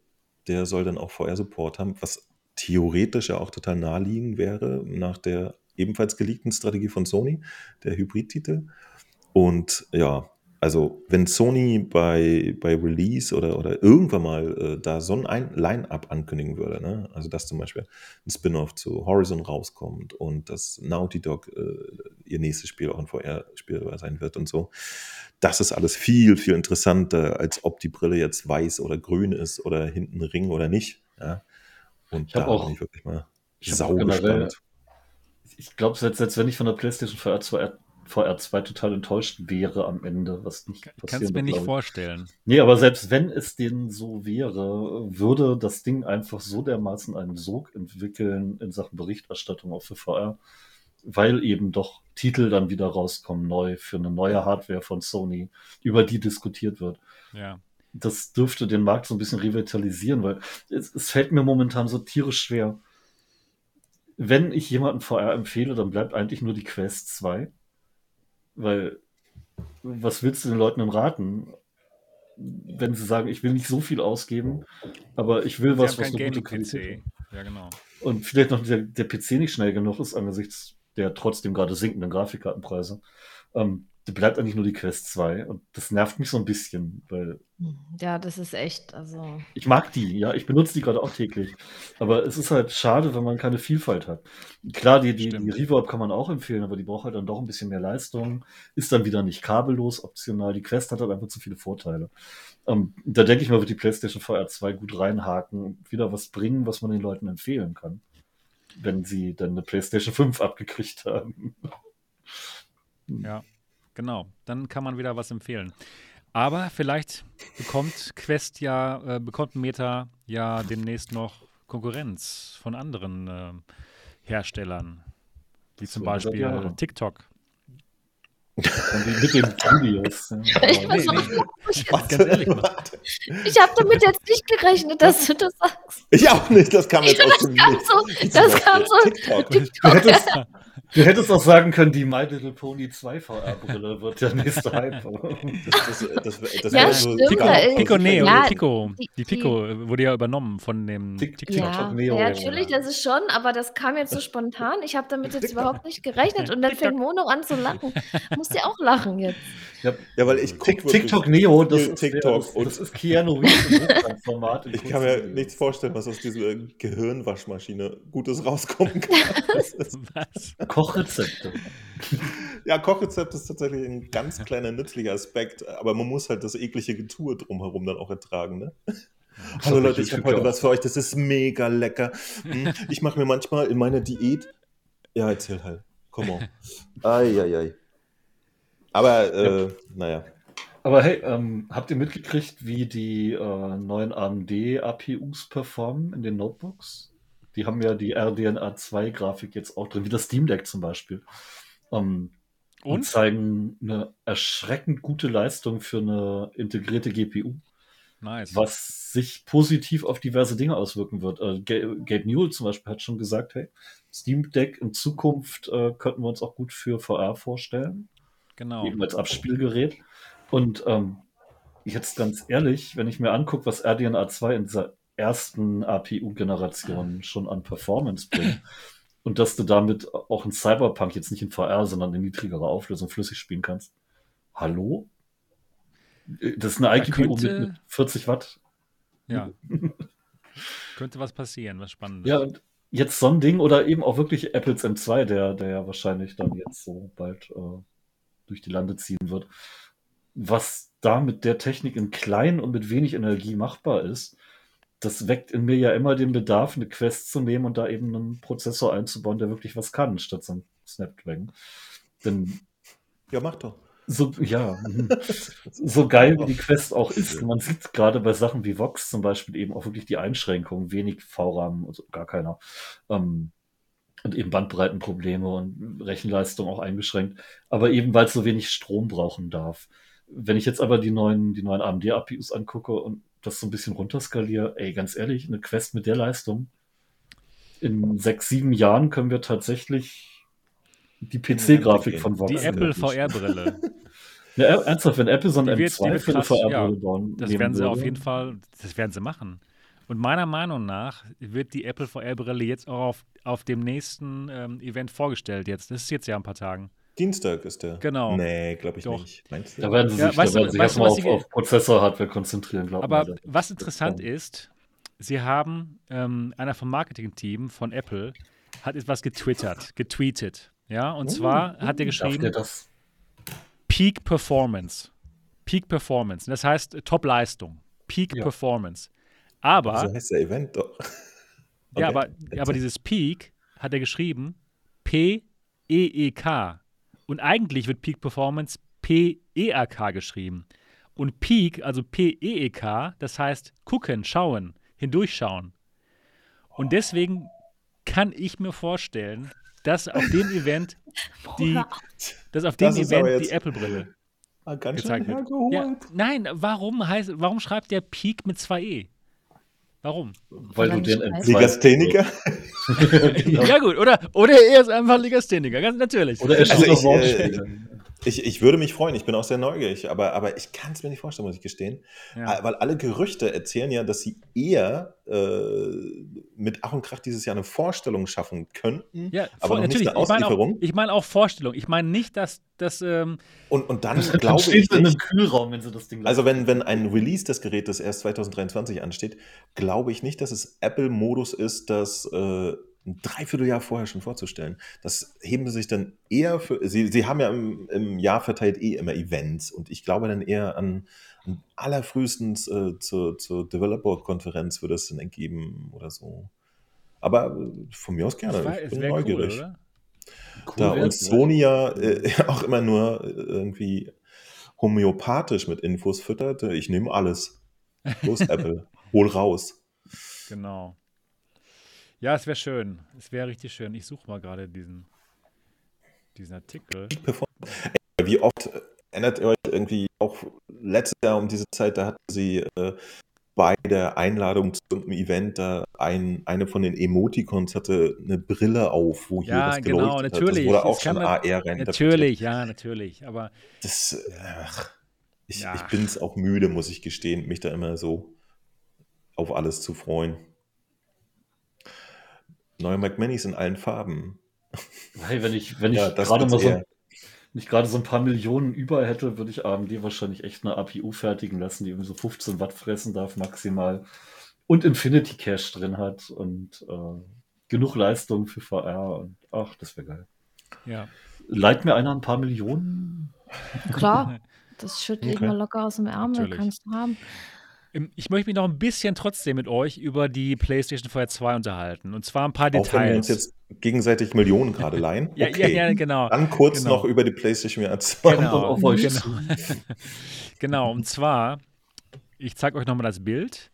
der soll dann auch VR-Support haben, was theoretisch ja auch total naheliegend wäre, nach der ebenfalls geleakten Strategie von Sony, der Hybrid-Titel. Und ja, also wenn Sony bei, bei Release oder, oder irgendwann mal äh, da so ein Line-Up ankündigen würde, ne? also dass zum Beispiel ein Spin-off zu Horizon rauskommt und dass Naughty Dog äh, ihr nächstes Spiel auch ein VR-Spiel sein wird und so, das ist alles viel, viel interessanter, als ob die Brille jetzt weiß oder grün ist oder hinten Ring oder nicht. Ja? Und Ich da auch, bin ich wirklich mal ich sau gespannt. ich glaube, selbst, selbst wenn ich von der PlayStation VR 2, VR 2 total enttäuscht wäre am Ende, was nicht Kannst passieren mir nicht vorstellen. Nee, aber selbst wenn es denn so wäre, würde das Ding einfach so dermaßen einen Sog entwickeln in Sachen Berichterstattung auch für VR, weil eben doch Titel dann wieder rauskommen neu für eine neue Hardware von Sony, über die diskutiert wird. Ja. Das dürfte den Markt so ein bisschen revitalisieren, weil es, es fällt mir momentan so tierisch schwer. Wenn ich jemanden VR empfehle, dann bleibt eigentlich nur die Quest 2, weil was willst du den Leuten denn raten? wenn sie sagen, ich will nicht so viel ausgeben, aber ich will Sie was, was eine gute Qualität. Ja, genau. Und vielleicht noch der, der PC nicht schnell genug ist angesichts der trotzdem gerade sinkenden Grafikkartenpreise. Ähm, da bleibt eigentlich nur die Quest 2 und das nervt mich so ein bisschen, weil Ja, das ist echt, also. ich mag die, ja, ich benutze die gerade auch täglich. Aber es ist halt schade, wenn man keine Vielfalt hat. Klar, die, die, die. Reverb kann man auch empfehlen, aber die braucht halt dann doch ein bisschen mehr Leistung, ist dann wieder nicht kabellos, optional. Die Quest hat halt einfach zu viele Vorteile. Ähm, da denke ich mal, wird die PlayStation VR 2 gut reinhaken und wieder was bringen, was man den Leuten empfehlen kann. Wenn sie dann eine PlayStation 5 abgekriegt haben. Ja, genau. Dann kann man wieder was empfehlen. Aber vielleicht bekommt Quest ja, äh, bekommt Meta ja demnächst noch Konkurrenz von anderen äh, Herstellern. Wie zum Beispiel Jahren. TikTok. Mit den Videos. Ja. Ich nee, nee. Warte. Ich habe damit jetzt nicht gerechnet, dass du das sagst. Ich auch nicht, das kam jetzt aus dem kam so, das kam so. TikTok. Du hättest, du hättest auch sagen können, die My Little Pony 2 VR-Brille wird der nächste Hype. Das, das, das, das Ja, wäre so stimmt, Pico, Neo, Ja, Pico. die- Die Pico wurde ja übernommen von dem Tik- TikTok. TikTok Ja, Neo. ja, natürlich, das ist schon, aber das kam jetzt so spontan. Ich habe damit jetzt überhaupt nicht gerechnet und dann fängt Mono an zu lachen. Muss ja auch lachen jetzt. Ja, Ja, weil ich guck Tik- wirklich TikTok Neo, das ist, TikTok das, und- das ist Keanu Reeves im in Ich kann mir nichts vorstellen, was aus dieser Gehirnwaschmaschine Gutes rauskommen kann. Das ist, Was? Kochrezepte. ja, Kochrezept ist tatsächlich ein ganz kleiner nützlicher Aspekt, aber man muss halt das eklige Getue drumherum dann auch ertragen. Ne? Hallo Leute, ich habe heute was für euch, das ist mega lecker. Hm, Ich mache mir manchmal in meiner Diät. Ja, erzähl halt. Komm on. Eieiei. Aber, äh, naja. Aber hey, ähm, habt ihr mitgekriegt, wie die äh, neuen AMD-APUs performen in den Notebooks? Die haben ja die RDNA 2-Grafik jetzt auch drin, wie das Steam Deck zum Beispiel. Ähm, und? Und? zeigen eine erschreckend gute Leistung für eine integrierte GPU, Nice. was sich positiv auf diverse Dinge auswirken wird. Äh, Ga- Gabe Newell zum Beispiel hat schon gesagt, hey, Steam Deck in Zukunft äh, könnten wir uns auch gut für VR vorstellen Genau. eben als Abspielgerät. Und ähm, jetzt ganz ehrlich, wenn ich mir angucke, was RDNA 2 in dieser ersten APU-Generation schon an Performance bringt und dass du damit auch in Cyberpunk jetzt nicht in VR, sondern in niedrigerer Auflösung flüssig spielen kannst. Hallo? Das ist eine iGPU mit, könnte- mit 40 Watt. Ja. Könnte was passieren, was Spannendes. Ja, und jetzt so ein Ding oder eben auch wirklich Apples M2, der, der ja wahrscheinlich dann jetzt so bald äh, durch die Lande ziehen wird. Was da mit der Technik in klein und mit wenig Energie machbar ist, das weckt in mir ja immer den Bedarf, eine Quest zu nehmen und da eben einen Prozessor einzubauen, der wirklich was kann, statt so ein Snapdragon. Denn Ja, mach doch. so, ja, mhm. so geil wie die Quest auch ist. Man sieht gerade bei Sachen wie Vox zum Beispiel eben auch wirklich die Einschränkungen, wenig VRAM, also gar keiner. Ähm, und eben Bandbreitenprobleme und Rechenleistung auch eingeschränkt. Aber eben, weil es so wenig Strom brauchen darf. Wenn ich jetzt aber die neuen, die neuen AMD-APUs angucke und das so ein bisschen runterskaliere, ey, ganz ehrlich, eine Quest mit der Leistung, in sechs, sieben Jahren können wir tatsächlich die PC-Grafik von Vox Die Apple. VR-Brille. ja, ernsthaft, wenn Apple so ein Die wird- die M2 wird für eine VR-Brille ja. bauen, Das werden sie würde, auf jeden Fall, das werden sie machen. Und meiner Meinung nach wird die Apple VR-Brille jetzt auch auf, auf dem nächsten ähm, Event vorgestellt. Jetzt. Das ist jetzt ja ein paar Tagen. Dienstag ist der. Genau. Nee, glaube ich Doch. nicht. Meinst du? Da werden sie Ja, sich, weißt da du- werden weißt du, erstmal was auf, auf Prozessor-Hardware konzentrieren, glaube Aber ich. was interessant ist, sie haben, ähm, einer vom Marketing-Team von Apple hat etwas getwittert, getweetet. Ja, und zwar hat er geschrieben, das? Peak Performance. Peak Performance. Das heißt Top-Leistung. Peak Ja. Performance. Aber, So heißt der Event doch. ja, Okay. aber, ja, aber dieses Peak hat er geschrieben P-E-E-K. Und eigentlich wird Peak Performance P-E-A-K geschrieben. Und Peak, also P-E-E-K, das heißt gucken, schauen, hindurchschauen. Und deswegen kann ich mir vorstellen, dass auf dem Event die, dass auf dem Das aber Event die Apple-Brille Ah, gezeigt wird. Ja, nein, warum heißt, warum schreibt der Peak mit zwei E? Warum? Weil du Weil den er nicht M2 Legastheniker? Ja gut, oder, oder er ist einfach Legastheniker, ganz natürlich. Oder er Also spielt ich, noch äh, Wortspiele. Ich, ich würde mich freuen, ich bin auch sehr neugierig, aber, aber ich kann es mir nicht vorstellen, muss ich gestehen. Ja. Äh, Weil alle Gerüchte erzählen ja, dass sie eher äh, mit Ach und Krach dieses Jahr eine Vorstellung schaffen könnten, Ja, aber noch nicht eine Ich meine auch, Auslieferung. ich meine auch Vorstellung. Ich meine nicht, dass das. Ähm, Und, und dann Dann glaube ich in einem nicht, Kühlraum, wenn sie das Ding also wenn, wenn ein Release des Gerätes erst 2023 ansteht, glaube ich nicht, dass es Apple-Modus ist, das äh, ein Dreivierteljahr vorher schon vorzustellen. Das heben sie sich dann eher für, sie, sie haben ja im, im Jahr verteilt eh immer Events und ich glaube dann eher an, an allerfrühestens äh, zur, zur Developer-Konferenz würde es dann ergeben oder so. Aber äh, von mir aus gerne, war- ich bin wäre cool, neugierig. oder? Da uns Sony ja äh, auch immer nur äh, irgendwie homöopathisch mit Infos füttert, äh, ich nehme alles. Los, Apple, hol raus. Genau. Ja, es wäre schön. Es wäre richtig schön. Ich suche mal gerade diesen, diesen Artikel. Wie oft äh, erinnert ihr euch irgendwie auch letztes Jahr um diese Zeit, da hatten sie äh, bei der Einladung zu irgendeinem Event, da ein, eine von den Emoticons hatte eine Brille auf, wo hier Ja, was genau, geleuchtet hat. natürlich. Das wurde auch Das schon man- AR rein. Natürlich, ja, natürlich. Aber Das, äh, ach, ich, Ja. ich bin es auch müde, muss ich gestehen, mich da immer so auf alles zu freuen. Neue Mac Minis in allen Farben. Hey, wenn ich, wenn ich Ja, das gerade mal so, eher. wenn ich gerade so ein paar Millionen über hätte, würde ich AMD wahrscheinlich echt eine APU fertigen lassen, die irgendwie so 15 Watt fressen darf maximal und Infinity Cache drin hat und äh, genug Leistung für VR und ach, das wäre geil. ja. Leiht mir einer ein paar Millionen? Klar, das schüttle ich Okay. mal locker aus dem Ärmel, Natürlich. kannst du haben. Ich möchte mich noch ein bisschen trotzdem mit euch über die PlayStation VR 2 unterhalten. Und zwar ein paar Auch wenn wir uns Details. jetzt gegenseitig Millionen gerade leihen. ja, ja, ja, genau. Dann kurz Genau. noch über die PlayStation VR 2. Genau, auf euch genau. genau, und zwar, ich zeige euch nochmal das Bild.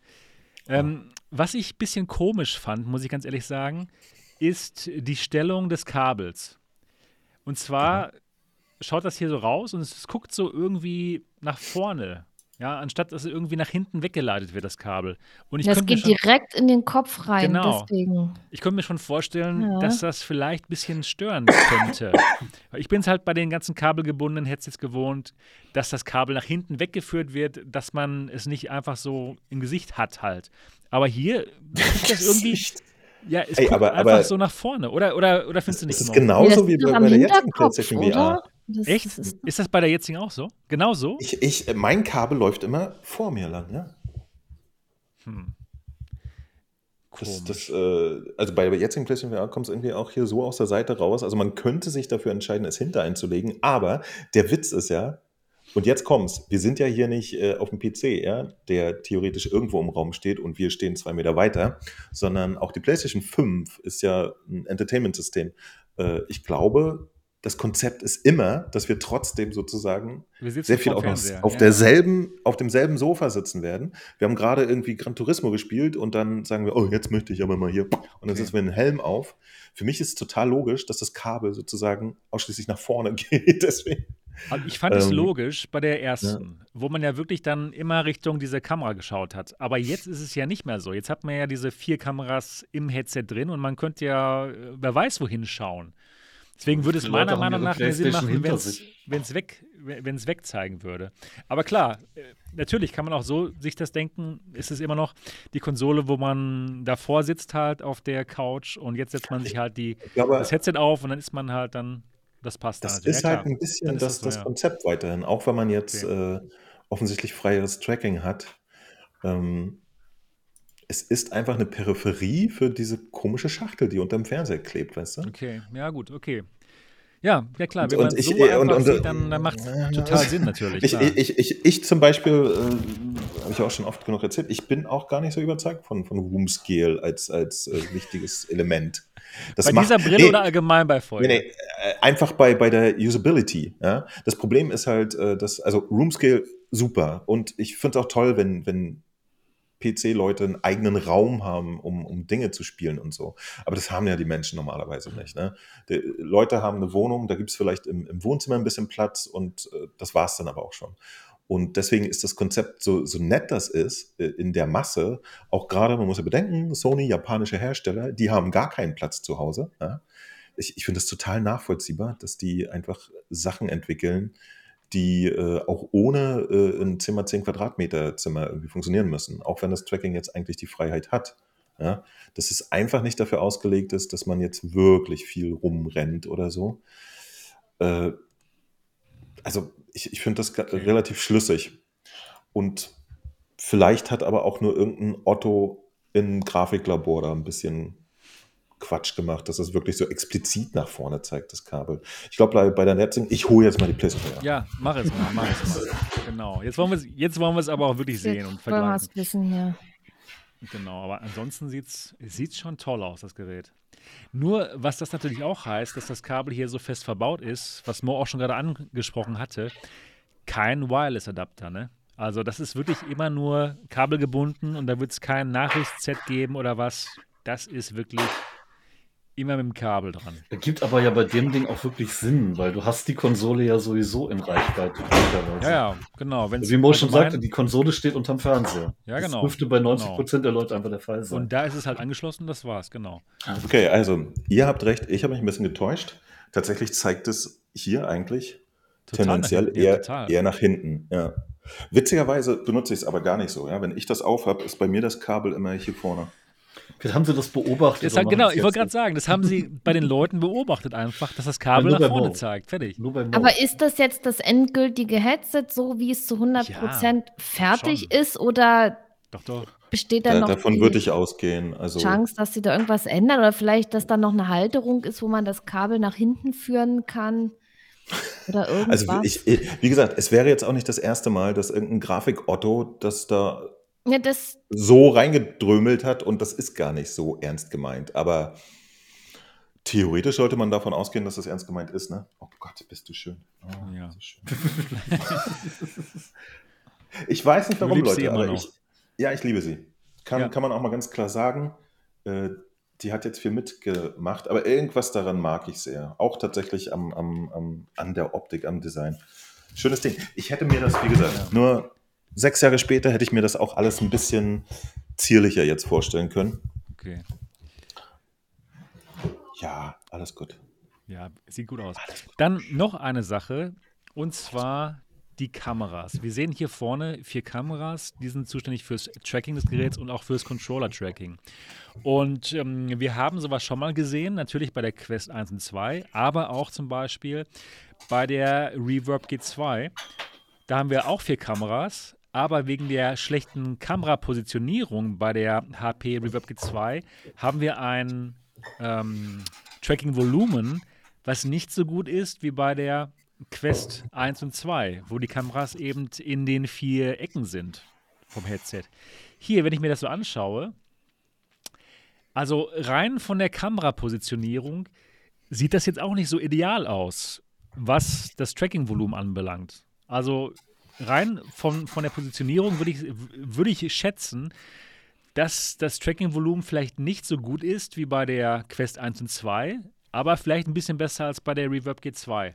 Ähm, was ich ein bisschen komisch fand, muss ich ganz ehrlich sagen, ist die Stellung des Kabels. Und zwar schaut das hier so raus und es guckt so irgendwie nach vorne. Ja, anstatt dass es irgendwie nach hinten weggeleitet wird, das Kabel. Und ich Das geht schon, direkt in den Kopf rein, Genau. deswegen. ich könnte mir schon vorstellen, Ja. dass das vielleicht ein bisschen stören könnte. Ich bin es halt bei den ganzen kabelgebundenen Headsets gewohnt, dass das Kabel nach hinten weggeführt wird, dass man es nicht einfach so im Gesicht hat halt. Aber hier guckt das irgendwie, ja, es Ey, guckt aber- einfach aber- so nach vorne. Oder, oder, oder findest du nicht Das ist genau? Genauso wie ist bei, bei der jetzigen PlayStation VR. Das, Echt? Das ist, Ist das bei der jetzigen auch so? Genau so? Ich, ich, äh, mein Kabel läuft immer vor mir lang, ja. Hm. Das, das, äh, also bei der jetzigen PlayStation VR kommt es irgendwie auch hier so aus der Seite raus. Also man könnte sich dafür entscheiden, es hinter einzulegen, aber der Witz ist ja, und jetzt kommt's, wir sind ja hier nicht äh, auf dem PC, ja, der theoretisch irgendwo im Raum steht und wir stehen zwei Meter weiter, sondern auch die PlayStation 5 ist ja ein Entertainment-System. Äh, ich glaube, das Konzept ist immer, dass wir trotzdem sozusagen Wir sehr viel auf ja. derselben, auf demselben Sofa sitzen werden. Wir haben gerade irgendwie Gran Turismo gespielt und dann sagen wir, oh, jetzt möchte ich aber mal hier. Und dann Okay. setzen wir einen Helm auf. Für mich ist es total logisch, dass das Kabel sozusagen ausschließlich nach vorne geht. Deswegen. Aber ich fand es Ähm, logisch bei der ersten, wo man ja wirklich dann immer Richtung diese Kamera geschaut hat. Aber jetzt ist es ja nicht mehr so. Jetzt hat man ja diese vier Kameras im Headset drin und man könnte ja, äh, wer weiß, wohin schauen. Deswegen würde es meiner Meinung nach mehr Sinn machen, wenn es wenn's weg, wenn es wegzeigen würde. Aber klar, äh, natürlich kann man auch so sich das denken, ist es immer noch die Konsole, wo man davor sitzt halt auf der Couch und jetzt setzt man sich halt die, glaube, das Headset auf und dann ist man halt dann, das passt Das ist ja, halt ein bisschen das, das, das ja. Konzept weiterhin, auch wenn man jetzt okay. äh, offensichtlich freieres Tracking hat. Ähm, es ist einfach eine Peripherie für diese komische Schachtel, die unter dem Fernseher klebt, weißt du? Okay, ja gut, okay. Ja, ja klar, wenn man ich, so äh, und, und, sieht, dann, dann macht es äh, total Sinn natürlich. Ich, ich, ich, ich, zum Beispiel, äh, habe ich auch schon oft genug erzählt, ich bin auch gar nicht so überzeugt von, von Room Scale als, als äh, wichtiges Element. Das bei macht, dieser Brille nee, oder allgemein bei Folge? Nee, nee, äh, einfach bei, bei der Usability. Ja? Das Problem ist halt, dass, also Room Scale super und ich finde es auch toll, wenn, wenn PC-Leute einen eigenen Raum haben, um, um Dinge zu spielen und so. Aber das haben ja die Menschen normalerweise nicht. Ne? Die Leute haben eine Wohnung, da gibt es vielleicht im, im, Wohnzimmer ein bisschen Platz und äh, das war es dann aber auch schon. Und deswegen ist das Konzept, so, so nett das ist, äh, in der Masse, auch gerade, man muss ja bedenken, Sony, japanische Hersteller, die haben gar keinen Platz zu Hause. Ja? Ich, ich finde es total nachvollziehbar, dass die einfach Sachen entwickeln, die äh, auch ohne äh, ein Zimmer 10 Quadratmeter Zimmer irgendwie funktionieren müssen, auch wenn das Tracking jetzt eigentlich die Freiheit hat. Ja, dass es einfach nicht dafür ausgelegt ist, dass man jetzt wirklich viel rumrennt oder so. Äh, also ich, ich finde das okay. relativ schlüssig. Und vielleicht hat aber auch nur irgendein Otto im Grafiklabor da ein bisschen Quatsch gemacht, dass es wirklich so explizit nach vorne zeigt, das Kabel. Ich glaube, bei, bei der Netzing, ich hole jetzt mal die PlayStation. Ja, mach es mal, mach es mal. Genau. Jetzt wollen wir es jetzt wollen wir es aber auch wirklich sehen jetzt und vergleichen. Wollen wir es wissen, ja. Genau, aber ansonsten sieht es schon toll aus, das Gerät. Nur, was das natürlich auch heißt, dass das Kabel hier so fest verbaut ist, was Mo auch schon gerade angesprochen hatte, kein Wireless-Adapter, ne? Also das ist wirklich immer nur kabelgebunden und da wird es kein Nachrichtset geben oder was. Das ist wirklich immer mit dem Kabel dran. Gibt aber ja bei dem Ding auch wirklich Sinn, weil du hast die Konsole ja sowieso in Reichweite. Ja, ja, genau. Wenn's Wie Mo schon sagte, die Konsole steht unterm Fernseher. Ja, genau. Das dürfte bei 90 genau. Prozent der Leute einfach der Fall sein. Und da ist es halt angeschlossen, das war's, genau. Okay, also ihr habt recht, ich habe mich ein bisschen getäuscht. Tatsächlich zeigt es hier eigentlich total tendenziell nach eher, ja, eher nach hinten. Ja. Witzigerweise benutze ich es aber gar nicht so. Ja? Wenn ich das aufhab, ist bei mir das Kabel immer hier vorne. Vielleicht haben sie das beobachtet. Das hat, genau, ich wollte gerade sagen, das haben sie bei den Leuten beobachtet einfach, dass das Kabel nach vorne Mo. zeigt. Fertig. Aber ist das jetzt das endgültige Headset, so wie es zu 100% ja, fertig schon. ist oder doch, doch. besteht da, da noch Davon würde ich ausgehen. Also Chance, dass sie da irgendwas ändern oder vielleicht, dass da noch eine Halterung ist, wo man das Kabel nach hinten führen kann? Oder irgendwas? Also ich, wie gesagt, es wäre jetzt auch nicht das erste Mal, dass irgendein Grafik-Otto das da ja, das so reingedrömelt hat und das ist gar nicht so ernst gemeint. Aber theoretisch sollte man davon ausgehen, dass das ernst gemeint ist. Ne? Oh Gott, bist du schön. Oh, ja. So schön. ich weiß nicht warum, Leute, aber ich, ja, ich liebe sie. Kann, ja. kann man auch mal ganz klar sagen. Äh, die hat jetzt viel mitgemacht, aber irgendwas daran mag ich sehr. Auch tatsächlich am, am, am, an der Optik, am Design. Schönes Ding. Ich hätte mir das, wie gesagt, ja. nur sechs Jahre später hätte ich mir das auch alles ein bisschen zierlicher jetzt vorstellen können. Okay. Ja, alles gut. Ja, sieht gut aus. Dann noch eine Sache, und zwar die Kameras. Wir sehen hier vorne vier Kameras, die sind zuständig fürs Tracking des Geräts und auch fürs Controller-Tracking. Und ähm, wir haben sowas schon mal gesehen, natürlich bei der Quest 1 und 2, aber auch zum Beispiel bei der Reverb G2. Da haben wir auch vier Kameras, aber wegen der schlechten Kamerapositionierung bei der HP Reverb G2 haben wir ein ähm, Tracking-Volumen, was nicht so gut ist wie bei der Quest 1 und 2, wo die Kameras eben in den vier Ecken sind vom Headset. Hier, wenn ich mir das so anschaue, also rein von der Kamerapositionierung sieht das jetzt auch nicht so ideal aus, was das Tracking-Volumen anbelangt. Also rein von, von der Positionierung würde ich, würd ich schätzen, dass das Tracking-Volumen vielleicht nicht so gut ist wie bei der Quest 1 und 2, aber vielleicht ein bisschen besser als bei der Reverb G2.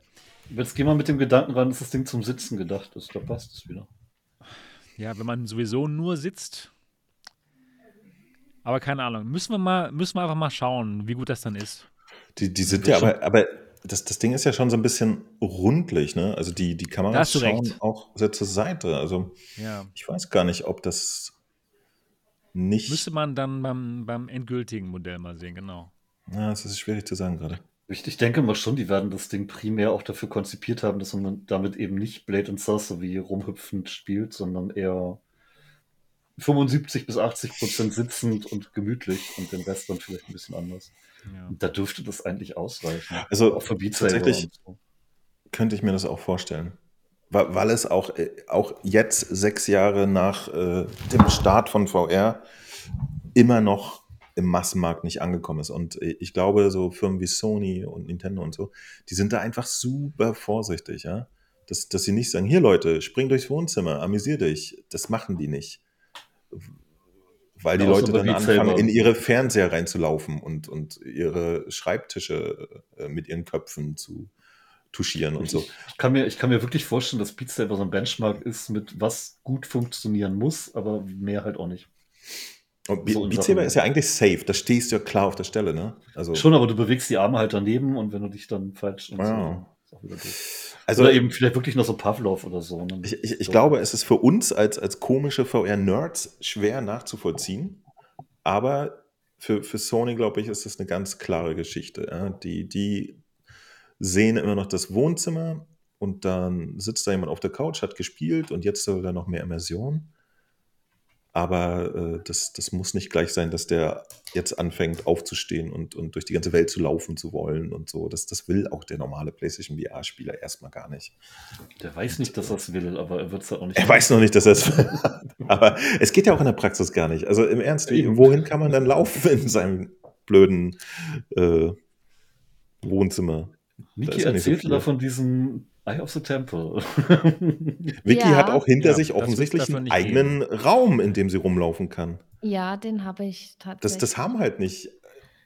Jetzt gehen wir mit dem Gedanken ran, dass das Ding zum Sitzen gedacht ist. Da passt es wieder. Ja, wenn man sowieso nur sitzt. Aber keine Ahnung. Müssen wir mal, müssen wir einfach mal schauen, wie gut das dann ist. Die, die sind ja, aber, aber das, das Ding ist ja schon so ein bisschen rundlich, ne? Also die, die Kameras schauen recht. auch sehr zur Seite. Also ja. ich weiß gar nicht, ob das nicht. Müsste man dann beim, beim endgültigen Modell mal sehen, genau. Ja, das ist schwierig zu sagen gerade. Ich, ich denke mal schon, die werden das Ding primär auch dafür konzipiert haben, dass man damit eben nicht Blade and Sorcery rumhüpfend spielt, sondern eher 75 bis 80 Prozent sitzend und gemütlich und den Rest dann vielleicht ein bisschen anders. Ja. Da dürfte das eigentlich ausreichen. Also auch für tatsächlich so. könnte ich mir das auch vorstellen. Weil, weil es auch, äh, auch jetzt, sechs Jahre nach äh, dem Start von VR, immer noch im Massenmarkt nicht angekommen ist. Und äh, ich glaube, so Firmen wie Sony und Nintendo und so, die sind da einfach super vorsichtig, ja. Dass, dass sie nicht sagen, hier Leute, spring durchs Wohnzimmer, amüsier dich. Das machen die nicht weil die ja, Leute dann anfangen, in ihre Fernseher reinzulaufen und, und ihre Schreibtische äh, mit ihren Köpfen zu touchieren und so. Ich kann, mir, ich kann mir wirklich vorstellen, dass Beat Saber so ein Benchmark ist, mit was gut funktionieren muss, aber mehr halt auch nicht. Und so Beat Saber ist ja eigentlich safe, da stehst du ja klar auf der Stelle, ne? Also Schon, aber du bewegst die Arme halt daneben und wenn du dich dann falsch und ja. so, Also oder eben vielleicht wirklich noch so Pavlov oder so. Ne? Ich, ich, ich so. glaube, es ist für uns als, als komische VR-Nerds schwer nachzuvollziehen, aber für, für Sony, glaube ich, ist das eine ganz klare Geschichte. Ja? Die, die sehen immer noch das Wohnzimmer und dann sitzt da jemand auf der Couch, hat gespielt und jetzt soll da noch mehr Immersion. Aber äh, das, das muss nicht gleich sein, dass der jetzt anfängt aufzustehen und, und durch die ganze Welt zu laufen zu wollen und so. Das, das will auch der normale PlayStation VR-Spieler erstmal gar nicht. Der weiß nicht, dass er es will, aber er wird es auch nicht. Er machen. weiß noch nicht, dass er es will. aber es geht ja auch in der Praxis gar nicht. Also im Ernst, wie, wohin kann man dann laufen in seinem blöden äh, Wohnzimmer? Niki da erzählte da von diesem Eye of the Temple. Vicky ja. hat auch hinter ja, sich offensichtlich einen eigenen geben. Raum, in dem sie rumlaufen kann. Ja, den habe ich tatsächlich. Das, das haben halt nicht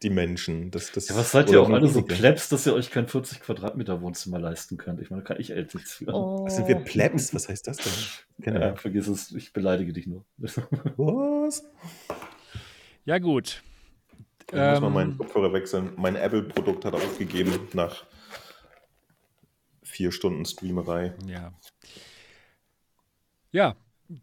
die Menschen. Das, das ja, was seid ihr auch alle so Plebs, dass ihr euch kein 40 Quadratmeter Wohnzimmer leisten könnt? Ich meine, da kann ich für. Oh. Sind wir Plebs? Was heißt das denn? Genau. Ja, vergiss es, ich beleidige dich nur. Was? Ja, gut. Ich ähm, muss mal meinen Kopfhörer wechseln. Mein Apple-Produkt hat aufgegeben nach vier Stunden Streamerei. Ja. Ja,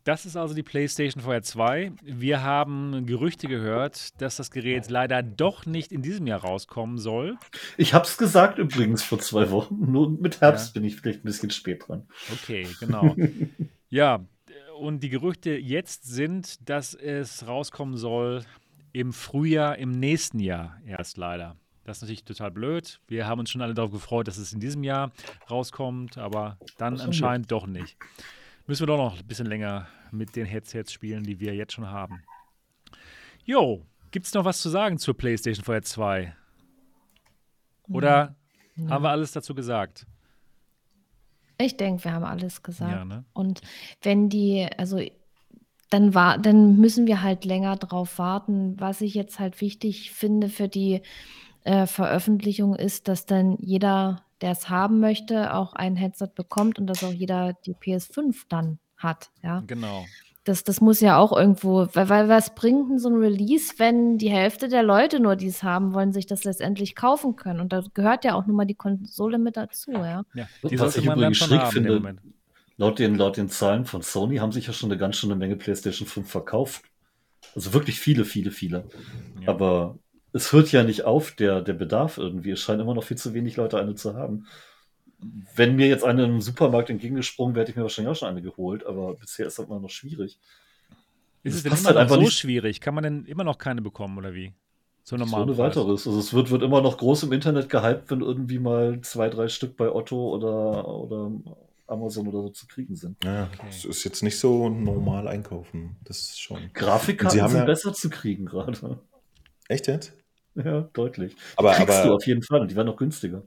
das ist also die PlayStation VR 2. Wir haben Gerüchte gehört, dass das Gerät leider doch nicht in diesem Jahr rauskommen soll. Ich habe es gesagt übrigens vor zwei Wochen. Nur mit Herbst ja. bin ich vielleicht ein bisschen spät dran. Okay, genau. ja, und die Gerüchte jetzt sind, dass es rauskommen soll im Frühjahr im nächsten Jahr erst leider. Das ist natürlich total blöd. Wir haben uns schon alle darauf gefreut, dass es in diesem Jahr rauskommt, aber dann anscheinend nicht. doch nicht. Müssen wir doch noch ein bisschen länger mit den Headsets spielen, die wir jetzt schon haben. Jo, gibt es noch was zu sagen zur PlayStation VR 2? Oder ja. haben wir alles dazu gesagt? Ich denke, wir haben alles gesagt. Ja, ne? Und wenn die, also dann war, dann müssen wir halt länger drauf warten. Was ich jetzt halt wichtig finde für die äh, Veröffentlichung ist, dass dann jeder, der es haben möchte, auch ein Headset bekommt und dass auch jeder die PS5 dann hat. Ja, genau. Das, das muss ja auch irgendwo, weil, weil was bringt denn so ein Release, wenn die Hälfte der Leute nur dies haben wollen, sich das letztendlich kaufen können? Und da gehört ja auch nun mal die Konsole mit dazu, ja. ja die was ich übrigens schräg finde, laut den, laut den Zahlen von Sony haben sich ja schon eine ganz schöne Menge PlayStation 5 verkauft. Also wirklich viele, viele, viele. Ja. Aber es hört ja nicht auf, der, der Bedarf irgendwie. Es scheinen immer noch viel zu wenig Leute eine zu haben. Wenn mir jetzt eine im Supermarkt entgegengesprungen wäre, hätte ich mir wahrscheinlich auch schon eine geholt, aber bisher ist das immer noch schwierig. Ist es denn immer halt noch so nicht... schwierig? Kann man denn immer noch keine bekommen oder wie? So normal. So weiteres. Also es wird, wird immer noch groß im Internet gehypt, wenn irgendwie mal zwei, drei Stück bei Otto oder, oder Amazon oder so zu kriegen sind. Ja, okay. es ist jetzt nicht so normal einkaufen. Das ist schon. Grafikkarten sind ja... besser zu kriegen gerade. Echt jetzt? Ja, deutlich. Aber, Kriegst aber, du auf jeden Fall. Die werden noch günstiger.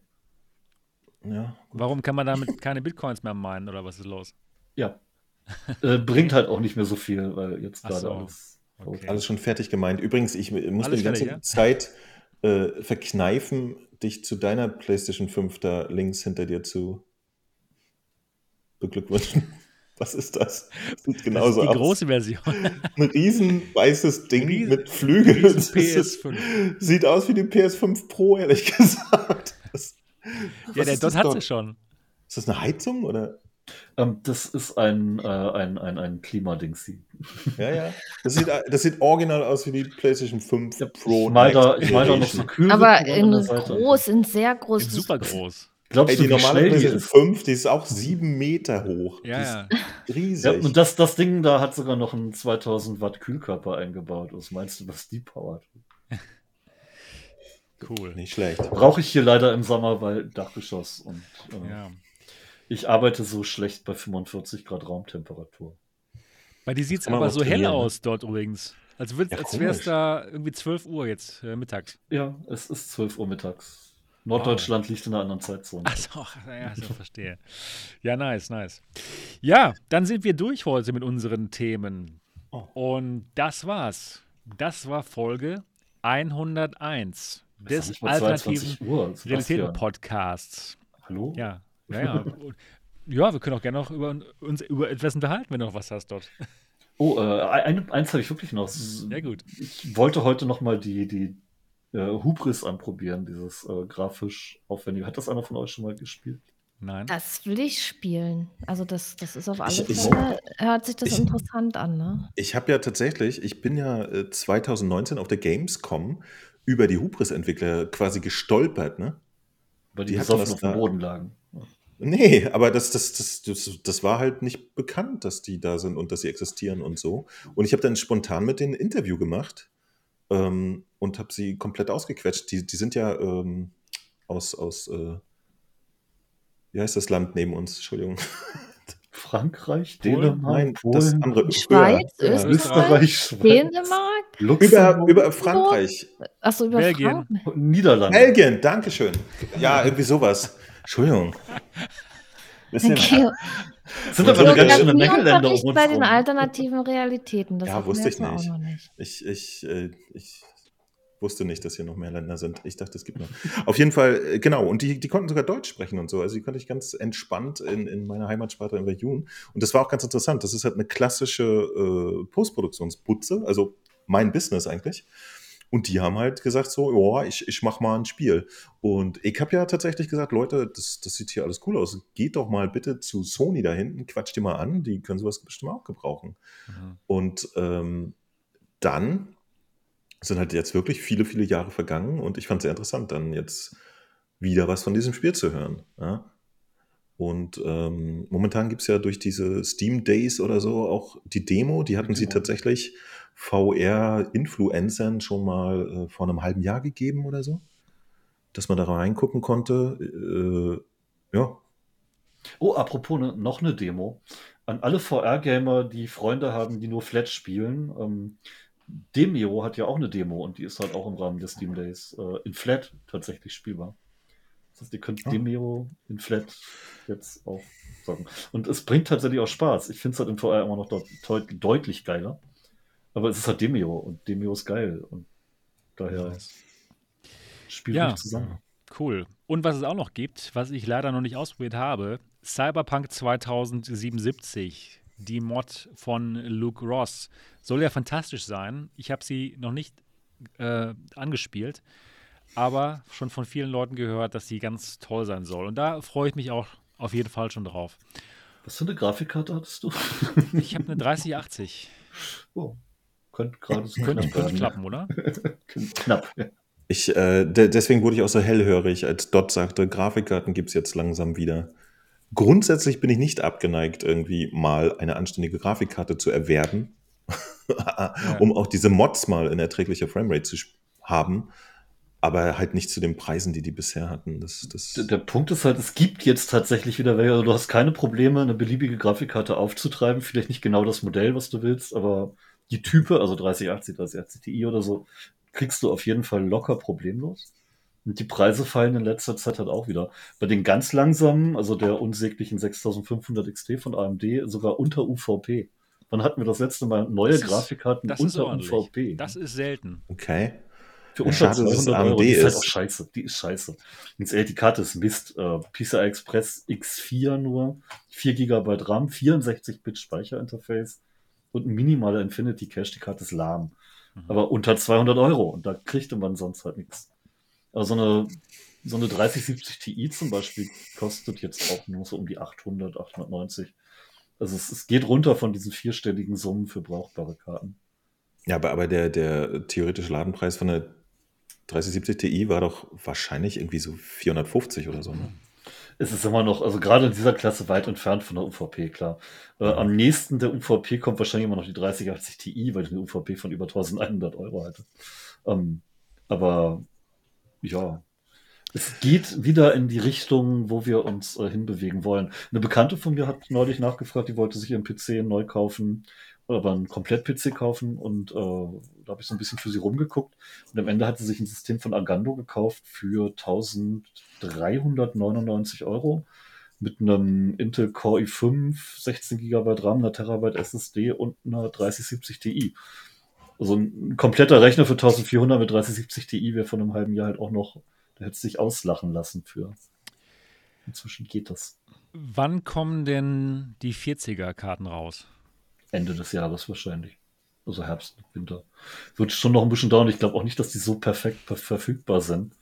Ja. Warum kann man damit keine Bitcoins mehr meinen oder was ist los? Ja. äh, bringt halt auch nicht mehr so viel, weil jetzt gerade so. alles, okay. alles schon fertig gemeint. Übrigens, ich muss alles mir die ganze fertig, Zeit äh, verkneifen, dich zu deiner PlayStation 5 da links hinter dir zu beglückwünschen. Was ist das? Das sieht genauso das ist die aus. große Version. Ein riesen weißes Ding riesen, mit Flügeln. PS5. Ist, sieht aus wie die PS5 Pro, ehrlich gesagt. Das ja, der Dot hat sie schon. Ist das eine Heizung oder? Ähm, das ist ein, äh, ein, ein, ein Klimadingsi. Ja, ja. Das sieht, das sieht original aus wie die PlayStation 5 Ja, Pro. Ich meine da, ich mein da noch so kühl. Aber in groß, in sehr groß. Super groß. Glaubst Ey, du, die wie normale schnell die ist? 5, die ist auch sieben Meter hoch. Ja, die ja. ist riesig. Ja, und das, das Ding da hat sogar noch einen 2000 Watt Kühlkörper eingebaut. Was meinst du, was die powert? Cool. Nicht schlecht. Brauche ich hier leider im Sommer, weil Dachgeschoss und äh, Ja. ich arbeite so schlecht bei 45 Grad Raumtemperatur. Bei dir sieht es aber so hell trainieren, ne? aus dort übrigens. Als, Ja, als wäre es da irgendwie 12 Uhr jetzt äh, mittags. Ja, es ist 12 Uhr mittags. Norddeutschland liegt in einer anderen Zeitzone. Achso, ja, so verstehe. Ja, nice, nice. Ja, dann sind wir durch heute mit unseren Themen. Oh. Und das war's. Das war Folge 101 Es ist des alternativen 22 Uhr. Sebastian. Realitäten-Podcasts. Hallo? Ja, ja, ja. Wir können auch gerne noch über, uns über etwas unterhalten, wenn du noch was hast dort. Oh, äh, ein, eins habe ich wirklich noch. Ja, gut. Ich wollte heute noch mal die, die äh, Hubris anprobieren, dieses äh, grafisch aufwendige. Hat das einer von euch schon mal gespielt? Nein. Das will ich spielen. Also das, das ist auf alle Ich- ich- Fälle, hört sich das ich- interessant an, ne? Ich habe ja tatsächlich, ich bin ja äh, 2019 auf der Gamescom über die Hubris-Entwickler quasi gestolpert, ne? Weil die, Die hatten das auf dem Boden lagen. Nee, aber das, das, das, das, das war halt nicht bekannt, dass die da sind und dass sie existieren und so. Und ich habe dann spontan mit denen ein Interview gemacht ähm, und habe sie komplett ausgequetscht. Die, die sind ja ähm, aus, aus äh, wie heißt das Land neben uns? Entschuldigung. Frankreich, Polen? Dänemark, Nein, das Polen, andere. Schweiz, höher. Österreich, Österreich, Schweiz, Dänemark? Über, Luxemburg, über Frankreich. Achso, über Belgien. Frankreich. Niederlande. Belgien, Dankeschön. Ja, irgendwie sowas. Entschuldigung. Bisschen, Okay. Sind aber ganz schöne uns bei den alternativen Realitäten. Das Ja, wusste ich nicht. noch nicht. Ich, ich, äh, ich wusste nicht, dass hier noch mehr Länder sind. Ich dachte, es gibt noch. Auf jeden Fall, äh, genau. Und die, die konnten sogar Deutsch sprechen und so. Also die konnte ich ganz entspannt in, in meiner Heimatsprache interviewen. Und das war auch ganz interessant. Das ist halt eine klassische äh, Postproduktionsputze, also mein Business eigentlich. Und die haben halt gesagt so, ja, ich, ich mach mal ein Spiel. Und ich habe ja tatsächlich gesagt, Leute, das, das sieht hier alles cool aus. Geht doch mal bitte zu Sony da hinten, quatscht die mal an, die können sowas bestimmt auch gebrauchen. Mhm. Und ähm, dann sind halt jetzt wirklich viele, viele Jahre vergangen und ich fand es sehr interessant, dann jetzt wieder was von diesem Spiel zu hören. Ja? Und ähm, momentan gibt es ja durch diese Steam Days oder so auch die Demo, die hatten sie Demo. tatsächlich VR-Influencern schon mal äh, vor einem halben Jahr gegeben oder so, dass man da reingucken konnte. Äh, ja, Oh, apropos ne, noch eine Demo. An alle VR-Gamer, die Freunde haben, die nur Flat spielen. Ähm, Demio hat ja auch eine Demo und die ist halt auch im Rahmen des Steam Days äh, in Flat tatsächlich spielbar. Das heißt, ihr könnt Ah. Demio in Flat jetzt auch sagen. Und es bringt tatsächlich auch Spaß. Ich finde es halt in VR immer noch deut deut deutlich geiler. Aber es ist halt Demio und Demio ist geil und daher spielt Ja. zusammen. Cool. Und was es auch noch gibt, was ich leider noch nicht ausprobiert habe, Cyberpunk 2077, die Mod von Luke Ross. Soll ja fantastisch sein. Ich habe sie noch nicht äh, angespielt, aber schon von vielen Leuten gehört, dass sie ganz toll sein soll. Und da freue ich mich auch auf jeden Fall schon drauf. Was für eine Grafikkarte hattest du? Ich habe eine 3080. Oh, könnte gerade so Könnte, knapp könnte werden. klappen, oder? Knapp. ja. Ich, äh, de deswegen wurde ich auch so hellhörig, als Dot sagte, Grafikkarten gibt es jetzt langsam wieder. Grundsätzlich bin ich nicht abgeneigt, irgendwie mal eine anständige Grafikkarte zu erwerben, um auch diese Mods mal in erträglicher Framerate zu haben, aber halt nicht zu den Preisen, die die bisher hatten. Das, das, Der, der Punkt ist halt, es gibt jetzt tatsächlich wieder welche. Also du hast keine Probleme, eine beliebige Grafikkarte aufzutreiben. Vielleicht nicht genau das Modell, was du willst, aber die Type, also 3080, 3080 Ti oder so, kriegst du auf jeden Fall locker problemlos. Und die Preise fallen in letzter Zeit halt auch wieder. Bei den ganz langsamen, also der unsäglichen 6500 XT von AMD, sogar unter UVP. Wann hatten wir das letzte Mal neue Das Grafikkarten ist unter. UVP? Das ist selten. okay. Für Ja, unter es 200 Euro. AMD Die ist halt auch scheiße. Die ist scheiße. Ehrlich, die Karte ist Mist. Äh, PCI Express X4 nur, 4 GB RAM, 64-Bit Speicherinterface und ein minimaler Infinity Cache. Die Karte ist lahm. Mhm. Aber unter 200 Euro. Und da kriegte man sonst halt nichts. Also eine so eine 3070 Ti zum Beispiel kostet jetzt auch nur so um die 800, 890. Also es, es geht runter von diesen vierstelligen Summen für brauchbare Karten. Ja, aber, aber der, der theoretische Ladenpreis von der 3070 Ti war doch wahrscheinlich irgendwie so 450 oder so. Ne? Es ist immer noch, also gerade in dieser Klasse weit entfernt von der UVP, klar. Äh, am nächsten der UVP kommt wahrscheinlich immer noch die 3080 Ti, weil ich eine UVP von über 1100 Euro hatte. Ähm, aber ja, es geht wieder in die Richtung, wo wir uns äh, hinbewegen wollen. Eine Bekannte von mir hat neulich nachgefragt, die wollte sich ihren PC neu kaufen oder einen Komplett-PC kaufen und äh, da habe ich so ein bisschen für sie rumgeguckt und am Ende hat sie sich ein System von Agando gekauft für 1399 Euro mit einem Intel Core i5, 16 GB RAM, einer Terabyte SSD und einer 3070 Ti. Also ein kompletter Rechner für 1400 mit 3070 Ti wäre von einem halben Jahr halt auch noch, da hätte es sich auslachen lassen für. Inzwischen geht das. Wann kommen denn die 40er-Karten raus? Ende des Jahres wahrscheinlich. Also Herbst, Winter. Wird schon noch ein bisschen dauern. Ich glaube auch nicht, dass die so perfekt verfügbar sind.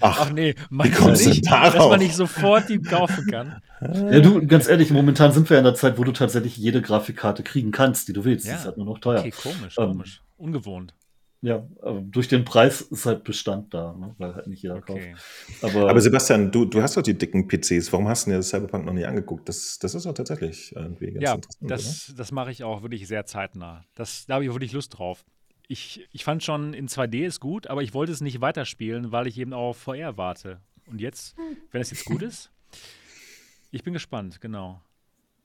Ach, Ach nee, meinst du nicht, dass man nicht sofort die kaufen kann? Ja, du, ganz ehrlich, momentan sind wir in der Zeit, wo du tatsächlich jede Grafikkarte kriegen kannst, die du willst. Ja. Die ist halt nur noch teuer. Okay, komisch, ähm, komisch. Ungewohnt. Ja, durch den Preis ist halt Bestand da, ne? weil halt nicht jeder okay. kauft. Aber, aber, Sebastian, du, du hast doch die dicken PCs. Warum hast du dir das Cyberpunk noch nie angeguckt? Das, das ist doch tatsächlich irgendwie ganz ja, interessant. Das, das mache ich auch wirklich sehr zeitnah. Das, da habe ich wirklich Lust drauf. Ich, ich fand schon in 2D ist gut, aber ich wollte es nicht weiterspielen, weil ich eben auf VR warte. Und jetzt, wenn es jetzt gut ist, ich bin gespannt, genau.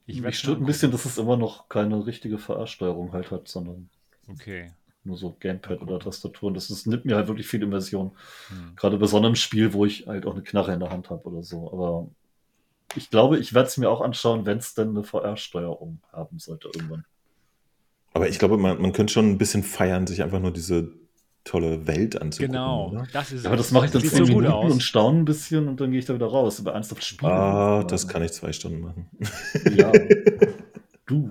Ich Mich stört ein bisschen, dass es immer noch keine richtige VR-Steuerung halt hat, sondern. Okay nur so Gamepad oder Tastatur. Und das, das nimmt mir halt wirklich viel Immersion. Hm. Gerade bei so einem Spiel, wo ich halt auch eine Knarre in der Hand habe oder so. Aber ich glaube, ich werde es mir auch anschauen, wenn es denn eine VR-Steuerung haben sollte irgendwann. Aber ich glaube, man, man könnte schon ein bisschen feiern, sich einfach nur diese tolle Welt anzugucken. Genau, oder? das ist ja, aber das mache ich dann zehn so Minuten aus. und staune ein bisschen und dann gehe ich da wieder raus. Aber ernsthaft spielen. Ah, das kann ich zwei Stunden machen. Ja. du.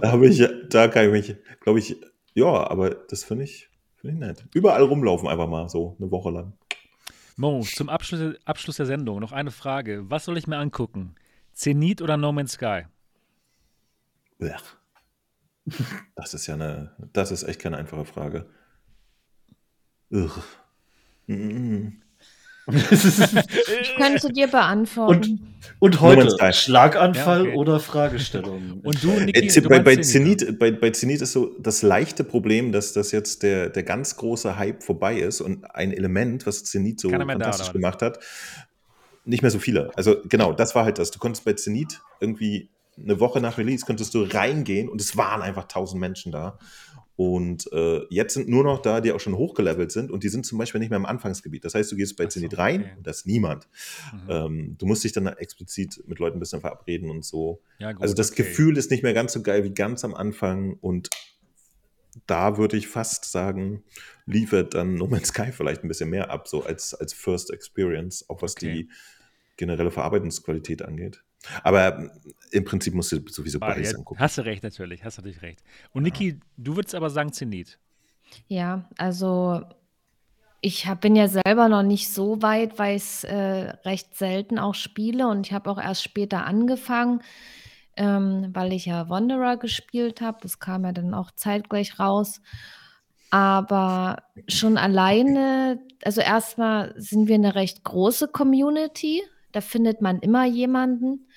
da habe ich, da kann ich mich, glaube ich, ja, aber das finde ich, find ich nett. Überall rumlaufen einfach mal so eine Woche lang. Mo, zum Abschluss, Abschluss der Sendung noch eine Frage. Was soll ich mir angucken? Zenit oder No Man's Sky? Blech. Das ist ja eine, das ist echt keine einfache Frage. Ugh. Mm ich könnte dir beantworten. Und, und heute Schlaganfall ja, okay. oder Fragestellung. Und du, Niki, äh, du bei, bei, Zenit, bei, bei Zenit ist so das leichte Problem, dass das jetzt der, der ganz große Hype vorbei ist und ein Element, was Zenit so fantastisch da, gemacht hat, nicht mehr so viele. Also genau, das war halt das. Du konntest bei Zenit irgendwie eine Woche nach Release könntest du reingehen und es waren einfach tausend Menschen da. Und äh, jetzt sind nur noch da, die auch schon hochgelevelt sind und die sind zum Beispiel nicht mehr im Anfangsgebiet. Das heißt, du gehst bei so, Zenit rein okay. und da ist niemand. Mhm. Ähm, du musst dich dann explizit mit Leuten ein bisschen verabreden und so. Ja, gut, also das okay. Gefühl ist nicht mehr ganz so geil wie ganz am Anfang und da würde ich fast sagen, liefert dann No Man's Sky vielleicht ein bisschen mehr ab, so als, als First Experience, auch was okay. die generelle Verarbeitungsqualität angeht. Aber im Prinzip musst du sowieso ah, beides angucken. Hast du recht, natürlich. Hast du natürlich recht. Und Niki, ja. du würdest aber sagen Zenit. Ja, also ich hab, bin ja selber noch nicht so weit, weil ich es äh, recht selten auch spiele und ich habe auch erst später angefangen, ähm, weil ich ja Wanderer gespielt habe. Das kam ja dann auch zeitgleich raus. Aber schon alleine, also erstmal sind wir eine recht große Community. Da findet man immer jemanden.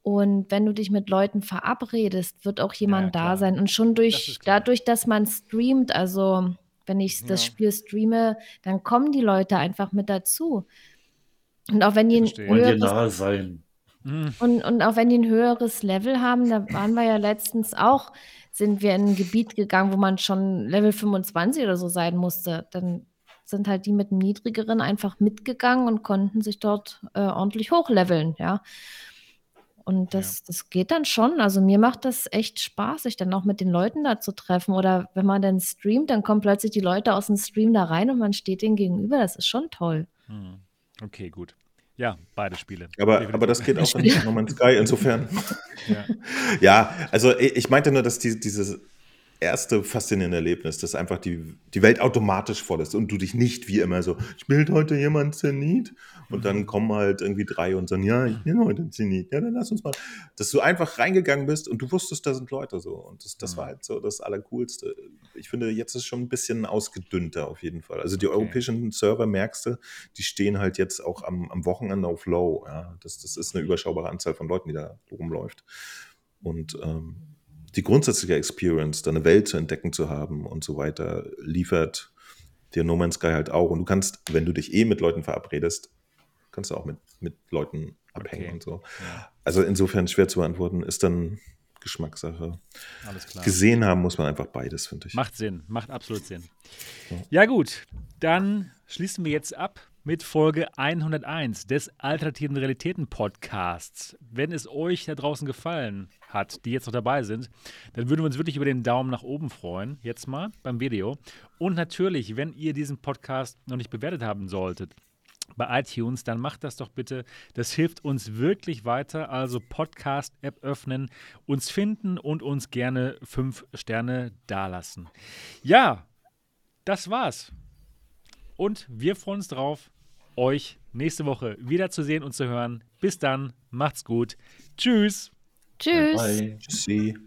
Und wenn du dich mit Leuten verabredest, wird auch jemand ja, da sein. Und schon durch, das dadurch, dass man streamt, also wenn ich das ja. Spiel streame, dann kommen die Leute einfach mit dazu. Und auch wenn die ein höheres, nahe sein. Mhm. Und, und auch wenn die ein höheres Level haben, da waren wir ja letztens auch, sind wir in ein Gebiet gegangen, wo man schon Level 25 oder so sein musste. Dann sind halt die mit dem niedrigeren einfach mitgegangen und konnten sich dort äh, ordentlich hochleveln, ja. Und das, ja. das geht dann schon. Also mir macht das echt Spaß, sich dann auch mit den Leuten da zu treffen. Oder wenn man dann streamt, dann kommen plötzlich die Leute aus dem Stream da rein und man steht denen gegenüber. Das ist schon toll. Hm. Okay, gut. Ja, beide Spiele. Aber, aber das geht auch in No Man's Sky insofern. ja. ja, also ich meinte nur, dass die, diese erste faszinierende Erlebnis, dass einfach die, die Welt automatisch voll ist und du dich nicht wie immer so, spielt heute jemand Zenit? Und dann mhm. kommen halt irgendwie drei und sagen, ja, ich bin heute Zenit, ja, dann lass uns mal. Dass du einfach reingegangen bist und du wusstest, da sind Leute so. Und das, das war mhm. halt so das Allercoolste. Ich finde, jetzt ist schon ein bisschen ausgedünnter auf jeden Fall. Also die okay. europäischen Server, merkst du, die stehen halt jetzt auch am, am Wochenende auf Low. Ja, das, das ist eine überschaubare Anzahl von Leuten, die da rumläuft. Und ähm, die grundsätzliche Experience, deine Welt zu entdecken zu haben und so weiter, liefert dir No Man's Sky halt auch. Und du kannst, wenn du dich eh mit Leuten verabredest, kannst du auch mit, mit Leuten abhängen okay. und so. Ja. Also insofern schwer zu beantworten, ist dann Geschmackssache. Alles klar. Gesehen haben muss man einfach beides, finde ich. Macht Sinn, macht absolut Sinn. Ja. ja gut, dann schließen wir jetzt ab mit Folge 101 des Alternativen Realitäten Podcasts. Wenn es euch da draußen gefallen hat, die jetzt noch dabei sind, dann würden wir uns wirklich über den Daumen nach oben freuen, jetzt mal beim Video. Und natürlich, wenn ihr diesen Podcast noch nicht bewertet haben solltet, bei iTunes, dann macht das doch bitte. Das hilft uns wirklich weiter. Also Podcast-App öffnen, uns finden und uns gerne fünf Sterne dalassen. Ja, das war's. Und wir freuen uns drauf, euch nächste Woche wiederzusehen und zu hören. Bis dann, macht's gut. Tschüss. Tschüss. Bye. Tschüssi.